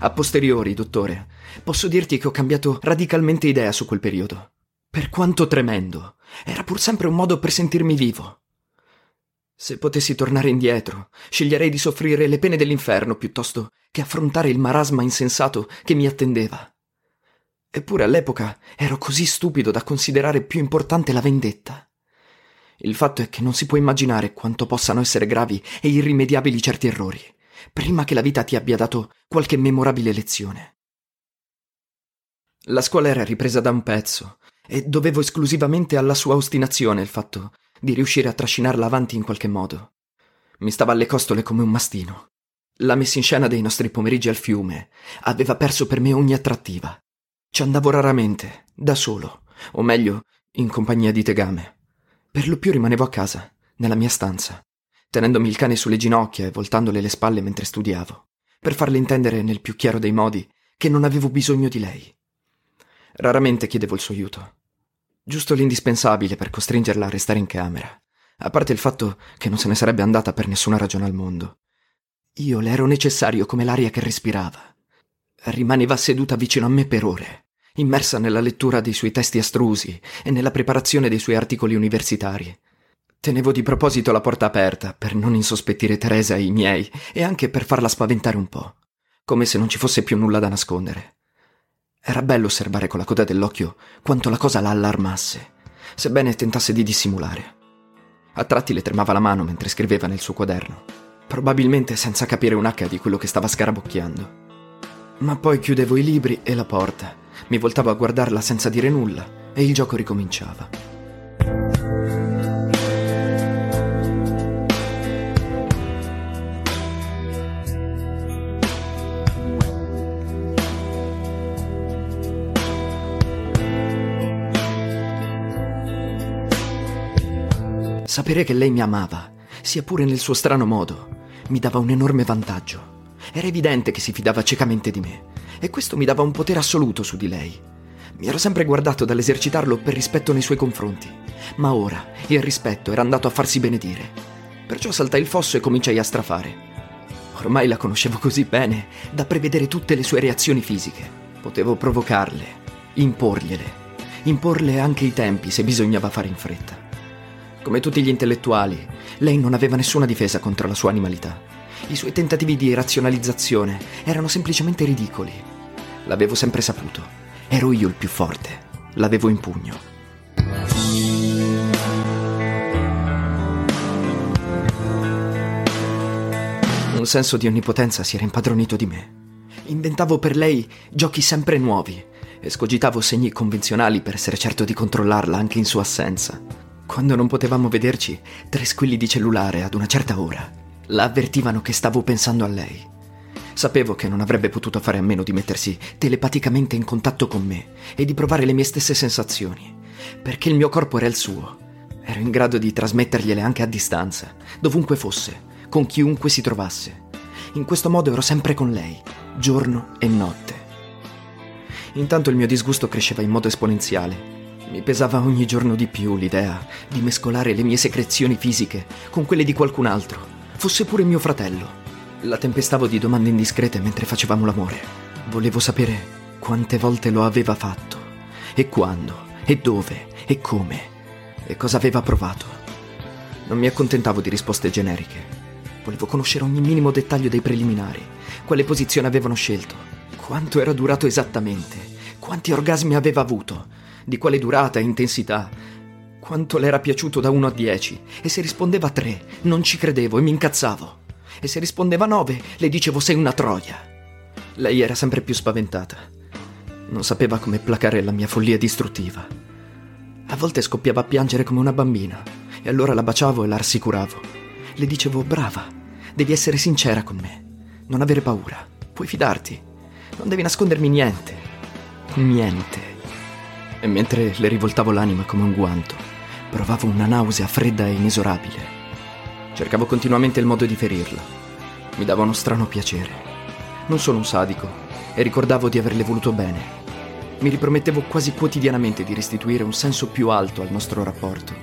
A posteriori, dottore, posso dirti che ho cambiato radicalmente idea su quel periodo. Per quanto tremendo, era pur sempre un modo per sentirmi vivo. Se potessi tornare indietro, sceglierei di soffrire le pene dell'inferno piuttosto che affrontare il marasma insensato che mi attendeva. Eppure all'epoca ero così stupido da considerare più importante la vendetta. Il fatto è che non si può immaginare quanto possano essere gravi e irrimediabili certi errori, prima che la vita ti abbia dato qualche memorabile lezione. La scuola era ripresa da un pezzo e dovevo esclusivamente alla sua ostinazione il fatto di riuscire a trascinarla avanti in qualche modo. Mi stava alle costole come un mastino. La messa in scena dei nostri pomeriggi al fiume aveva perso per me ogni attrattiva. Ci andavo raramente, da solo, o meglio, in compagnia di tegame. Per lo più rimanevo a casa, nella mia stanza, tenendomi il cane sulle ginocchia e voltandole le spalle mentre studiavo, per farle intendere nel più chiaro dei modi che non avevo bisogno di lei. Raramente chiedevo il suo aiuto. Giusto l'indispensabile per costringerla a restare in camera, a parte il fatto che non se ne sarebbe andata per nessuna ragione al mondo. Io le ero necessario come l'aria che respirava. Rimaneva seduta vicino a me per ore, immersa nella lettura dei suoi testi astrusi e nella preparazione dei suoi articoli universitari. Tenevo di proposito la porta aperta per non insospettire Teresa e i miei e anche per farla spaventare un po', come se non ci fosse più nulla da nascondere. Era bello osservare con la coda dell'occhio quanto la cosa la allarmasse, sebbene tentasse di dissimulare. A tratti le tremava la mano mentre scriveva nel suo quaderno, probabilmente senza capire un di quello che stava scarabocchiando. Ma poi chiudevo i libri e la porta, mi voltavo a guardarla senza dire nulla e il gioco ricominciava. Sapere che lei mi amava, sia pure nel suo strano modo, mi dava un enorme vantaggio. Era evidente che si fidava ciecamente di me, e questo mi dava un potere assoluto su di lei. Mi ero sempre guardato dall'esercitarlo per rispetto nei suoi confronti, ma ora il rispetto era andato a farsi benedire. Perciò saltai il fosso e cominciai a strafare. Ormai la conoscevo così bene da prevedere tutte le sue reazioni fisiche. Potevo provocarle, imporgliele, imporle anche i tempi se bisognava fare in fretta. Come tutti gli intellettuali, lei non aveva nessuna difesa contro la sua animalità. I suoi tentativi di razionalizzazione erano semplicemente ridicoli. L'avevo sempre saputo. Ero io il più forte. L'avevo in pugno. Un senso di onnipotenza si era impadronito di me. Inventavo per lei giochi sempre nuovi e scogitavo segni convenzionali per essere certo di controllarla anche in sua assenza. Quando non potevamo vederci, tre squilli di cellulare ad una certa ora la avvertivano che stavo pensando a lei. Sapevo che non avrebbe potuto fare a meno di mettersi telepaticamente in contatto con me e di provare le mie stesse sensazioni, perché il mio corpo era il suo. Ero in grado di trasmettergliele anche a distanza, dovunque fosse, con chiunque si trovasse. In questo modo ero sempre con lei, giorno e notte. Intanto il mio disgusto cresceva in modo esponenziale. Mi pesava ogni giorno di più l'idea di mescolare le mie secrezioni fisiche con quelle di qualcun altro, fosse pure mio fratello. La tempestavo di domande indiscrete mentre facevamo l'amore. Volevo sapere quante volte lo aveva fatto, e quando, e dove, e come, e cosa aveva provato. Non mi accontentavo di risposte generiche. Volevo conoscere ogni minimo dettaglio dei preliminari, quale posizione avevano scelto, quanto era durato esattamente, quanti orgasmi aveva avuto, di quale durata e intensità, quanto le era piaciuto da 1 a 10, e se rispondeva 3, non ci credevo e mi incazzavo. E se rispondeva 9, le dicevo sei una troia. Lei era sempre più spaventata. Non sapeva come placare la mia follia distruttiva. A volte scoppiava a piangere come una bambina, e allora la baciavo e la rassicuravo. Le dicevo brava, devi essere sincera con me, non avere paura, puoi fidarti, non devi nascondermi niente. Niente. E mentre le rivoltavo l'anima come un guanto, provavo una nausea fredda e inesorabile. Cercavo continuamente il modo di ferirla. Mi dava uno strano piacere. Non sono un sadico e ricordavo di averle voluto bene. Mi ripromettevo quasi quotidianamente di restituire un senso più alto al nostro rapporto,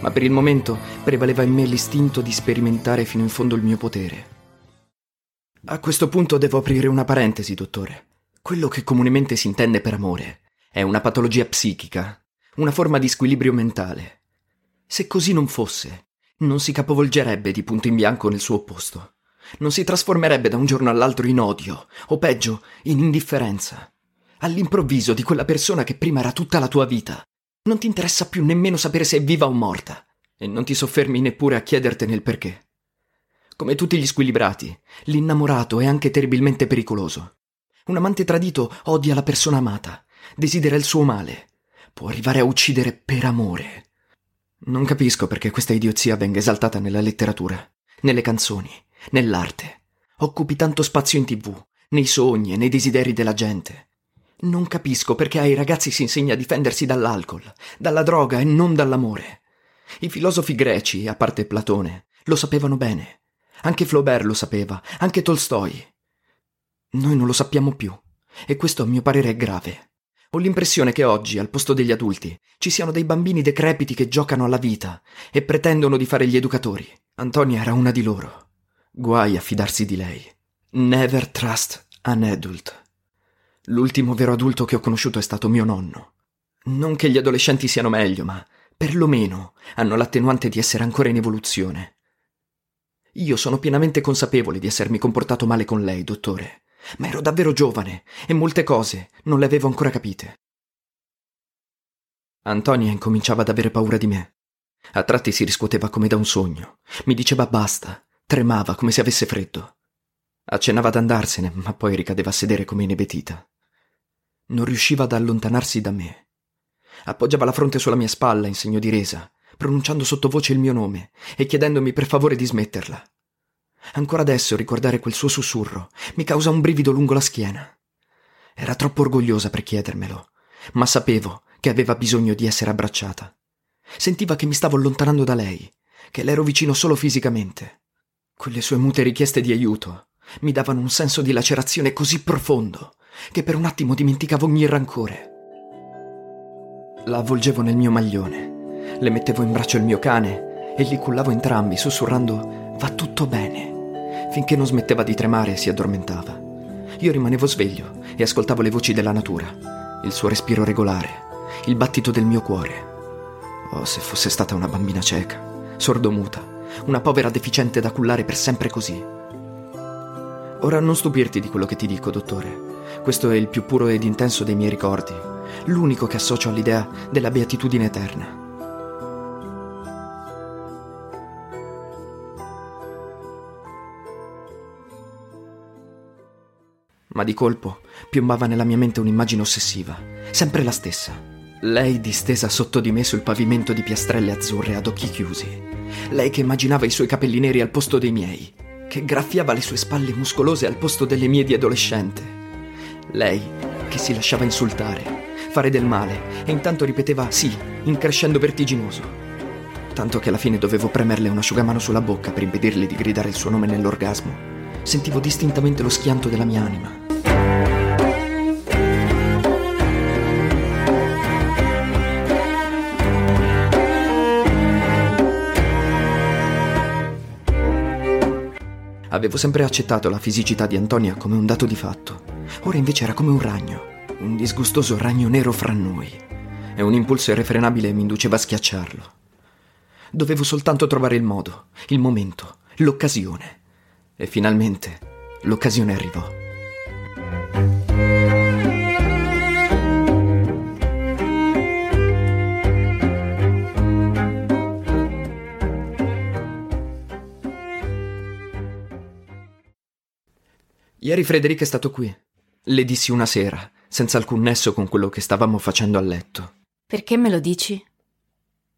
ma per il momento prevaleva in me l'istinto di sperimentare fino in fondo il mio potere. A questo punto devo aprire una parentesi, dottore. Quello che comunemente si intende per amore è una patologia psichica, una forma di squilibrio mentale. Se così non fosse, non si capovolgerebbe di punto in bianco nel suo opposto. Non si trasformerebbe da un giorno all'altro in odio, o peggio, in indifferenza. All'improvviso di quella persona che prima era tutta la tua vita. Non ti interessa più nemmeno sapere se è viva o morta, e non ti soffermi neppure a chiedertene il perché. Come tutti gli squilibrati, l'innamorato è anche terribilmente pericoloso. Un amante tradito odia la persona amata, desidera il suo male, può arrivare a uccidere per amore. Non capisco perché questa idiozia venga esaltata nella letteratura, nelle canzoni, nell'arte. Occupi tanto spazio in tv, nei sogni e nei desideri della gente. Non capisco perché ai ragazzi si insegna a difendersi dall'alcol, dalla droga e non dall'amore. I filosofi greci, a parte Platone, lo sapevano bene. Anche Flaubert lo sapeva, anche Tolstoi. Noi non lo sappiamo più, e questo a mio parere è grave. Ho l'impressione che oggi, al posto degli adulti, ci siano dei bambini decrepiti che giocano alla vita e pretendono di fare gli educatori. Antonia era una di loro. Guai a fidarsi di lei. Never trust an adult. L'ultimo vero adulto che ho conosciuto è stato mio nonno. Non che gli adolescenti siano meglio, ma perlomeno hanno l'attenuante di essere ancora in evoluzione. Io sono pienamente consapevole di essermi comportato male con lei, dottore, ma ero davvero giovane e molte cose non le avevo ancora capite. Antonia incominciava ad avere paura di me. A tratti si riscuoteva come da un sogno. Mi diceva basta, tremava come se avesse freddo. Accennava ad andarsene, ma poi ricadeva a sedere come inebetita. Non riusciva ad allontanarsi da me. Appoggiava la fronte sulla mia spalla in segno di resa, pronunciando sottovoce il mio nome e chiedendomi per favore di smetterla. Ancora adesso ricordare quel suo sussurro mi causa un brivido lungo la schiena. Era troppo orgogliosa per chiedermelo, ma sapevo che aveva bisogno di essere abbracciata. Sentiva che mi stavo allontanando da lei, che le ero vicino solo fisicamente. Quelle sue mute richieste di aiuto mi davano un senso di lacerazione così profondo che per un attimo dimenticavo ogni rancore. La avvolgevo nel mio maglione, le mettevo in braccio il mio cane e li cullavo entrambi, sussurrando Va tutto bene, finché non smetteva di tremare e si addormentava. Io rimanevo sveglio e ascoltavo le voci della natura, il suo respiro regolare, il battito del mio cuore. Oh, se fosse stata una bambina cieca, sordomuta, una povera deficiente da cullare per sempre così. Ora non stupirti di quello che ti dico, dottore. Questo è il più puro ed intenso dei miei ricordi, l'unico che associo all'idea della beatitudine eterna. Ma di colpo piombava nella mia mente un'immagine ossessiva, sempre la stessa. Lei distesa sotto di me sul pavimento di piastrelle azzurre ad occhi chiusi. Lei che immaginava i suoi capelli neri al posto dei miei, che graffiava le sue spalle muscolose al posto delle mie di adolescente. Lei che si lasciava insultare, fare del male e intanto ripeteva sì, in crescendo vertiginoso. Tanto che alla fine dovevo premerle un asciugamano sulla bocca per impedirle di gridare il suo nome nell'orgasmo. Sentivo distintamente lo schianto della mia anima. Avevo sempre accettato la fisicità di Antonia come un dato di fatto. Ora invece era come un ragno, un disgustoso ragno nero fra noi. E un impulso irrefrenabile mi induceva a schiacciarlo. Dovevo soltanto trovare il modo, il momento, l'occasione. E finalmente l'occasione arrivò. Ieri Frederica è stato qui. Le dissi una sera, senza alcun nesso con quello che stavamo facendo a letto. Perché me lo dici?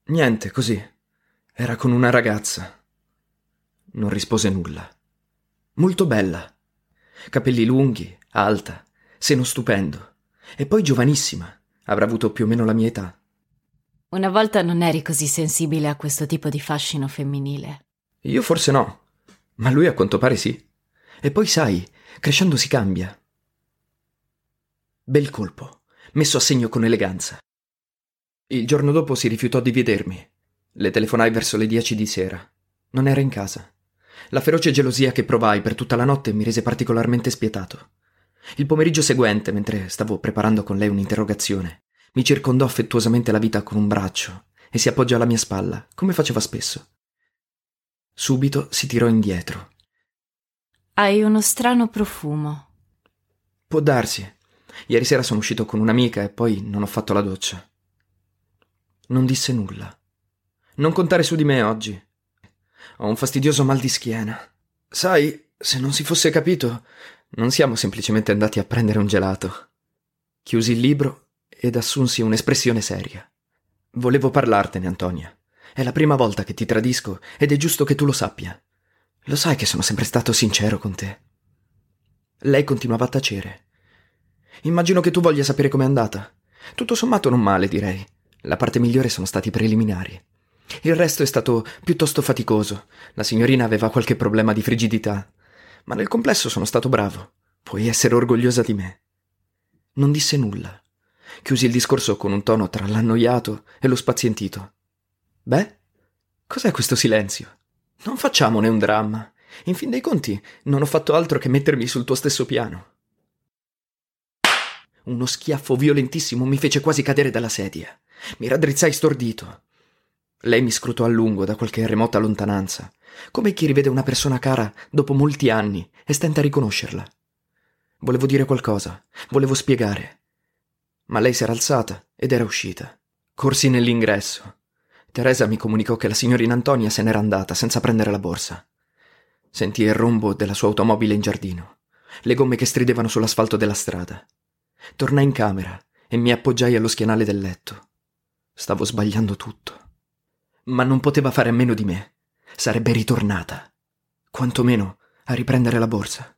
Niente, così. Era con una ragazza. Non rispose nulla. Molto bella. Capelli lunghi, alta, seno stupendo. E poi giovanissima. Avrà avuto più o meno la mia età. Una volta non eri così sensibile a questo tipo di fascino femminile. Io forse no, ma lui a quanto pare sì. E poi sai, crescendo si cambia. Bel colpo, messo a segno con eleganza. Il giorno dopo si rifiutò di vedermi. Le telefonai verso le dieci di sera. Non era in casa. La feroce gelosia che provai per tutta la notte mi rese particolarmente spietato. Il pomeriggio seguente, mentre stavo preparando con lei un'interrogazione, mi circondò affettuosamente la vita con un braccio e si appoggiò alla mia spalla, come faceva spesso. Subito si tirò indietro. Hai uno strano profumo. Può darsi. Ieri sera sono uscito con un'amica e poi non ho fatto la doccia. Non disse nulla. Non contare su di me oggi. Ho un fastidioso mal di schiena. Sai, se non si fosse capito, non siamo semplicemente andati a prendere un gelato. Chiusi il libro ed assunsi un'espressione seria. Volevo parlartene, Antonia. È la prima volta che ti tradisco ed è giusto che tu lo sappia. Lo sai che sono sempre stato sincero con te. Lei continuava a tacere. Immagino che tu voglia sapere com'è andata. Tutto sommato non male, direi. La parte migliore sono stati i preliminari. Il resto è stato piuttosto faticoso. La signorina aveva qualche problema di frigidità. Ma nel complesso sono stato bravo. Puoi essere orgogliosa di me. Non disse nulla. Chiusi il discorso con un tono tra l'annoiato e lo spazientito. Beh, cos'è questo silenzio? Non facciamone un dramma. In fin dei conti, non ho fatto altro che mettermi sul tuo stesso piano. Uno schiaffo violentissimo mi fece quasi cadere dalla sedia. Mi raddrizzai stordito. Lei mi scrutò a lungo da qualche remota lontananza, come chi rivede una persona cara dopo molti anni e stenta a riconoscerla. Volevo dire qualcosa, volevo spiegare. Ma lei si era alzata ed era uscita. Corsi nell'ingresso. Teresa mi comunicò che la signorina Antonia se n'era andata senza prendere la borsa. Sentii il rombo della sua automobile in giardino, le gomme che stridevano sull'asfalto della strada. Tornai in camera e mi appoggiai allo schienale del letto. Stavo sbagliando tutto. Ma non poteva fare a meno di me. Sarebbe ritornata. Quantomeno a riprendere la borsa.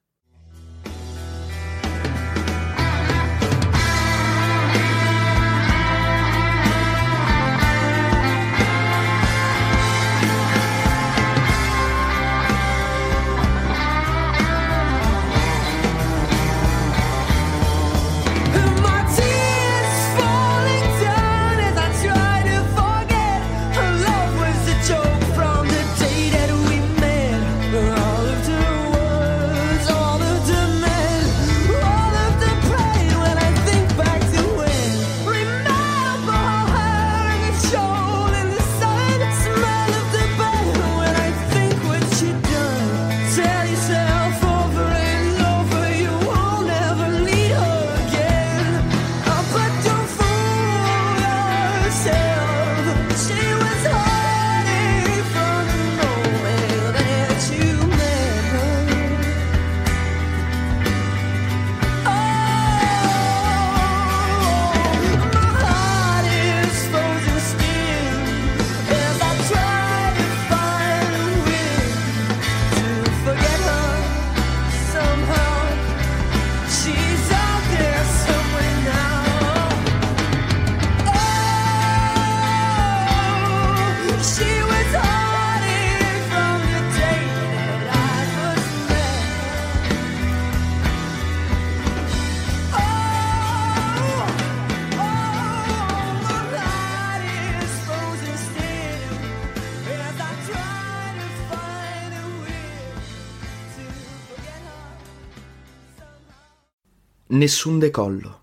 Nessun decollo.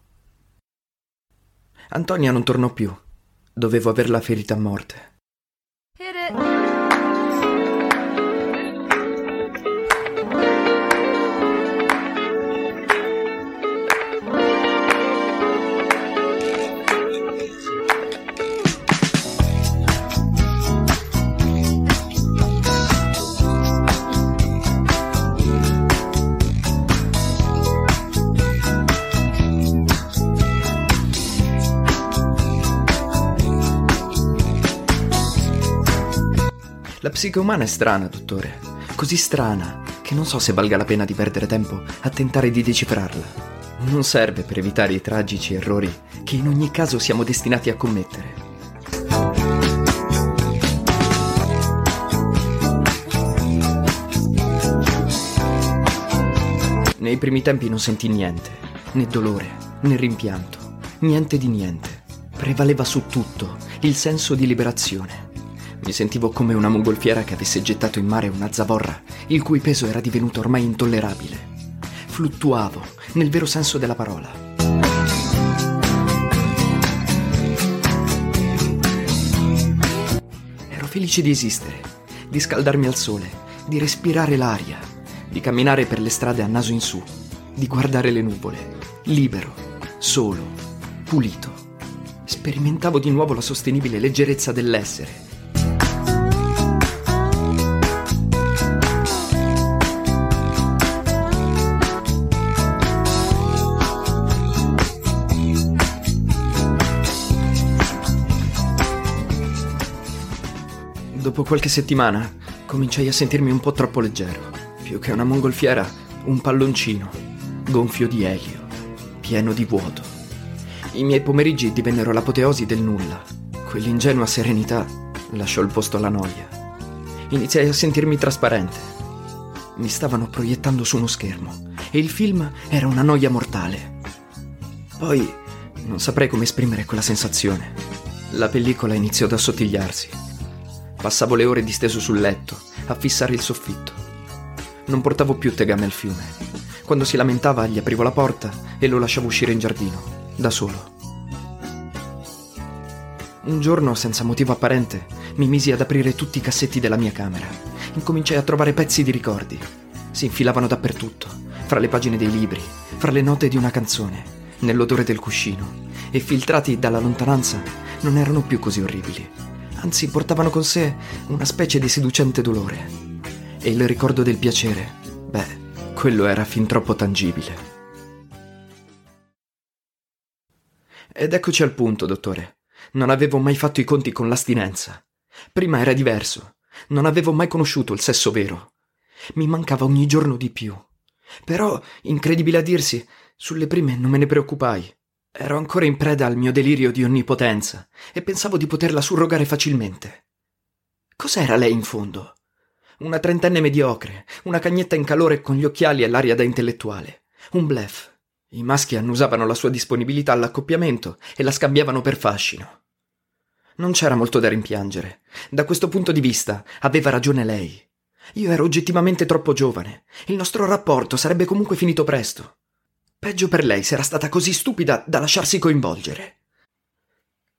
Antonia non tornò più. Dovevo averla ferita a morte. Psiche umana è strana, dottore. Così strana che non so se valga la pena di perdere tempo a tentare di decifrarla. Non serve per evitare i tragici errori che in ogni caso siamo destinati a commettere. Nei primi tempi non sentì niente, né dolore, né rimpianto, niente di niente. Prevaleva su tutto il senso di liberazione. Mi sentivo come una mongolfiera che avesse gettato in mare una zavorra, il cui peso era divenuto ormai intollerabile. Fluttuavo, nel vero senso della parola. Ero felice di esistere, di scaldarmi al sole, di respirare l'aria, di camminare per le strade a naso in su, di guardare le nuvole, libero, solo, pulito. Sperimentavo di nuovo la sostenibile leggerezza dell'essere Dopo qualche settimana cominciai a sentirmi un po' troppo leggero. Più che una mongolfiera, un palloncino, gonfio di elio, pieno di vuoto. I miei pomeriggi divennero l'apoteosi del nulla. Quell'ingenua serenità lasciò il posto alla noia. Iniziai a sentirmi trasparente. Mi stavano proiettando su uno schermo e il film era una noia mortale. Poi non saprei come esprimere quella sensazione. La pellicola iniziò ad assottigliarsi. Passavo le ore disteso sul letto, a fissare il soffitto. Non portavo più tegame al fiume. Quando si lamentava gli aprivo la porta e lo lasciavo uscire in giardino, da solo. Un giorno, senza motivo apparente, mi misi ad aprire tutti i cassetti della mia camera. Incominciai a trovare pezzi di ricordi. Si infilavano dappertutto, fra le pagine dei libri, fra le note di una canzone, nell'odore del cuscino, e filtrati dalla lontananza non erano più così orribili anzi portavano con sé una specie di seducente dolore. E il ricordo del piacere, beh, quello era fin troppo tangibile. Ed eccoci al punto, dottore. Non avevo mai fatto i conti con l'astinenza. Prima era diverso. Non avevo mai conosciuto il sesso vero. Mi mancava ogni giorno di più. Però, incredibile a dirsi, sulle prime non me ne preoccupai. Ero ancora in preda al mio delirio di onnipotenza e pensavo di poterla surrogare facilmente. Cos'era lei in fondo? Una trentenne mediocre, una cagnetta in calore con gli occhiali e l'aria da intellettuale. Un blef. I maschi annusavano la sua disponibilità all'accoppiamento e la scambiavano per fascino. Non c'era molto da rimpiangere. Da questo punto di vista aveva ragione lei. Io ero oggettivamente troppo giovane. Il nostro rapporto sarebbe comunque finito presto. Peggio per lei se era stata così stupida da lasciarsi coinvolgere.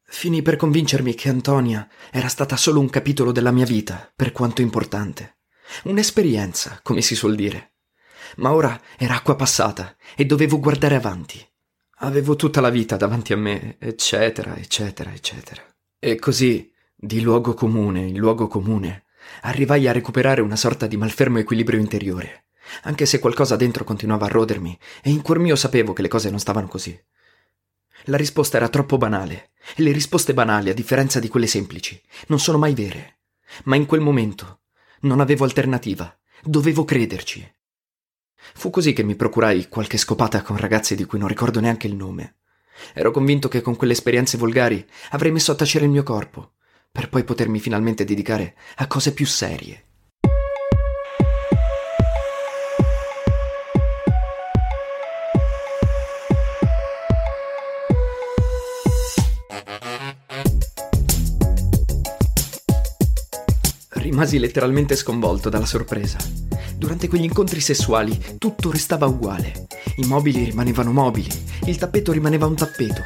Finì per convincermi che Antonia era stata solo un capitolo della mia vita, per quanto importante. Un'esperienza, come si suol dire. Ma ora era acqua passata e dovevo guardare avanti. Avevo tutta la vita davanti a me, eccetera, eccetera, eccetera. E così, di luogo comune in luogo comune, arrivai a recuperare una sorta di malfermo equilibrio interiore anche se qualcosa dentro continuava a rodermi e in cuor mio sapevo che le cose non stavano così. La risposta era troppo banale, e le risposte banali, a differenza di quelle semplici, non sono mai vere. Ma in quel momento non avevo alternativa, dovevo crederci. Fu così che mi procurai qualche scopata con ragazze di cui non ricordo neanche il nome. Ero convinto che con quelle esperienze volgari avrei messo a tacere il mio corpo, per poi potermi finalmente dedicare a cose più serie. Rimasi letteralmente sconvolto dalla sorpresa. Durante quegli incontri sessuali tutto restava uguale. I mobili rimanevano mobili, il tappeto rimaneva un tappeto.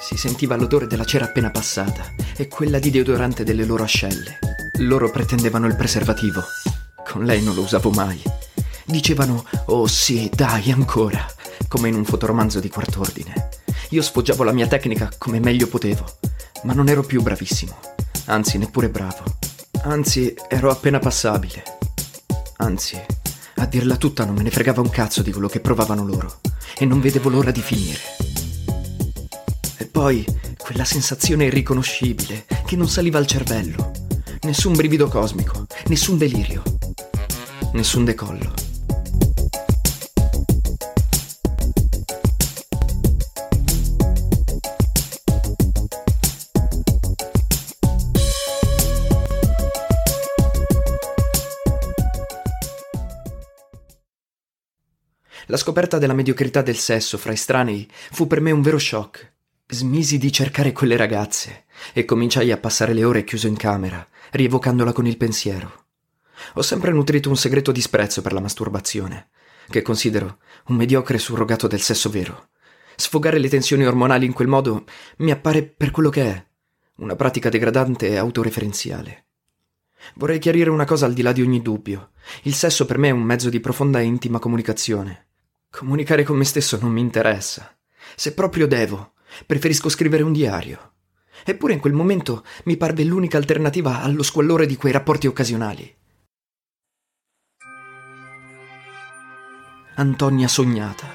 Si sentiva l'odore della cera appena passata e quella di deodorante delle loro ascelle. Loro pretendevano il preservativo. Con lei non lo usavo mai. Dicevano, oh sì, dai, ancora, come in un fotoromanzo di quart'ordine. Io sfoggiavo la mia tecnica come meglio potevo, ma non ero più bravissimo, anzi neppure bravo. Anzi, ero appena passabile. Anzi, a dirla tutta non me ne fregava un cazzo di quello che provavano loro, e non vedevo l'ora di finire. E poi quella sensazione irriconoscibile che non saliva al cervello. Nessun brivido cosmico, nessun delirio, nessun decollo. La scoperta della mediocrità del sesso fra estranei fu per me un vero shock. Smisi di cercare quelle ragazze e cominciai a passare le ore chiuso in camera, rievocandola con il pensiero. Ho sempre nutrito un segreto disprezzo per la masturbazione, che considero un mediocre surrogato del sesso vero. Sfogare le tensioni ormonali in quel modo mi appare per quello che è, una pratica degradante e autoreferenziale. Vorrei chiarire una cosa al di là di ogni dubbio. Il sesso per me è un mezzo di profonda e intima comunicazione. Comunicare con me stesso non mi interessa. Se proprio devo, preferisco scrivere un diario. Eppure in quel momento mi parve l'unica alternativa allo squallore di quei rapporti occasionali. Antonia sognata,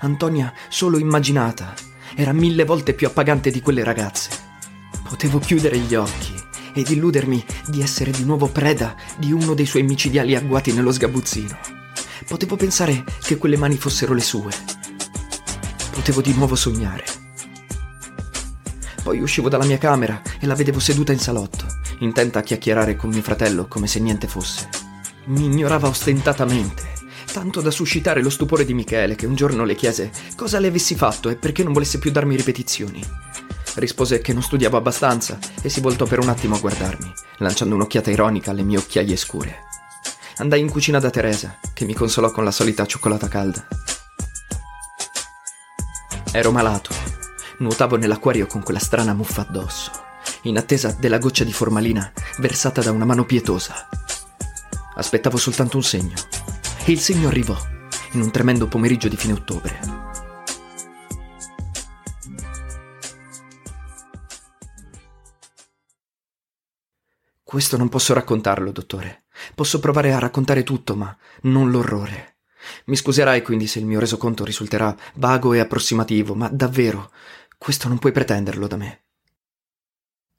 Antonia solo immaginata, era mille volte più appagante di quelle ragazze. Potevo chiudere gli occhi ed illudermi di essere di nuovo preda di uno dei suoi micidiali agguati nello sgabuzzino. Potevo pensare che quelle mani fossero le sue. Potevo di nuovo sognare. Poi uscivo dalla mia camera e la vedevo seduta in salotto, intenta a chiacchierare con mio fratello come se niente fosse. Mi ignorava ostentatamente, tanto da suscitare lo stupore di Michele che un giorno le chiese cosa le avessi fatto e perché non volesse più darmi ripetizioni. Rispose che non studiavo abbastanza e si voltò per un attimo a guardarmi, lanciando un'occhiata ironica alle mie occhiaie scure. Andai in cucina da Teresa, che mi consolò con la solita cioccolata calda. Ero malato. Nuotavo nell'acquario con quella strana muffa addosso, in attesa della goccia di formalina versata da una mano pietosa. Aspettavo soltanto un segno. E il segno arrivò, in un tremendo pomeriggio di fine ottobre. Questo non posso raccontarlo, dottore. Posso provare a raccontare tutto, ma non l'orrore. Mi scuserai quindi se il mio resoconto risulterà vago e approssimativo, ma davvero, questo non puoi pretenderlo da me.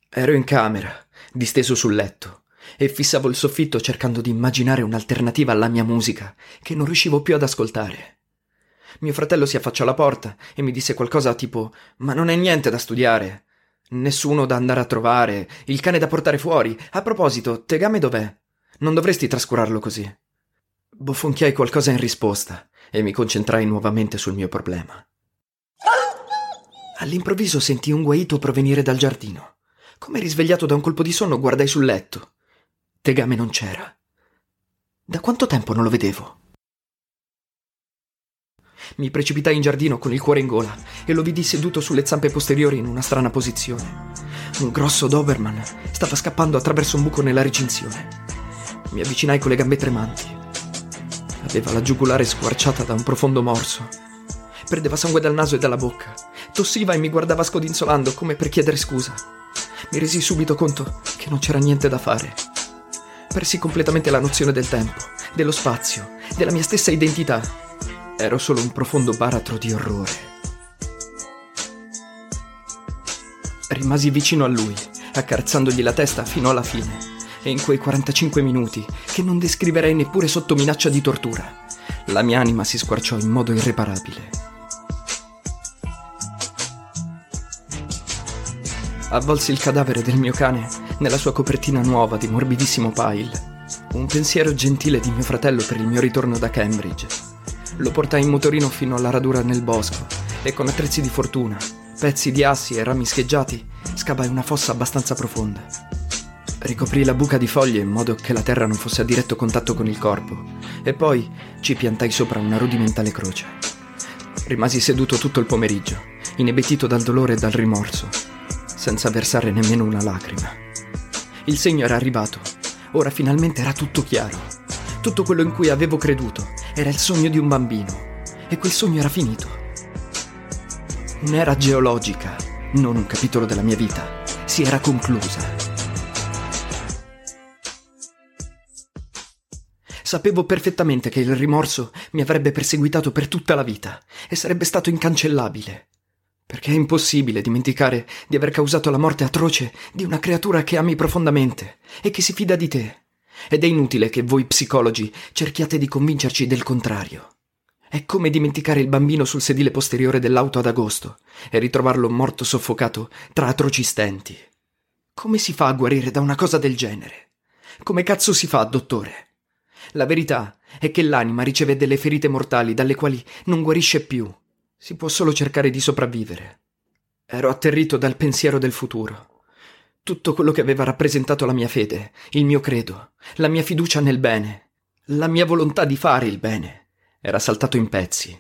Ero in camera, disteso sul letto, e fissavo il soffitto cercando di immaginare un'alternativa alla mia musica, che non riuscivo più ad ascoltare. Mio fratello si affacciò alla porta e mi disse qualcosa tipo Ma non è niente da studiare. Nessuno da andare a trovare, il cane da portare fuori. A proposito, Tegame dov'è? Non dovresti trascurarlo così. Bofonchiai qualcosa in risposta e mi concentrai nuovamente sul mio problema. All'improvviso sentii un guaito provenire dal giardino. Come risvegliato da un colpo di sonno, guardai sul letto. Tegame non c'era. Da quanto tempo non lo vedevo? Mi precipitai in giardino con il cuore in gola e lo vidi seduto sulle zampe posteriori in una strana posizione. Un grosso Doberman stava scappando attraverso un buco nella recinzione. Mi avvicinai con le gambe tremanti. Aveva la giugulare squarciata da un profondo morso. Perdeva sangue dal naso e dalla bocca. Tossiva e mi guardava scodinzolando come per chiedere scusa. Mi resi subito conto che non c'era niente da fare. Persi completamente la nozione del tempo, dello spazio, della mia stessa identità. Ero solo un profondo baratro di orrore. Rimasi vicino a lui, accarezzandogli la testa fino alla fine e in quei 45 minuti, che non descriverei neppure sotto minaccia di tortura, la mia anima si squarciò in modo irreparabile. Avvolsi il cadavere del mio cane nella sua copertina nuova di morbidissimo pile. Un pensiero gentile di mio fratello per il mio ritorno da Cambridge. Lo portai in motorino fino alla radura nel bosco e con attrezzi di fortuna, pezzi di assi e rami scheggiati, scavai una fossa abbastanza profonda. Ricoprì la buca di foglie in modo che la terra non fosse a diretto contatto con il corpo e poi ci piantai sopra una rudimentale croce. Rimasi seduto tutto il pomeriggio, inebetito dal dolore e dal rimorso, senza versare nemmeno una lacrima. Il segno era arrivato, ora finalmente era tutto chiaro. Tutto quello in cui avevo creduto era il sogno di un bambino e quel sogno era finito. Un'era geologica, non un capitolo della mia vita, si era conclusa. Sapevo perfettamente che il rimorso mi avrebbe perseguitato per tutta la vita e sarebbe stato incancellabile. Perché è impossibile dimenticare di aver causato la morte atroce di una creatura che ami profondamente e che si fida di te. Ed è inutile che voi psicologi cerchiate di convincerci del contrario. È come dimenticare il bambino sul sedile posteriore dell'auto ad agosto e ritrovarlo morto soffocato tra atroci stenti. Come si fa a guarire da una cosa del genere? Come cazzo si fa, dottore? La verità è che l'anima riceve delle ferite mortali dalle quali non guarisce più. Si può solo cercare di sopravvivere. Ero atterrito dal pensiero del futuro. Tutto quello che aveva rappresentato la mia fede, il mio credo, la mia fiducia nel bene, la mia volontà di fare il bene, era saltato in pezzi.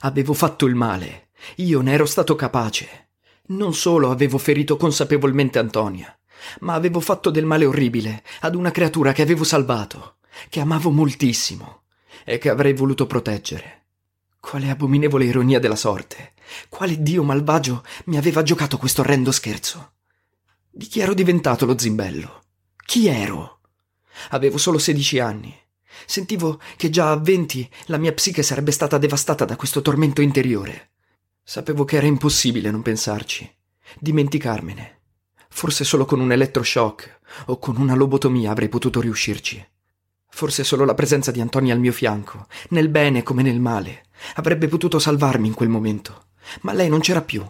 Avevo fatto il male, io ne ero stato capace. Non solo avevo ferito consapevolmente Antonia, ma avevo fatto del male orribile ad una creatura che avevo salvato che amavo moltissimo e che avrei voluto proteggere. Quale abominevole ironia della sorte! Quale dio malvagio mi aveva giocato questo orrendo scherzo! Di chi ero diventato lo zimbello? Chi ero? Avevo solo sedici anni. Sentivo che già a venti la mia psiche sarebbe stata devastata da questo tormento interiore. Sapevo che era impossibile non pensarci, dimenticarmene. Forse solo con un elettroshock o con una lobotomia avrei potuto riuscirci. Forse solo la presenza di Antonia al mio fianco, nel bene come nel male, avrebbe potuto salvarmi in quel momento. Ma lei non c'era più.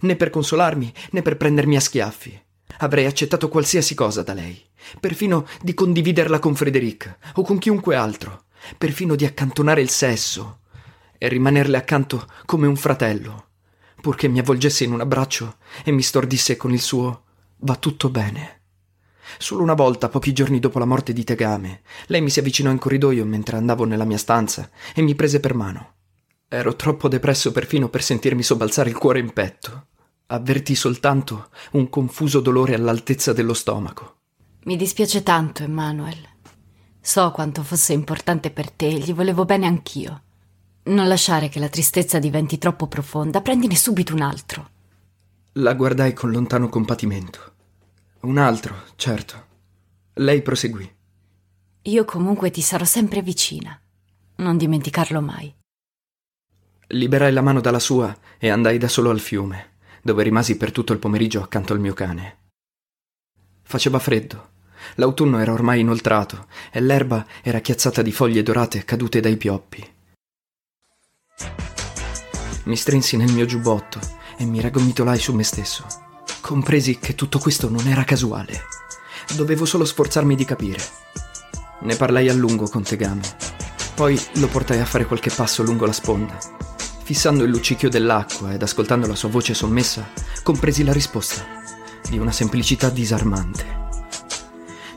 Né per consolarmi, né per prendermi a schiaffi. Avrei accettato qualsiasi cosa da lei, perfino di condividerla con Frederic o con chiunque altro, perfino di accantonare il sesso e rimanerle accanto come un fratello, purché mi avvolgesse in un abbraccio e mi stordisse con il suo va tutto bene. Solo una volta, pochi giorni dopo la morte di Tegame, lei mi si avvicinò in corridoio mentre andavo nella mia stanza e mi prese per mano. Ero troppo depresso perfino per sentirmi sobbalzare il cuore in petto. Avvertì soltanto un confuso dolore all'altezza dello stomaco. Mi dispiace tanto, Emanuel. So quanto fosse importante per te e gli volevo bene anch'io. Non lasciare che la tristezza diventi troppo profonda, prendine subito un altro. La guardai con lontano compatimento. Un altro, certo. Lei proseguì. Io comunque ti sarò sempre vicina. Non dimenticarlo mai. Liberai la mano dalla sua e andai da solo al fiume, dove rimasi per tutto il pomeriggio accanto al mio cane. Faceva freddo. L'autunno era ormai inoltrato e l'erba era chiazzata di foglie dorate cadute dai pioppi. Mi strinsi nel mio giubbotto e mi raggomitolai su me stesso. Compresi che tutto questo non era casuale. Dovevo solo sforzarmi di capire. Ne parlai a lungo con Tegame. Poi lo portai a fare qualche passo lungo la sponda. Fissando il luccichio dell'acqua ed ascoltando la sua voce sommessa, compresi la risposta, di una semplicità disarmante.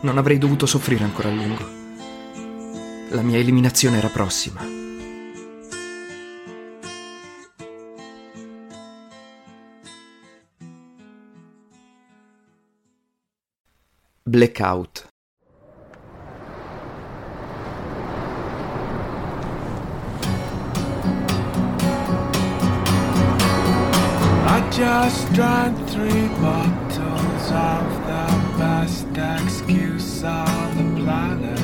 Non avrei dovuto soffrire ancora a lungo. La mia eliminazione era prossima. Blackout. I just drank three bottles of the best excuse on the planet.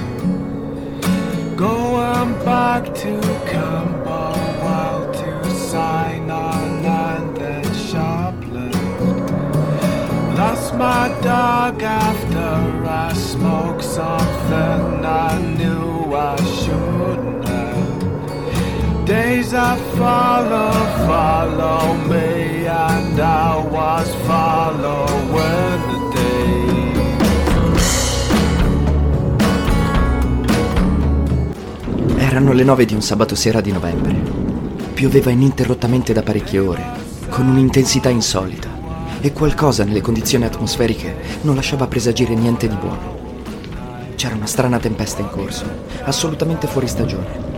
Going back to Camberwell to sign my dog after I smoked something I knew I shouldn't have. Days that follow, follow me, and I was following. Erano le nove di un sabato sera di novembre. Pioveva ininterrottamente da parecchie ore, con un'intensità insolita, e qualcosa nelle condizioni atmosferiche non lasciava presagire niente di buono. C'era una strana tempesta in corso, assolutamente fuori stagione.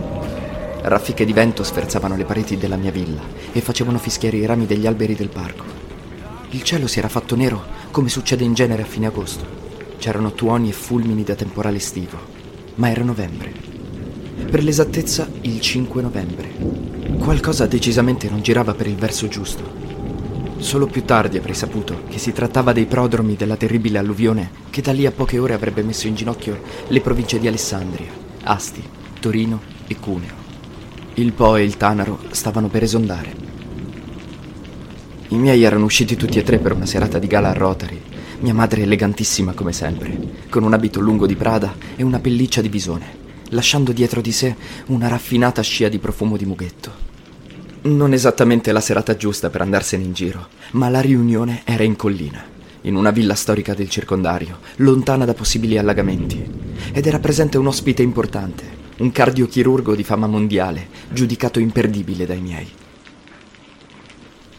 Raffiche di vento sferzavano le pareti della mia villa e facevano fischiare i rami degli alberi del parco. Il cielo si era fatto nero come succede in genere a fine agosto. C'erano tuoni e fulmini da temporale estivo, ma era novembre. Per l'esattezza il 5 novembre. Qualcosa decisamente non girava per il verso giusto. Solo più tardi avrei saputo che si trattava dei prodromi della terribile alluvione che da lì a poche ore avrebbe messo in ginocchio le province di Alessandria, Asti, Torino e Cuneo. Il Po e il Tanaro stavano per esondare. I miei erano usciti tutti e tre per una serata di gala a Rotary. Mia madre elegantissima come sempre, con un abito lungo di Prada e una pelliccia di bisone, lasciando dietro di sé una raffinata scia di profumo di mughetto. Non esattamente la serata giusta per andarsene in giro, ma la riunione era in collina, in una villa storica del circondario, lontana da possibili allagamenti. Ed era presente un ospite importante, un cardiochirurgo di fama mondiale, giudicato imperdibile dai miei.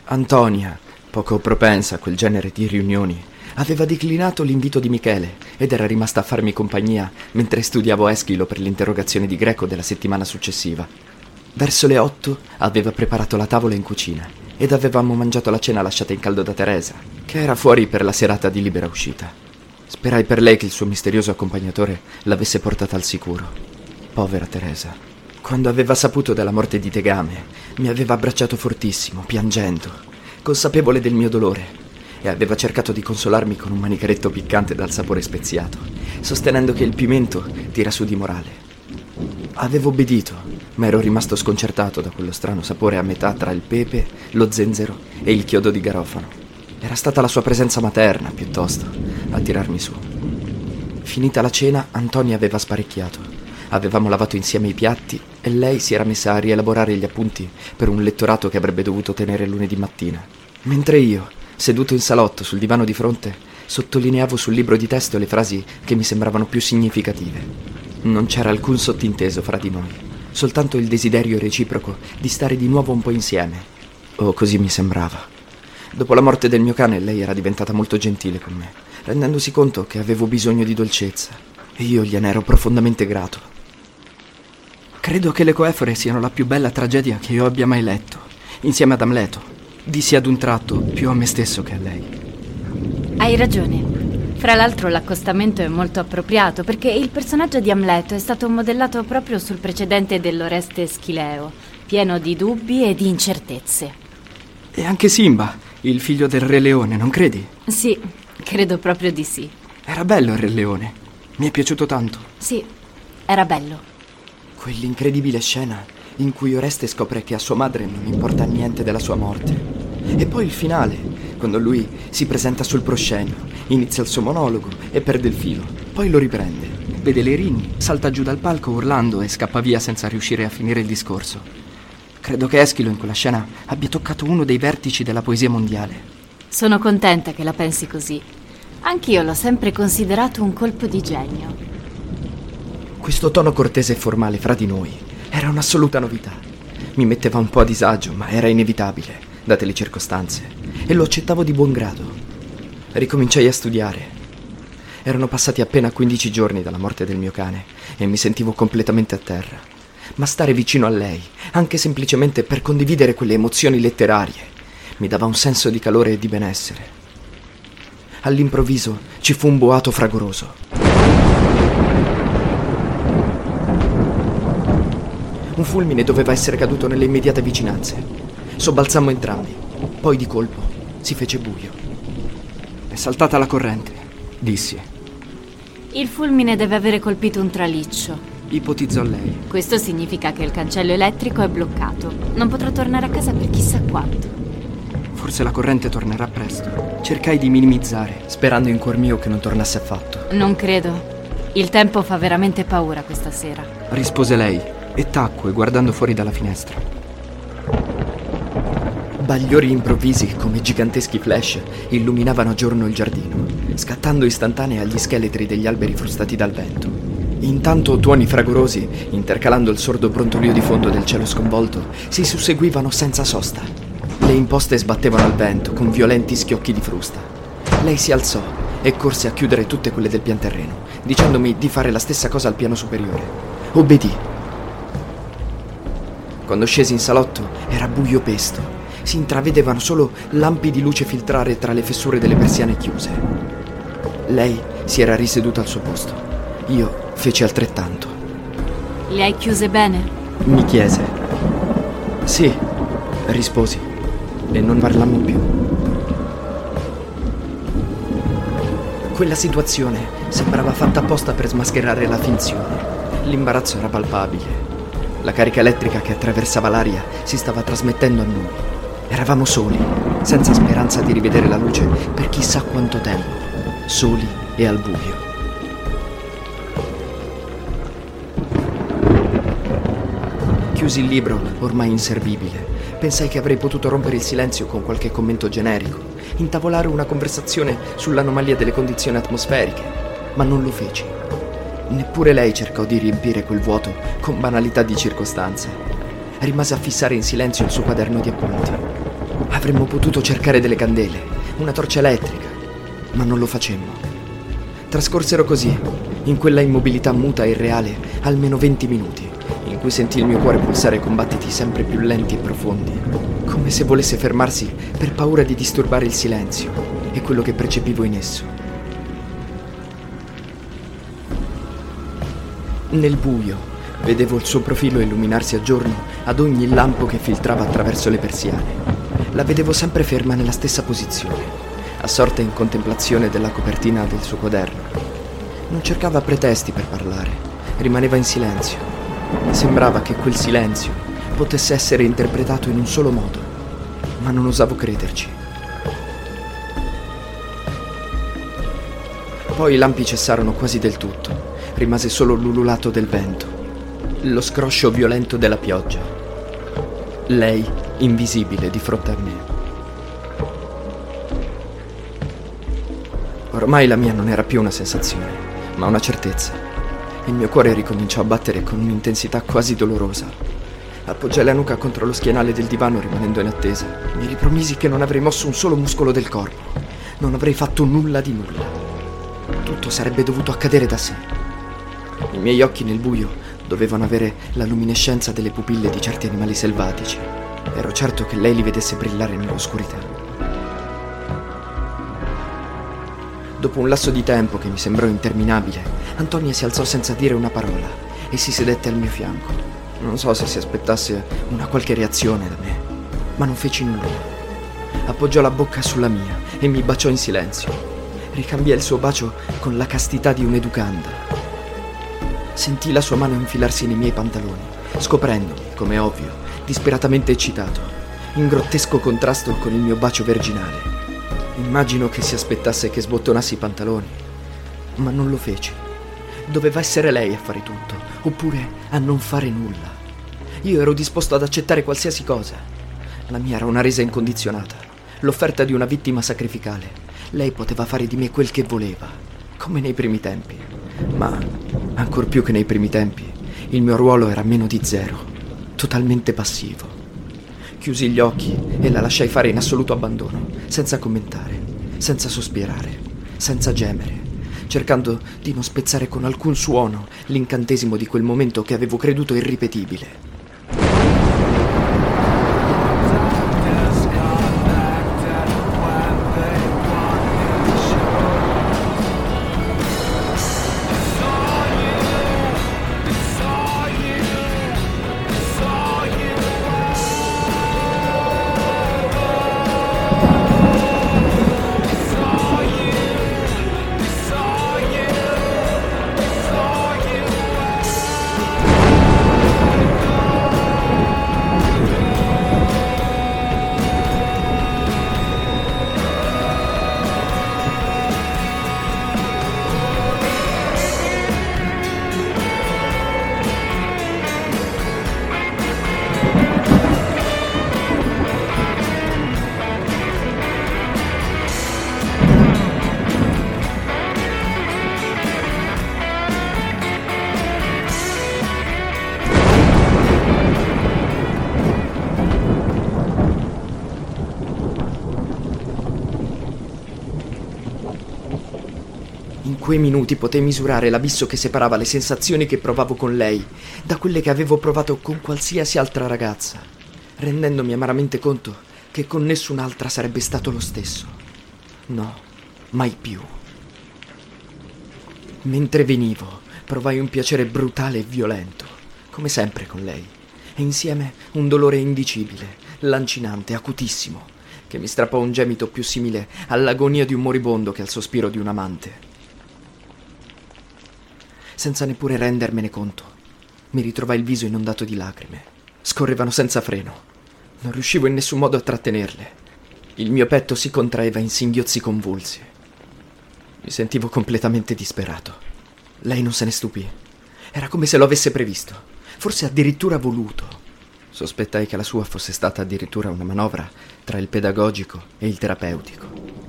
Antonia, poco propensa a quel genere di riunioni, aveva declinato l'invito di Michele ed era rimasta a farmi compagnia mentre studiavo Eschilo per l'interrogazione di greco della settimana successiva. Verso le otto aveva preparato la tavola in cucina ed avevamo mangiato la cena lasciata in caldo da Teresa, che era fuori per la serata di libera uscita. Sperai per lei che il suo misterioso accompagnatore l'avesse portata al sicuro. Povera Teresa. Quando aveva saputo della morte di Tegame, mi aveva abbracciato fortissimo, piangendo, consapevole del mio dolore, e aveva cercato di consolarmi con un manicaretto piccante dal sapore speziato, sostenendo che il pimento tira su di morale. Avevo obbedito, ma ero rimasto sconcertato da quello strano sapore a metà tra il pepe, lo zenzero e il chiodo di garofano. Era stata la sua presenza materna, piuttosto, a tirarmi su. Finita la cena, Antonia aveva sparecchiato. Avevamo lavato insieme i piatti e lei si era messa a rielaborare gli appunti per un lettorato che avrebbe dovuto tenere lunedì mattina. Mentre io, seduto in salotto sul divano di fronte, sottolineavo sul libro di testo le frasi che mi sembravano più significative. Non c'era alcun sottinteso fra di noi, soltanto il desiderio reciproco di stare di nuovo un po' insieme. O così mi sembrava. Dopo la morte del mio cane lei era diventata molto gentile con me, rendendosi conto che avevo bisogno di dolcezza, e io gliene ero profondamente grato. Credo che le coefore siano la più bella tragedia che io abbia mai letto, insieme ad Amleto. Dissi ad un tratto più a me stesso che a lei. Hai ragione. Fra l'altro l'accostamento è molto appropriato perché il personaggio di Amleto è stato modellato proprio sul precedente dell'Oreste Schileo, pieno di dubbi e di incertezze. E anche Simba, il figlio del Re Leone, non credi? Sì, credo proprio di sì. Era bello il Re Leone. Mi è piaciuto tanto. Sì, era bello. Quell'incredibile scena in cui Oreste scopre che a sua madre non importa niente della sua morte. E poi il finale, quando lui si presenta sul proscenio, inizia il suo monologo e perde il filo, poi lo riprende, vede le rini, salta giù dal palco urlando e scappa via senza riuscire a finire il discorso. Credo che Eschilo in quella scena abbia toccato uno dei vertici della poesia mondiale. Sono contenta che la pensi così. Anch'io l'ho sempre considerato un colpo di genio. Questo tono cortese e formale fra di noi era un'assoluta novità. Mi metteva un po' a disagio, ma era inevitabile, date le circostanze, e lo accettavo di buon grado. Ricominciai a studiare. Erano passati appena 15 giorni dalla morte del mio cane e mi sentivo completamente a terra. Ma stare vicino a lei, anche semplicemente per condividere quelle emozioni letterarie, mi dava un senso di calore e di benessere. All'improvviso ci fu un boato fragoroso. Un fulmine doveva essere caduto nelle immediate vicinanze. Sobbalzammo entrambi, poi di colpo si fece buio. È saltata la corrente, dissi. Il fulmine deve avere colpito un traliccio. Ipotizzò lei. Questo significa che il cancello elettrico è bloccato. Non potrò tornare a casa per chissà quanto. Forse la corrente tornerà presto. Cercai di minimizzare. Sperando in cuor mio che non tornasse affatto. Non credo. Il tempo fa veramente paura questa sera. Rispose lei e tacque guardando fuori dalla finestra. Bagliori improvvisi, come giganteschi flash, illuminavano a giorno il giardino, scattando istantanei agli scheletri degli alberi frustati dal vento. Intanto tuoni fragorosi, intercalando il sordo brontolio di fondo del cielo sconvolto, si susseguivano senza sosta. Le imposte sbattevano al vento con violenti schiocchi di frusta. Lei si alzò e corse a chiudere tutte quelle del pian terreno, dicendomi di fare la stessa cosa al piano superiore. Obbedì. Quando scesi in salotto era buio pesto. Si intravedevano solo lampi di luce filtrare tra le fessure delle persiane chiuse. Lei si era riseduta al suo posto. Io feci altrettanto. Le hai chiuse bene? Mi chiese. Sì, risposi. E non parlammo più. Quella situazione sembrava fatta apposta per smascherare la finzione. L'imbarazzo era palpabile. La carica elettrica che attraversava l'aria si stava trasmettendo a noi. Eravamo soli, senza speranza di rivedere la luce per chissà quanto tempo. Soli e al buio. Chiusi il libro, ormai inservibile. Pensai che avrei potuto rompere il silenzio con qualche commento generico, intavolare una conversazione sull'anomalia delle condizioni atmosferiche, ma non lo feci. Neppure lei cercò di riempire quel vuoto con banalità di circostanze. Rimase a fissare in silenzio il suo quaderno di appunti. Avremmo potuto cercare delle candele, una torcia elettrica, ma non lo facemmo. Trascorsero così, in quella immobilità muta e irreale, almeno 20 minuti, in cui sentì il mio cuore pulsare con battiti sempre più lenti e profondi, come se volesse fermarsi per paura di disturbare il silenzio e quello che percepivo in esso. Nel buio vedevo il suo profilo illuminarsi a giorno ad ogni lampo che filtrava attraverso le persiane. La vedevo sempre ferma nella stessa posizione, assorta in contemplazione della copertina del suo quaderno. Non cercava pretesti per parlare, rimaneva in silenzio. Sembrava che quel silenzio potesse essere interpretato in un solo modo, ma non osavo crederci. Poi i lampi cessarono quasi del tutto, rimase solo l'ululato del vento, lo scroscio violento della pioggia. Lei invisibile di fronte a me. Ormai la mia non era più una sensazione, ma una certezza. Il mio cuore ricominciò a battere con un'intensità quasi dolorosa. Appoggiai la nuca contro lo schienale del divano rimanendo in attesa. Mi ripromisi che non avrei mosso un solo muscolo del corpo. Non avrei fatto nulla di nulla. Tutto sarebbe dovuto accadere da sé. I miei occhi nel buio dovevano avere la luminescenza delle pupille di certi animali selvatici. Ero certo che lei li vedesse brillare nell'oscurità. Dopo un lasso di tempo che mi sembrò interminabile, Antonia si alzò senza dire una parola e si sedette al mio fianco. Non so se si aspettasse una qualche reazione da me, ma non feci nulla. Appoggiò la bocca sulla mia e mi baciò in silenzio. Ricambiai il suo bacio con la castità di un'educanda. Sentii la sua mano infilarsi nei miei pantaloni, scoprendomi, come ovvio, disperatamente eccitato, in grottesco contrasto con il mio bacio virginale. Immagino che si aspettasse che sbottonassi i pantaloni, ma non lo feci. Doveva essere lei a fare tutto, oppure a non fare nulla. Io ero disposto ad accettare qualsiasi cosa. La mia era una resa incondizionata, l'offerta di una vittima sacrificale. Lei poteva fare di me quel che voleva, come nei primi tempi. Ma, ancor più che nei primi tempi, il mio ruolo era meno di zero, totalmente passivo. Chiusi gli occhi e la lasciai fare in assoluto abbandono, senza commentare, senza sospirare, senza gemere, cercando di non spezzare con alcun suono l'incantesimo di quel momento che avevo creduto irripetibile. Quei minuti potei misurare l'abisso che separava le sensazioni che provavo con lei da quelle che avevo provato con qualsiasi altra ragazza, rendendomi amaramente conto che con nessun'altra sarebbe stato lo stesso. No, mai più. Mentre venivo, provai un piacere brutale e violento, come sempre con lei, e insieme un dolore indicibile, lancinante, acutissimo, che mi strappò un gemito più simile all'agonia di un moribondo che al sospiro di un amante. Senza neppure rendermene conto, mi ritrovai il viso inondato di lacrime. Scorrevano senza freno. Non riuscivo in nessun modo a trattenerle. Il mio petto si contraeva in singhiozzi convulsi. Mi sentivo completamente disperato. Lei non se ne stupì. Era come se lo avesse previsto, forse addirittura voluto. Sospettai che la sua fosse stata addirittura una manovra tra il pedagogico e il terapeutico.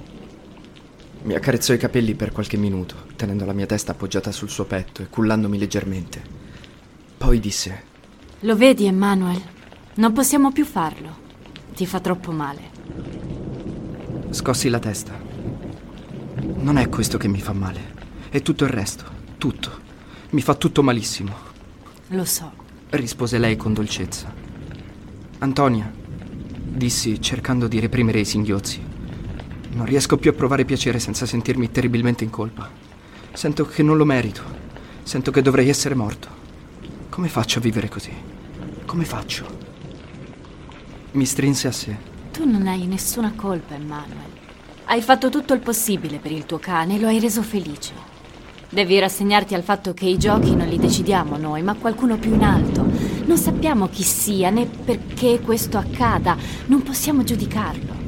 Mi accarezzò i capelli per qualche minuto, tenendo la mia testa appoggiata sul suo petto e cullandomi leggermente. Poi disse: Lo vedi, Emmanuel? Non possiamo più farlo. Ti fa troppo male. Scossi la testa. Non è questo che mi fa male, è tutto il resto, tutto. Mi fa tutto malissimo, Lo so. rispose lei con dolcezza. Antonia, dissi cercando di reprimere i singhiozzi. Non riesco più a provare piacere senza sentirmi terribilmente in colpa. Sento che non lo merito. Sento che dovrei essere morto. Come faccio a vivere così? Come faccio? Mi strinse a sé. Tu non hai nessuna colpa, Emmanuel. Hai fatto tutto il possibile per il tuo cane e lo hai reso felice. Devi rassegnarti al fatto che i giochi non li decidiamo noi, ma qualcuno più in alto. Non sappiamo chi sia né perché questo accada, non possiamo giudicarlo.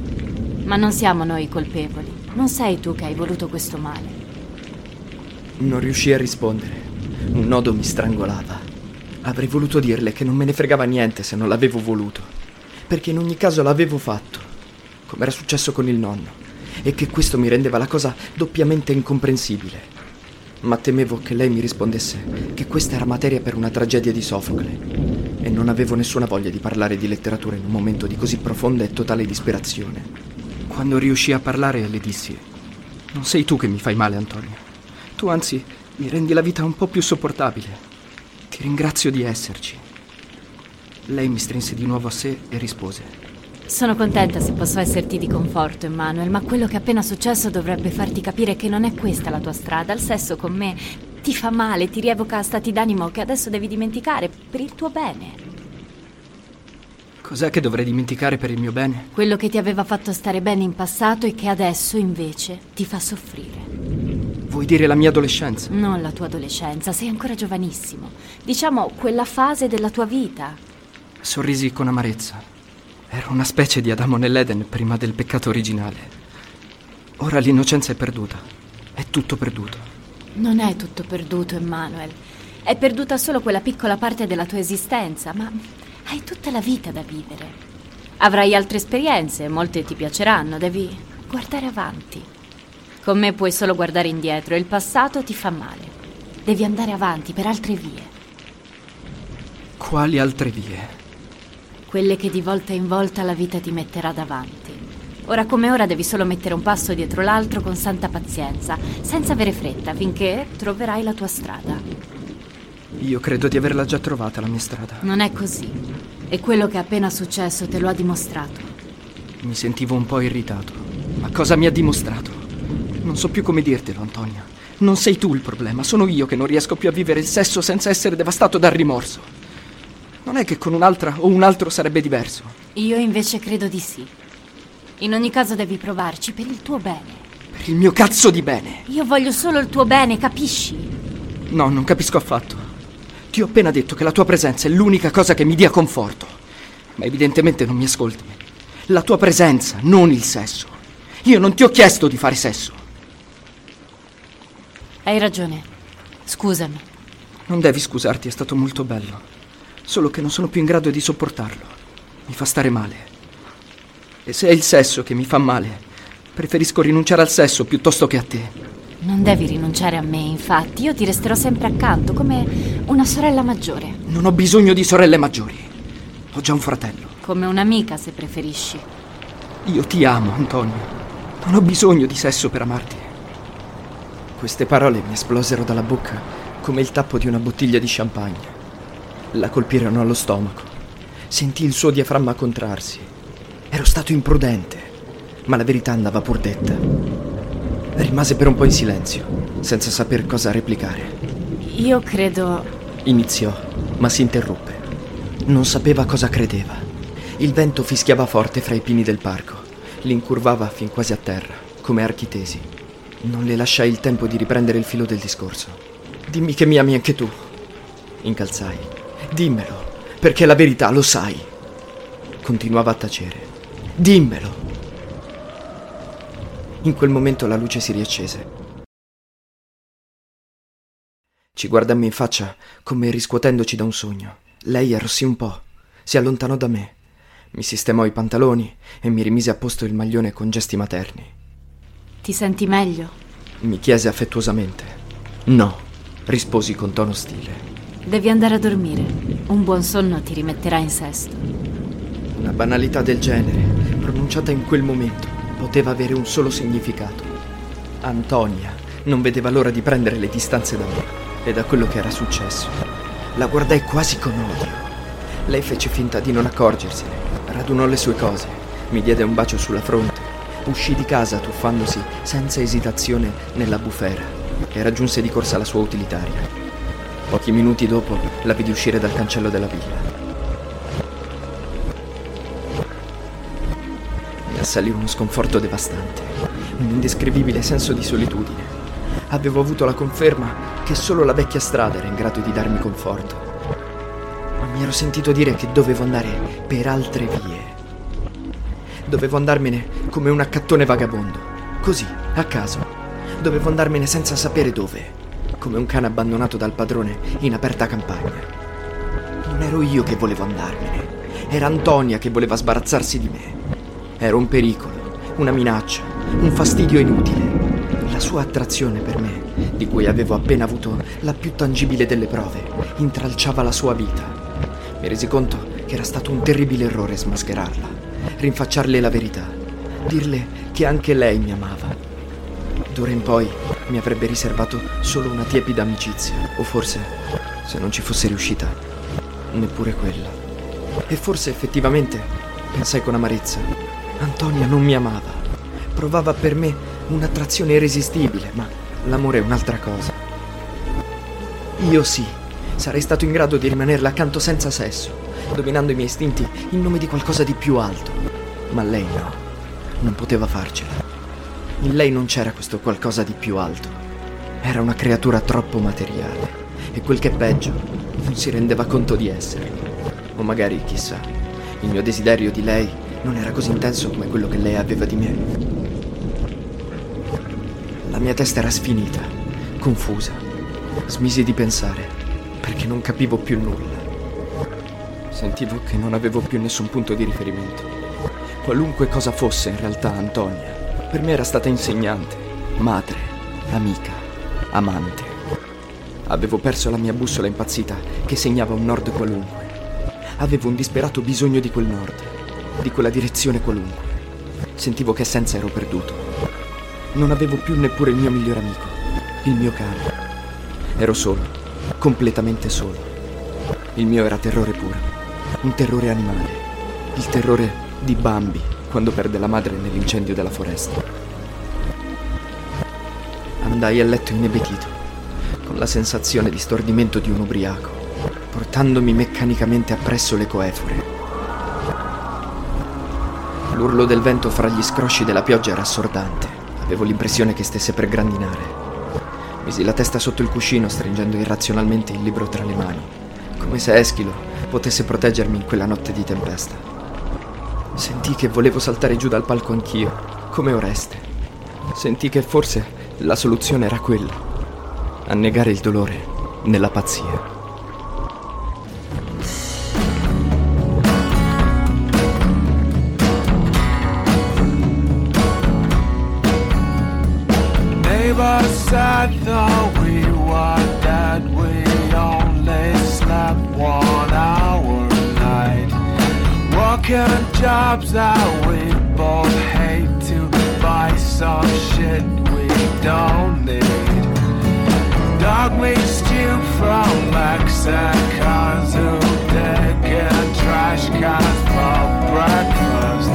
Ma non siamo noi i colpevoli. Non sei tu che hai voluto questo male. Non riuscii a rispondere. Un nodo mi strangolava. Avrei voluto dirle che non me ne fregava niente se non l'avevo voluto, perché in ogni caso l'avevo fatto, come era successo con il nonno, e che questo mi rendeva la cosa doppiamente incomprensibile. Ma temevo che lei mi rispondesse che questa era materia per una tragedia di Sofocle, e non avevo nessuna voglia di parlare di letteratura in un momento di così profonda e totale disperazione. Quando riuscì a parlare le dissi, non sei tu che mi fai male, Antonia. Tu anzi mi rendi la vita un po' più sopportabile. Ti ringrazio di esserci. Lei mi strinse di nuovo a sé e rispose. Sono contenta se posso esserti di conforto, Emmanuel, ma quello che è appena successo dovrebbe farti capire che non è questa la tua strada. Il sesso con me ti fa male, ti rievoca stati d'animo che adesso devi dimenticare per il tuo bene. Cos'è che dovrei dimenticare per il mio bene? Quello che ti aveva fatto stare bene in passato e che adesso invece ti fa soffrire. Vuoi dire la mia adolescenza? Non la tua adolescenza, sei ancora giovanissimo. Diciamo quella fase della tua vita. Sorrisi con amarezza. Ero una specie di Adamo nell'Eden prima del peccato originale. Ora l'innocenza è perduta. È tutto perduto. Non è tutto perduto, Emmanuel. È perduta solo quella piccola parte della tua esistenza, ma hai tutta la vita da vivere. Avrai altre esperienze, molte ti piaceranno, devi guardare avanti. Con me puoi solo guardare indietro e il passato ti fa male. Devi andare avanti per altre vie, Quali altre vie? quelle che di volta in volta la vita ti metterà davanti. Ora come ora devi solo mettere un passo dietro l'altro con santa pazienza, senza avere fretta, finché troverai la tua strada. Io credo di averla già trovata la mia strada. Non è così. E quello che è appena successo te lo ha dimostrato. Mi sentivo un po' irritato. Ma cosa mi ha dimostrato? Non so più come dirtelo, Antonia. Non sei tu il problema, sono io che non riesco più a vivere il sesso senza essere devastato dal rimorso. Non è che con un'altra o un altro sarebbe diverso. Io invece credo di sì. In ogni caso devi provarci per il tuo bene. Per il mio cazzo di bene. Io voglio solo il tuo bene, capisci? No, non capisco affatto. Ti ho appena detto che la tua presenza è l'unica cosa che mi dia conforto. Ma evidentemente non mi ascolti. La tua presenza, non il sesso. Io non ti ho chiesto di fare sesso. Hai ragione. Scusami. Non devi scusarti, è stato molto bello. Solo che non sono più in grado di sopportarlo. Mi fa stare male. E se è il sesso che mi fa male, preferisco rinunciare al sesso piuttosto che a te. Non devi rinunciare a me, infatti. Io ti resterò sempre accanto, come una sorella maggiore. Non ho bisogno di sorelle maggiori. Ho già un fratello. Come un'amica, se preferisci. Io ti amo, Antonio. Non ho bisogno di sesso per amarti. Queste parole mi esplosero dalla bocca come il tappo di una bottiglia di champagne. La colpirono allo stomaco. Sentii il suo diaframma contrarsi. Ero stato imprudente, ma la verità andava pur detta. Rimase per un po' in silenzio, senza saper cosa replicare. Io credo... Iniziò, ma si interruppe. Non sapeva cosa credeva. Il vento fischiava forte fra i pini del parco. Li incurvava fin quasi a terra, come archi tesi. Non le lasciai il tempo di riprendere il filo del discorso. Dimmi che mi ami anche tu. Incalzai. Dimmelo, perché la verità lo sai. Continuava a tacere. Dimmelo. In quel momento la luce si riaccese. Ci guardammo in faccia come riscuotendoci da un sogno. Lei arrossì un po', si allontanò da me, mi sistemò i pantaloni e mi rimise a posto il maglione con gesti materni. Ti senti meglio? Mi chiese affettuosamente. No, risposi con tono stile. Devi andare a dormire. Un buon sonno ti rimetterà in sesto. Una banalità del genere, pronunciata in quel momento, poteva avere un solo significato. Antonia non vedeva l'ora di prendere le distanze da me e da quello che era successo. La guardai quasi con odio. Lei fece finta di non accorgersene, radunò le sue cose, mi diede un bacio sulla fronte, uscì di casa tuffandosi senza esitazione nella bufera e raggiunse di corsa la sua utilitaria. Pochi minuti dopo la vidi uscire dal cancello della villa. Assalì uno sconforto devastante, un indescrivibile senso di solitudine. Avevo avuto la conferma che solo la vecchia strada era in grado di darmi conforto. Ma mi ero sentito dire che dovevo andare per altre vie. Dovevo andarmene come un accattone vagabondo, così, a caso. Dovevo andarmene senza sapere dove, come un cane abbandonato dal padrone in aperta campagna. Non ero io che volevo andarmene, era Antonia che voleva sbarazzarsi di me. Ero un pericolo, una minaccia, un fastidio inutile. La sua attrazione per me, di cui avevo appena avuto la più tangibile delle prove, intralciava la sua vita. Mi resi conto che era stato un terribile errore smascherarla, rinfacciarle la verità, dirle che anche lei mi amava. D'ora in poi mi avrebbe riservato solo una tiepida amicizia, o forse, se non ci fosse riuscita, neppure quella. E forse effettivamente, pensai con amarezza, Antonia non mi amava. Provava per me un'attrazione irresistibile, ma l'amore è un'altra cosa. Io sì, sarei stato in grado di rimanerle accanto senza sesso, dominando i miei istinti in nome di qualcosa di più alto. Ma lei no, non poteva farcela. In lei non c'era questo qualcosa di più alto. Era una creatura troppo materiale e quel che è peggio, non si rendeva conto di esserlo. O magari, chissà, il mio desiderio di lei non era così intenso come quello che lei aveva di me. La mia testa era sfinita, confusa. Smisi di pensare, perché non capivo più nulla. Sentivo che non avevo più nessun punto di riferimento. Qualunque cosa fosse in realtà Antonia, per me era stata insegnante, madre, amica, amante. Avevo perso la mia bussola impazzita che segnava un nord qualunque. Avevo un disperato bisogno di quel nord, di quella direzione qualunque. Sentivo che senza ero perduto. Non avevo più neppure il mio migliore amico, il mio cane. Ero solo, completamente solo. Il mio era terrore puro, un terrore animale, il terrore di Bambi quando perde la madre nell'incendio della foresta. Andai a letto inebetito, con la sensazione di stordimento di un ubriaco, portandomi meccanicamente appresso le coefore. L'urlo del vento fra gli scrosci della pioggia era assordante. Avevo l'impressione che stesse per grandinare. Misi la testa sotto il cuscino, stringendo irrazionalmente il libro tra le mani, come se Eschilo potesse proteggermi in quella notte di tempesta. Sentii che volevo saltare giù dal palco anch'io, come Oreste. Sentii che forse la soluzione era quella, annegare il dolore nella pazzia. Jobs that we both hate to buy some shit we don't need. dog meat stew from Mexicans who dig in trash cans for breakfast.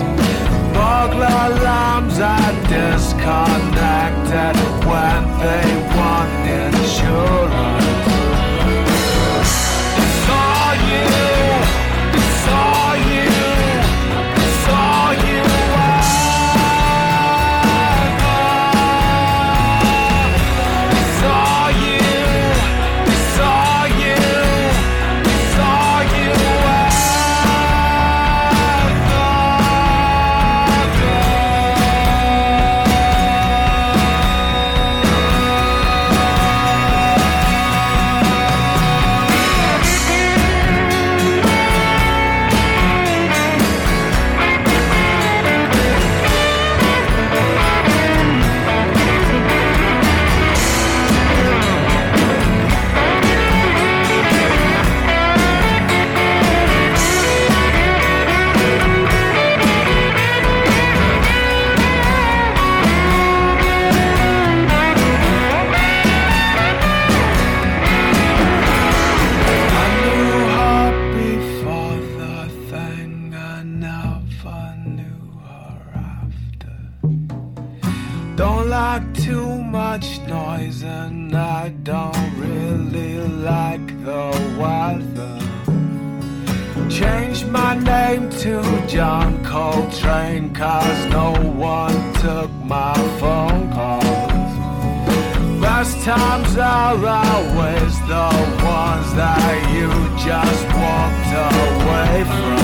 Burglar alarms are disconnected when they want insurance. It's all you, it's all you, cause no one took my phone calls. Best times are always the ones that you just walked away from.